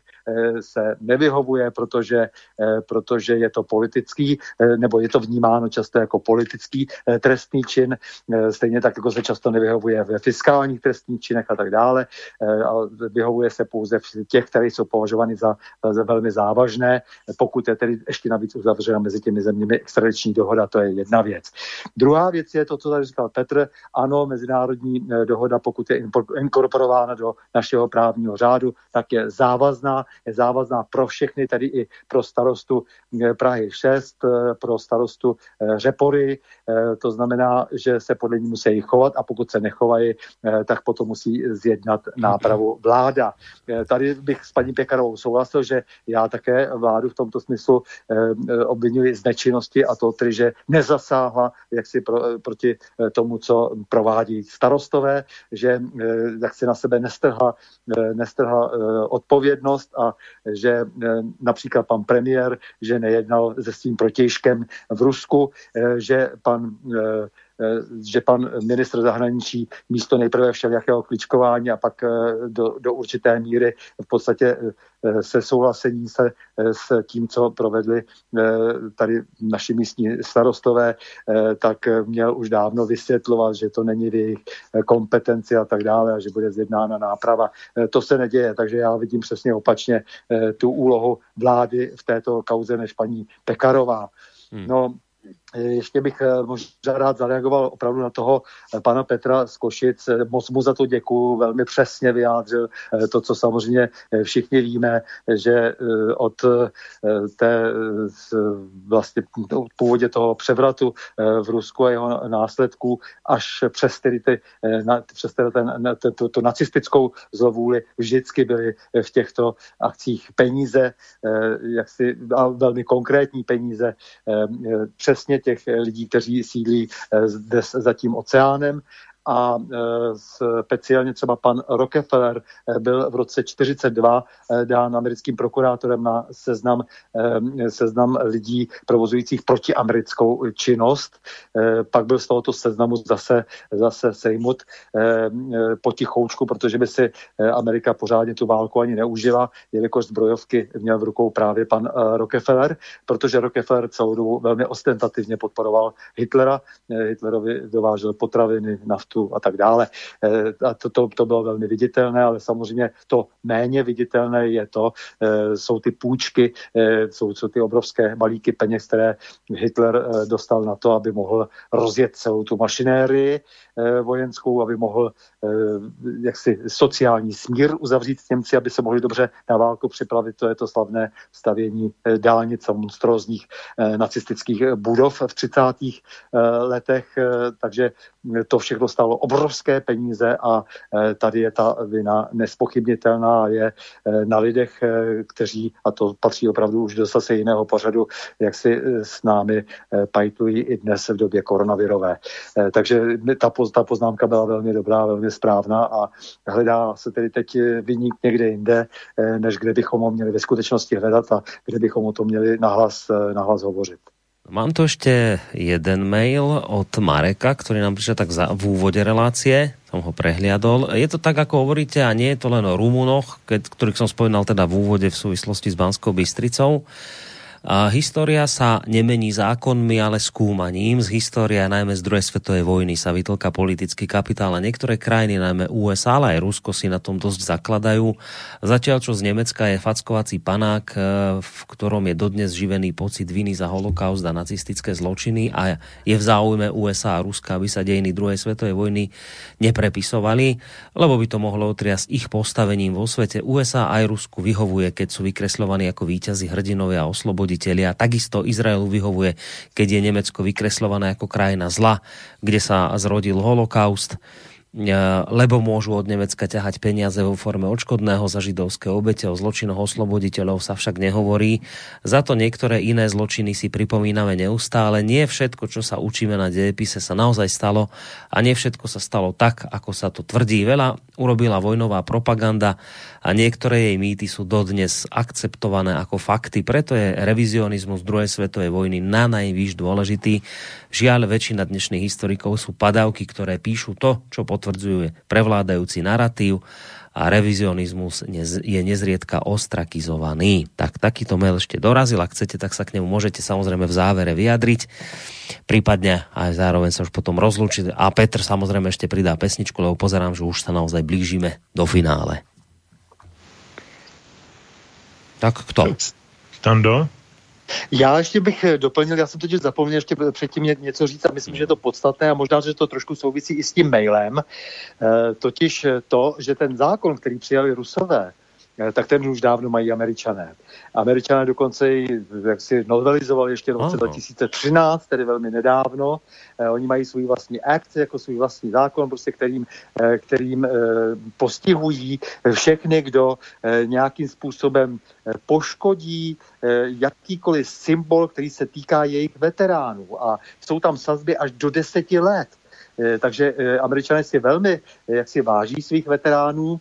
se nevyhovuje, protože, eh, protože je to politický, eh, nebo je to vnímáno často jako politický eh, trestný čin, stejně tak, jako se často nevyhovuje ve fiskálních trestních činech a tak dále. A vyhovuje se pouze v těch, které jsou považovány za, za velmi závažné, pokud je tedy ještě navíc uzavřena mezi těmi zeměmi extradiční dohoda, to je jedna věc. Druhá věc je to, co tady říkal Petr, ano, mezinárodní dohoda, pokud je inkorporována do našeho právního řádu, tak je závazná, je závazná pro všechny, tedy i pro starostu eh, Prahy 6, eh, pro starostu eh, Řepory. To znamená, že se podle ní musí chovat a pokud se nechovají, tak potom musí zjednat nápravu vláda. Tady bych s paní Pekarovou souhlasil, že já také vládu v tomto smyslu obvinuji z nečinnosti a to tedy, že nezasáhla jaksi pro, proti tomu, co provádí starostové, že jak si na sebe nestrhla, nestrhla odpovědnost a že eh, například pan premiér, že nejednal se svým protějškem v Rusku, eh, že pan eh, že pan ministr zahraničí místo nejprve všelijakého kličkování a pak do, do určité míry v podstatě se souhlasení se s tím, co provedli tady naši místní starostové, tak měl už dávno vysvětlovat, že to není v jejich kompetenci a tak dále a že bude zjednána náprava. To se neděje, takže já vidím přesně opačně tu úlohu vlády v této kauze než paní Pekarová. Hmm. No, ještě bych eh, možná rád zareagoval opravdu na toho eh, pana Petra z Košic. Moc mu za to děkuju, velmi přesně vyjádřil eh, to, co samozřejmě všichni víme, že od té vlastně původě toho převratu v Rusku a jeho následků až přes tedy ty, přes tedy ten, tu, tu nacistickou zlovůli vždycky byly v těchto akcích peníze, jaksi, a velmi konkrétní peníze, přesně těch lidí, kteří sídlí eh, zde za tím oceánem a e, speciálně třeba pan Rockefeller e, byl v roce 42 e, dán americkým prokurátorem na seznam, seznam lidí provozujících protiamerickou činnost. Pak byl z tohoto seznamu zase, zase sejmut potichoučku, protože by si Amerika pořádně tu válku ani neužila, jelikož zbrojovky měl v rukou právě pan Rockefeller, protože Rockefeller celou dobu velmi ostentativně podporoval Hitlera. Hitlerovi dovážel potraviny, naftu, naftu a tak dále. Eh, a to, to, to bylo velmi viditelné, ale samozřejmě to méně viditelné je to, eh, jsou ty půjčky, eh, jsou, jsou ty obrovské balíky peněz, které Hitler dostal na to, aby mohl rozjet celou tu mašinérii vojenskou, aby mohl jaksi sociální smír uzavřít s Němci, aby se mohli dobře na válku připravit. To je to slavné stavění dálnic a monstrózních nacistických budov v 30. letech. Takže to všechno stalo obrovské peníze a tady je ta vina nespochybnitelná je na lidech, kteří, a to patří opravdu už do zase jiného pořadu, jak si s námi pajtují i dnes v době koronavirové. Takže ta, ta poznámka byla velmi dobrá, velmi správná a hledá se tedy teď vyník někde jinde, než kde bychom ho měli ve skutečnosti hledat a kde bychom o tom měli nahlas, nahlas hovořit. Mám tu ešte jeden mail od Mareka, ktorý nám prišiel tak za, v úvode relácie, som ho prehliadol. Je to tak, ako hovoríte, a nie je to len o Rumunoch, ktorých som spomínal teda v úvode v súvislosti s Banskou Bystricou. A história sa nemení zákonmi, ale skúmaním. Z história, najmä z druhej svetovej vojny, sa vytlka politický kapitál a niektoré krajiny, najmä USA, ale aj Rusko si na tom dosť zakladajú. Zatiaľ, čo z Nemecka je fackovací panák, e, v ktorom je dodnes živený pocit viny za holokaust a nacistické zločiny a je v záujme USA a Ruska, aby sa dejiny druhej svetovej vojny neprepisovali, lebo by to mohlo otriasť ich postavením vo svete. USA aj Rusku vyhovuje, keď sú vykreslovaní ako víťazi hrdinovia a oslobodí osloboditeľia. Takisto Izraelu vyhovuje, keď je Nemecko vykreslované ako krajina zla, kde sa zrodil holokaust lebo môžu od Nemecka ťahať peniaze vo forme odškodného za židovské obete, o zločinoch osloboditeľov sa však nehovorí. Za to niektoré iné zločiny si pripomíname neustále. Nie všetko, čo sa učíme na dejepise, sa naozaj stalo a nie všetko sa stalo tak, ako sa to tvrdí. Veľa urobila vojnová propaganda a niektoré jej mýty sú dodnes akceptované ako fakty. Preto je revizionizmus druhej svetovej vojny na najvýš dôležitý. Žiaľ, väčšina dnešných historikov sú padavky, ktoré píšu to, čo potvrdzuje prevládajúci narratív a revizionizmus je nezriedka ostrakizovaný. Tak takýto mail ešte dorazil, ak chcete, tak sa k nemu môžete samozrejme v závere vyjadriť, prípadne aj zároveň sa už potom rozlúčiť a Petr samozrejme ešte pridá pesničku, lebo pozerám, že už sa naozaj blížime do finále. Tak kto? Stando? Já ještě bych eh, doplnil, já jsem totiž zapomněl ještě předtím něco říct a myslím, že je to podstatné a možná, že to trošku souvisí i s tím mailem, e, totiž to, že ten zákon, který přijali Rusové, Eh, tak ten už dávno mají američané. Američané dokonce ji jak si novelizovali ještě v roce 2013, tedy velmi nedávno. Eh, oni mají svůj vlastní akt, jako svůj vlastní zákon, prostě kterým, eh, kterým postihují všechny, kdo nějakým způsobem poškodí jakýkoliv symbol, který se týká jejich veteránů. A jsou tam sazby až do deseti let. Takže američané si velmi jak si váží svých veteránů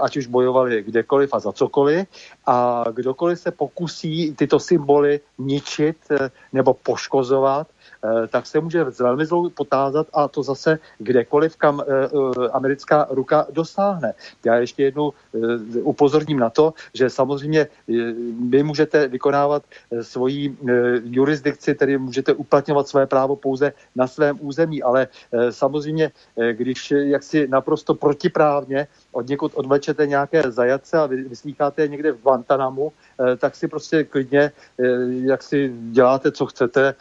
ať už bojovali kdekoliv a za cokoliv. A kdokoliv se pokusí tyto symboly ničit eh, nebo poškozovat, Eh, tak se může velmi zlou potázat a to zase kdekoliv, kam eh, americká ruka dosáhne. Já ještě jednou upozorním na to, že samozřejmě vy můžete vykonávat svoji jurisdikci, tedy můžete uplatňovat své právo pouze na svém území, ale samozřejmě, když jaksi naprosto protiprávně od někud odvlečete nějaké zajace a vyslýcháte je někde v Guantanamu, tak si prostě klidně, jak si děláte, co chcete,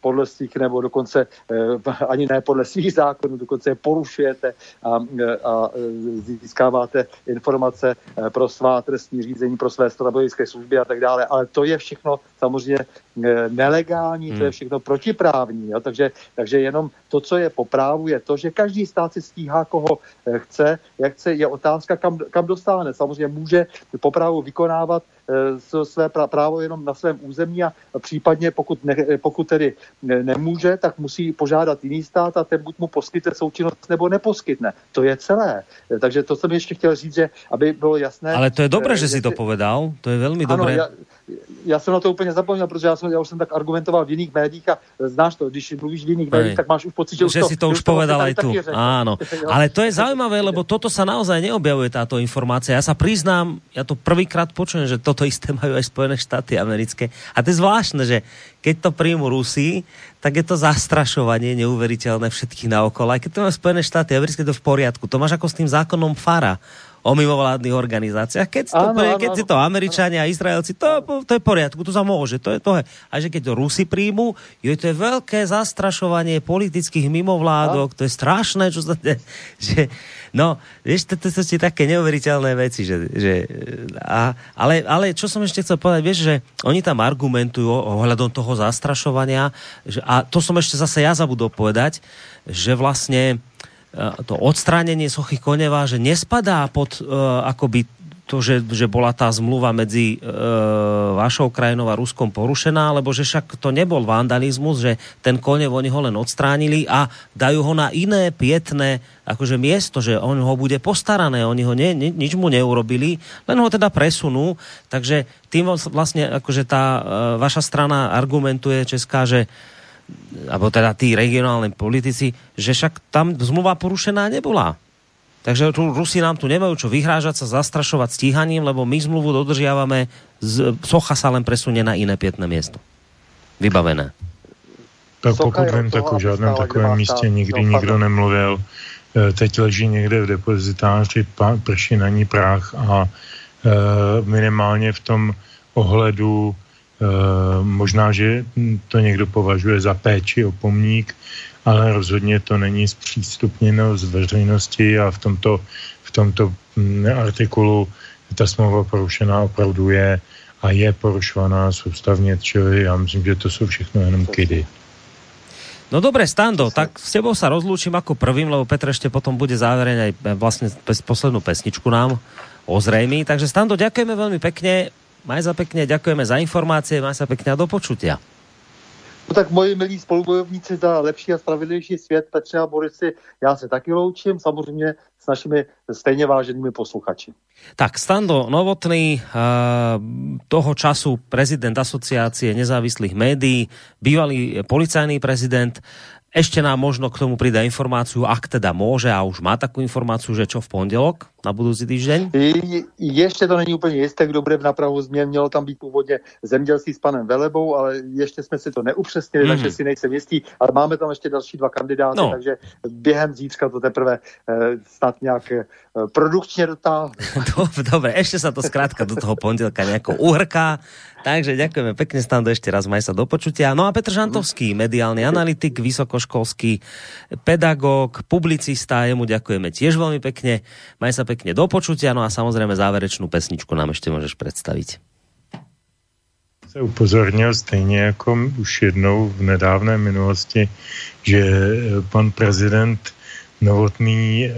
podle svých, nebo dokonce eh, ani ne podle svých zákonů, dokonce je porušujete a, a získáváte informace eh, pro svá trestní řízení, pro své strategické služby a tak dále. Ale to je všechno samozřejmě eh, nelegální, to je hmm. všechno protiprávní. Jo? Takže, takže jenom to, co je po právu, je to, že každý stát si stíhá, koho chce, jak chce, je otázka, kam, kam dostane. Samozřejmě může po právu vykonávat své právo jenom na svém území a případně pokud, ne, pokud tedy nemůže, tak musí požádat jiný stát a ten buď mu poskytne součinnost nebo neposkytne. To je celé. Takže to jsem ještě chtěl říct, že aby bylo jasné. Ale to je dobré, že si to povedal. To je velmi dobré. Já, já jsem na to úplně zapomněl, protože já, jsem, já už jsem tak argumentoval v jiných médiích a znáš to, když mluvíš v jiných médiích, tak máš už pocit, že, že už si to už povedal aj tu. Áno. [laughs] Ale to je zaujímavé, lebo toto sa naozaj neobjavuje táto informácia. Ja sa priznám, ja to prvýkrát počujem, že toto isté majú aj Spojené štáty americké. A to je zvláštne, že keď to príjmu Rusi, tak je to zastrašovanie neuveriteľné všetkých naokolo. Aj keď to má Spojené štáty americké, to v poriadku. To máš ako s tým zákonom Fara o mimovládnych organizáciách. Keď, to, áno, keď áno, si to Američania a Izraelci, to, to je poriadku, to sa môže. To je to. A že keď to Rusi príjmu, jo, to je veľké zastrašovanie politických mimovládok, to je strašné, čo sa... [laughs] Že, no, vieš, to, to, sú také neuveriteľné veci, že, že a, ale, ale čo som ešte chcel povedať, vieš, že oni tam argumentujú ohľadom toho zastrašovania že, a to som ešte zase ja zabudol povedať, že vlastne to odstránenie sochy Koneva, že nespadá pod uh, akoby to, že, že bola tá zmluva medzi e, vašou krajinou a Ruskom porušená, lebo že však to nebol vandalizmus, že ten konev oni ho len odstránili a dajú ho na iné pietné akože miesto, že on ho bude postarané, oni ho ne, ne, nič mu neurobili, len ho teda presunú, takže tým vlastne akože tá e, vaša strana argumentuje česká, že alebo teda tí regionálni politici, že však tam zmluva porušená nebola Takže tu Rusi nám tu nemajú čo vyhrážať sa, zastrašovať stíhaním, lebo my zmluvu dodržiavame, z, socha sa len presunie na iné pětné miesto. Vybavené. Tak pokud vím, tak o žádném takovém místě nikdy nikdo nemluvil. E, teď leží někde v depozitáři, prší na ní prach a e, minimálně v tom ohledu možná, že to někdo považuje za péči o pomník, ale rozhodně to není zpřístupněno z veřejnosti a v tomto, v tomto mm, artikulu ta smlouva porušená opravdu je a je porušovaná soustavně, čili já myslím, že to jsou všechno jenom kidy. No dobre, Stando, tak s tebou sa rozlúčim ako prvým, lebo Petr ešte potom bude závereň aj e, vlastne pesničku nám ozrejmi. Takže Stando, ďakujeme veľmi pekne, maj za pekne, ďakujeme za informácie, maj sa pekne a do počutia. No tak moji milí spolubojovníci za lepší a spravedlivější svět Petře a Borisy, já se taky loučím, samozřejmě s našimi stejně váženými posluchači. Tak, Stando Novotný, toho času prezident asociácie nezávislých médií, bývalý policajný prezident, ešte nám možno k tomu pridá informáciu, ak teda môže a už má takú informáciu, že čo v pondelok na budoucí týden? Ještě to není úplně jisté, kdo bude v napravu změn. Mělo tam být původně zemědělství s panem Velebou, ale ještě jsme si to neupřesnili, mm. takže si nejsem jistý. Ale máme tam ještě další dva kandidáty, no. takže během zítřka to teprve eh, snad nějak eh, produkčně dotáhne. [laughs] Dobre, ešte sa to zkrátka do toho pondelka nejako uhrká. Takže ďakujeme pekne, Stando, ešte raz maj sa do počutia. No a Petr Žantovský, mediálny analytik, vysokoškolský pedagóg, publicista, jemu ďakujeme tiež veľmi pekne. Maj sa pekne do počutia, no a samozrejme záverečnú pesničku nám ešte môžeš predstaviť. Se upozornil stejně jako už jednou v nedávné minulosti, že pan prezident Novotný e,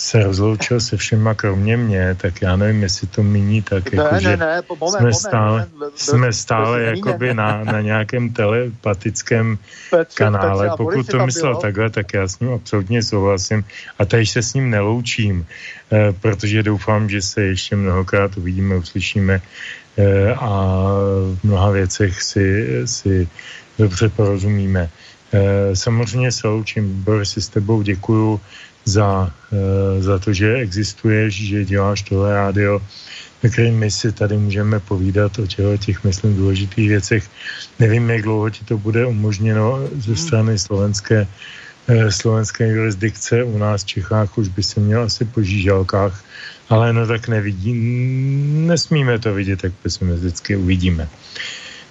se rozloučil se všema kromě mě, tak já nevím, jestli to míní tak, ne, jako, ne, že ne, moment, jsme moment, stále, moment, jsme stále to jakoby na, na nějakém telepatickém [laughs] Petře, kanále. Petře, Pokud to myslel bylo. takhle, tak já s ním absolutně souhlasím a tady se s ním neloučím, eh, protože doufám, že se ještě mnohokrát uvidíme, uslyšíme eh, a v mnoha věcech si, si dobře porozumíme. Eh, samozřejmě se loučím, Boris, s tebou děkuju za, eh, za to, že existuješ, že děláš tohle rádio, ve kterém my si tady můžeme povídat o těch, těch myslím, důležitých věcech. Nevím, jak dlouho ti to bude umožněno ze hmm. strany slovenské, eh, slovenské jurisdikce. U nás v Čechách už by se měl asi po žížalkách, ale no tak nevidí, nesmíme to vidět tak pesimisticky, uvidíme.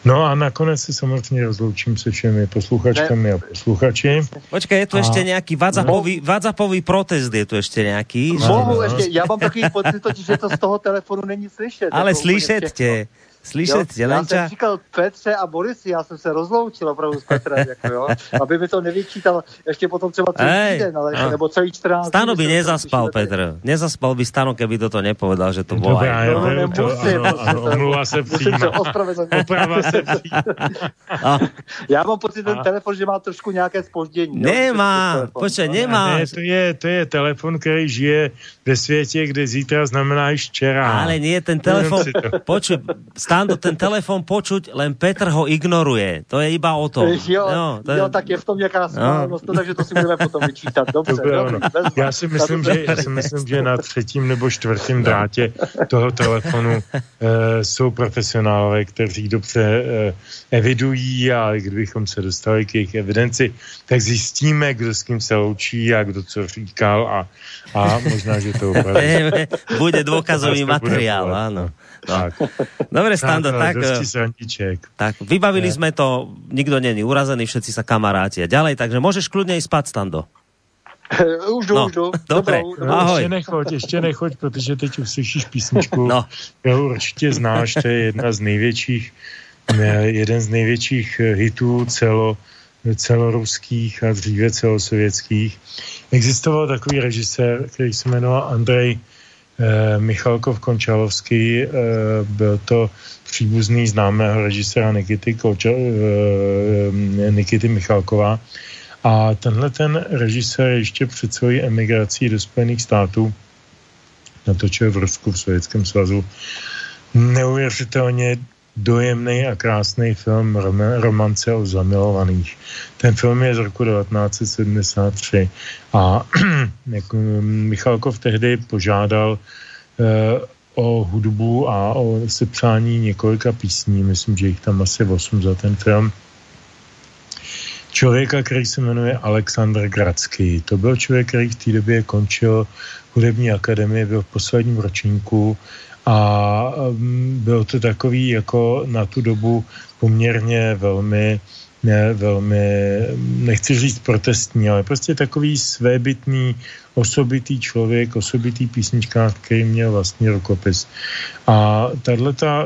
No a nakonec se samozřejmě rozloučím se všemi posluchačkami a posluchači. Počkej, je tu a... ještě nějaký WhatsAppový, WhatsAppový protest, je tu ještě nějaký? Mohu no. ještě, já mám takový pocit, že to z toho telefonu není slyšet. Ale jako slyšet tě. Slyšet tě, Já jsem říkal Petře a Borisi, já jsem se rozloučil opravdu s Petrem, jako jo, aby mi to nevyčítal ještě potom třeba celý Ej, týden, ale, no. nebo celý 14 Stano by nezaspal, Petr. Nezaspal by Stano, keby toto nepovedal, že to bola. Dobrá, no, no, nemusím, ano, ano, omluva se přímá. Oprava se [laughs] Já mám pocit, ten telefon, že má trošku nějaké spoždění. Nemá, počkej, nemá. Ne, to je, to je telefon, který žije ve světě, kde zítra znamená již včera. Ale nie, ten telefon, počuj, Stando, ten telefon počuť, len Petr ho ignoruje. To je iba o tom. Jo, no, to je... jo tak je v tom nějaká správnost, no. takže to si budeme potom vyčítat. Dobře, to dobrý, já si myslím, že, já si myslím, že na třetím nebo čtvrtém drátě toho telefonu uh, jsou profesionálové, kteří dobře uh, evidují a kdybychom se dostali k jejich evidenci, tak zjistíme, kdo s kým se loučí a kdo co říkal a, a možná, že to. [laughs] Bude dôkazový [laughs] materiál, áno. No. Tak. Dobre, Stando, tak, tak, tak vybavili je. sme to, nikto není urazený, všetci sa kamaráti a ďalej, takže môžeš kľudne ísť spať, Stando. už jdu, no, už jdu. Dobre, Dobrou, ahoj. Ještě nechoď, ještě nechoď, protože teď uslyšíš písničku. No. Jo, určitě znáš, to je jedna z největších, jeden z největších hitů celo celoruských a dříve celosovětských. Existoval takový režisér, který se jmenoval Andrej eh, Michalkov Končalovský. Eh, byl to příbuzný známého režiséra Nikity, Koča, eh, Nikity Michalkova. A tenhle ten režisér ještě před svojí emigrací do Spojených států natočil v Rusku, v Sovětském svazu, neuvěřitelně dojemný a krásný film Romance o zamilovaných. Ten film je z roku 1973 a [clears throat] jako Michalkov tehdy požádal uh, o hudbu a o sepsání několika písní, myslím, že jich tam asi 8 za ten film. Člověka, který se jmenuje Aleksandr Gradský. To byl člověk, který v té době končil hudební akademie, byl v posledním ročníku a mm, byl to takový jako na tu dobu poměrně velmi ne, velmi, nechci říct protestní, ale prostě takový svébytný, osobitý člověk, osobitý písničkář, který měl vlastní rukopis. A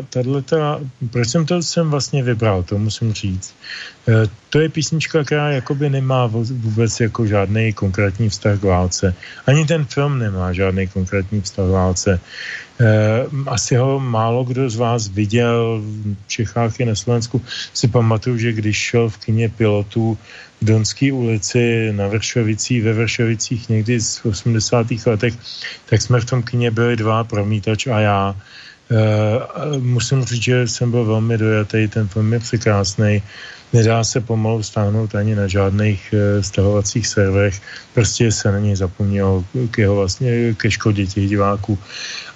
tato, proč jsem to jsem vlastně vybral, to musím říct. E, to je písnička, která jakoby nemá vůbec jako žádný konkrétní vztah k válce. Ani ten film nemá žádný konkrétní vztah k válce. Eh, asi ho málo kdo z vás viděl v Čechách i na Slovensku. Si pamatuju, že když šel v kině pilotů Donské ulici na Vršovicích, ve Vršovicích někdy z 80. letech, tak jsme v tom kině byli dva, promítač a já. Uh, musím říct, že jsem byl velmi dojatý, ten film je překrásný. Nedá se pomalu stáhnout ani na žádných uh, stahovacích serverech, prostě se na něj zapomnělo k jeho vlastně, ke škodě těch diváků.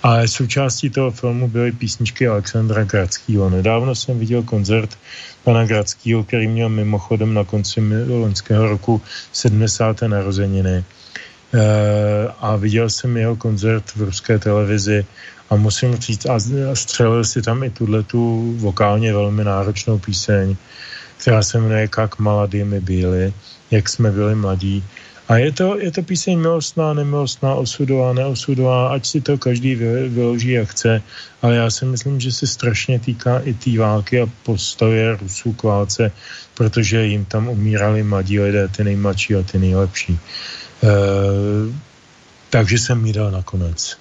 Ale součástí toho filmu byly písničky Alexandra Gradského. Nedávno jsem viděl koncert pana Gradského, který měl mimochodem na konci loňského roku 70. narozeniny. E, a viděl jsem jeho koncert v ruské televizi a musím říct, a střelil si tam i tuhle tu vokálně velmi náročnou píseň, která se jmenuje Jak mladý my byli, jak jsme byli mladí. A je to, je to píseň milostná, nemilostná, osudová, neosudová, ať si to každý vyloží, jak chce, ale já si myslím, že se strašně týká i té války a postavě Rusů k válce, protože jim tam umírali mladí lidé, ty nejmladší a ty nejlepší. E, takže jsem mi dal nakonec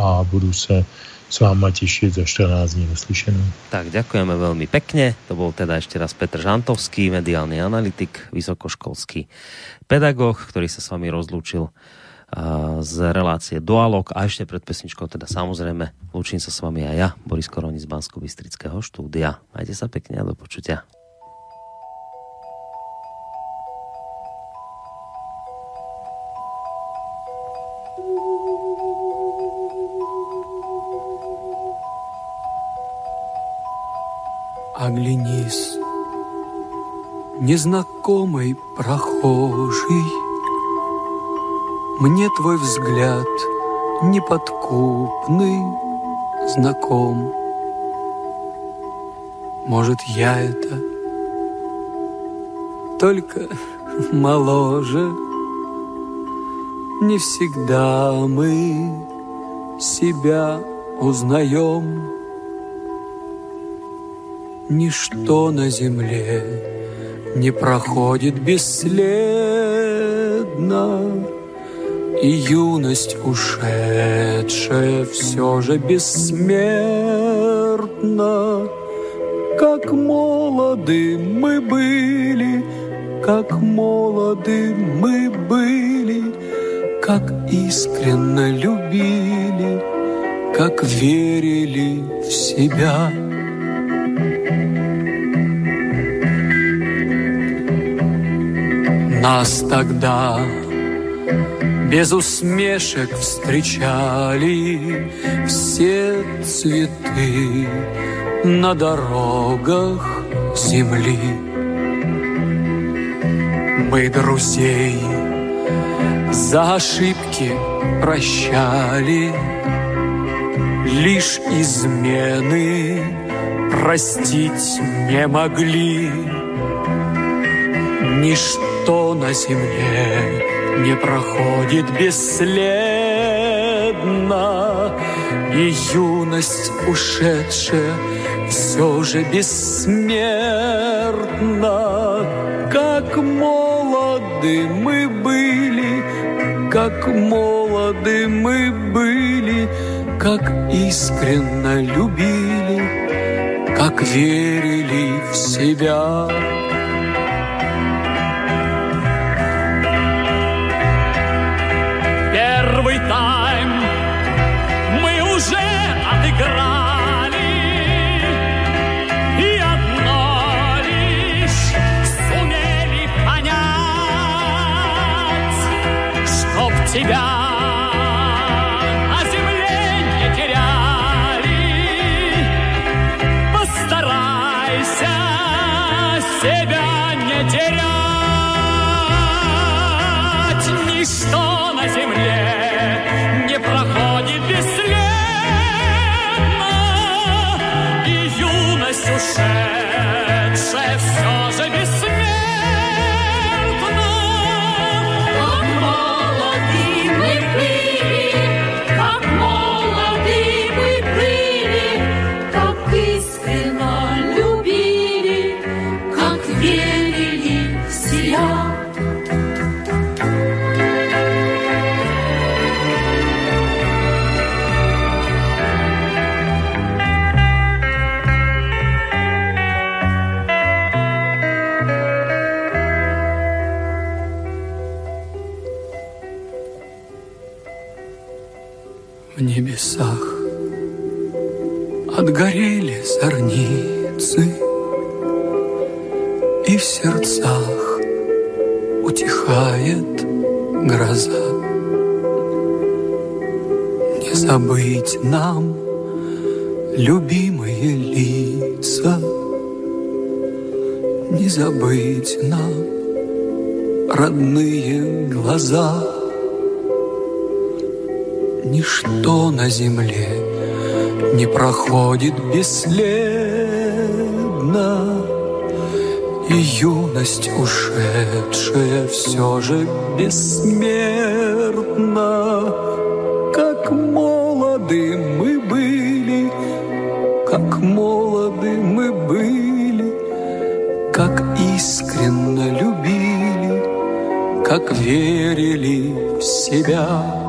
a budu se s váma těšit za 14 dní naslyšenou. Tak ďakujeme veľmi pekne. To bol teda ešte raz Petr Žantovský, mediálny analytik, vysokoškolský pedagóg, ktorý sa s vami rozlúčil z relácie Dualog a ešte pred pesničkou teda samozrejme lúčim sa s vami aj ja, Boris Koroni z bansko bystrického štúdia. Majte sa pekne a do počutia. Оглянись, незнакомый прохожий, Мне твой взгляд неподкупный знаком. Может, я это только [laughs] моложе. Не всегда мы себя узнаем. Ничто на земле не проходит бесследно, И юность ушедшая все же бессмертна. Как молоды мы были, как молоды мы были, Как искренно любили, как верили в себя. Нас тогда без усмешек встречали все цветы на дорогах земли. Мы друзей за ошибки прощали, Лишь измены простить не могли. Ничто ничто на земле не проходит бесследно, И юность ушедшая все же бессмертна. Как молоды мы были, как молоды мы были, Как искренно любили, как верили в себя. себя. забыть нам любимые лица, не забыть нам родные глаза. Ничто на земле не проходит бесследно, И юность ушедшая все же бессмертна. как верили в себя.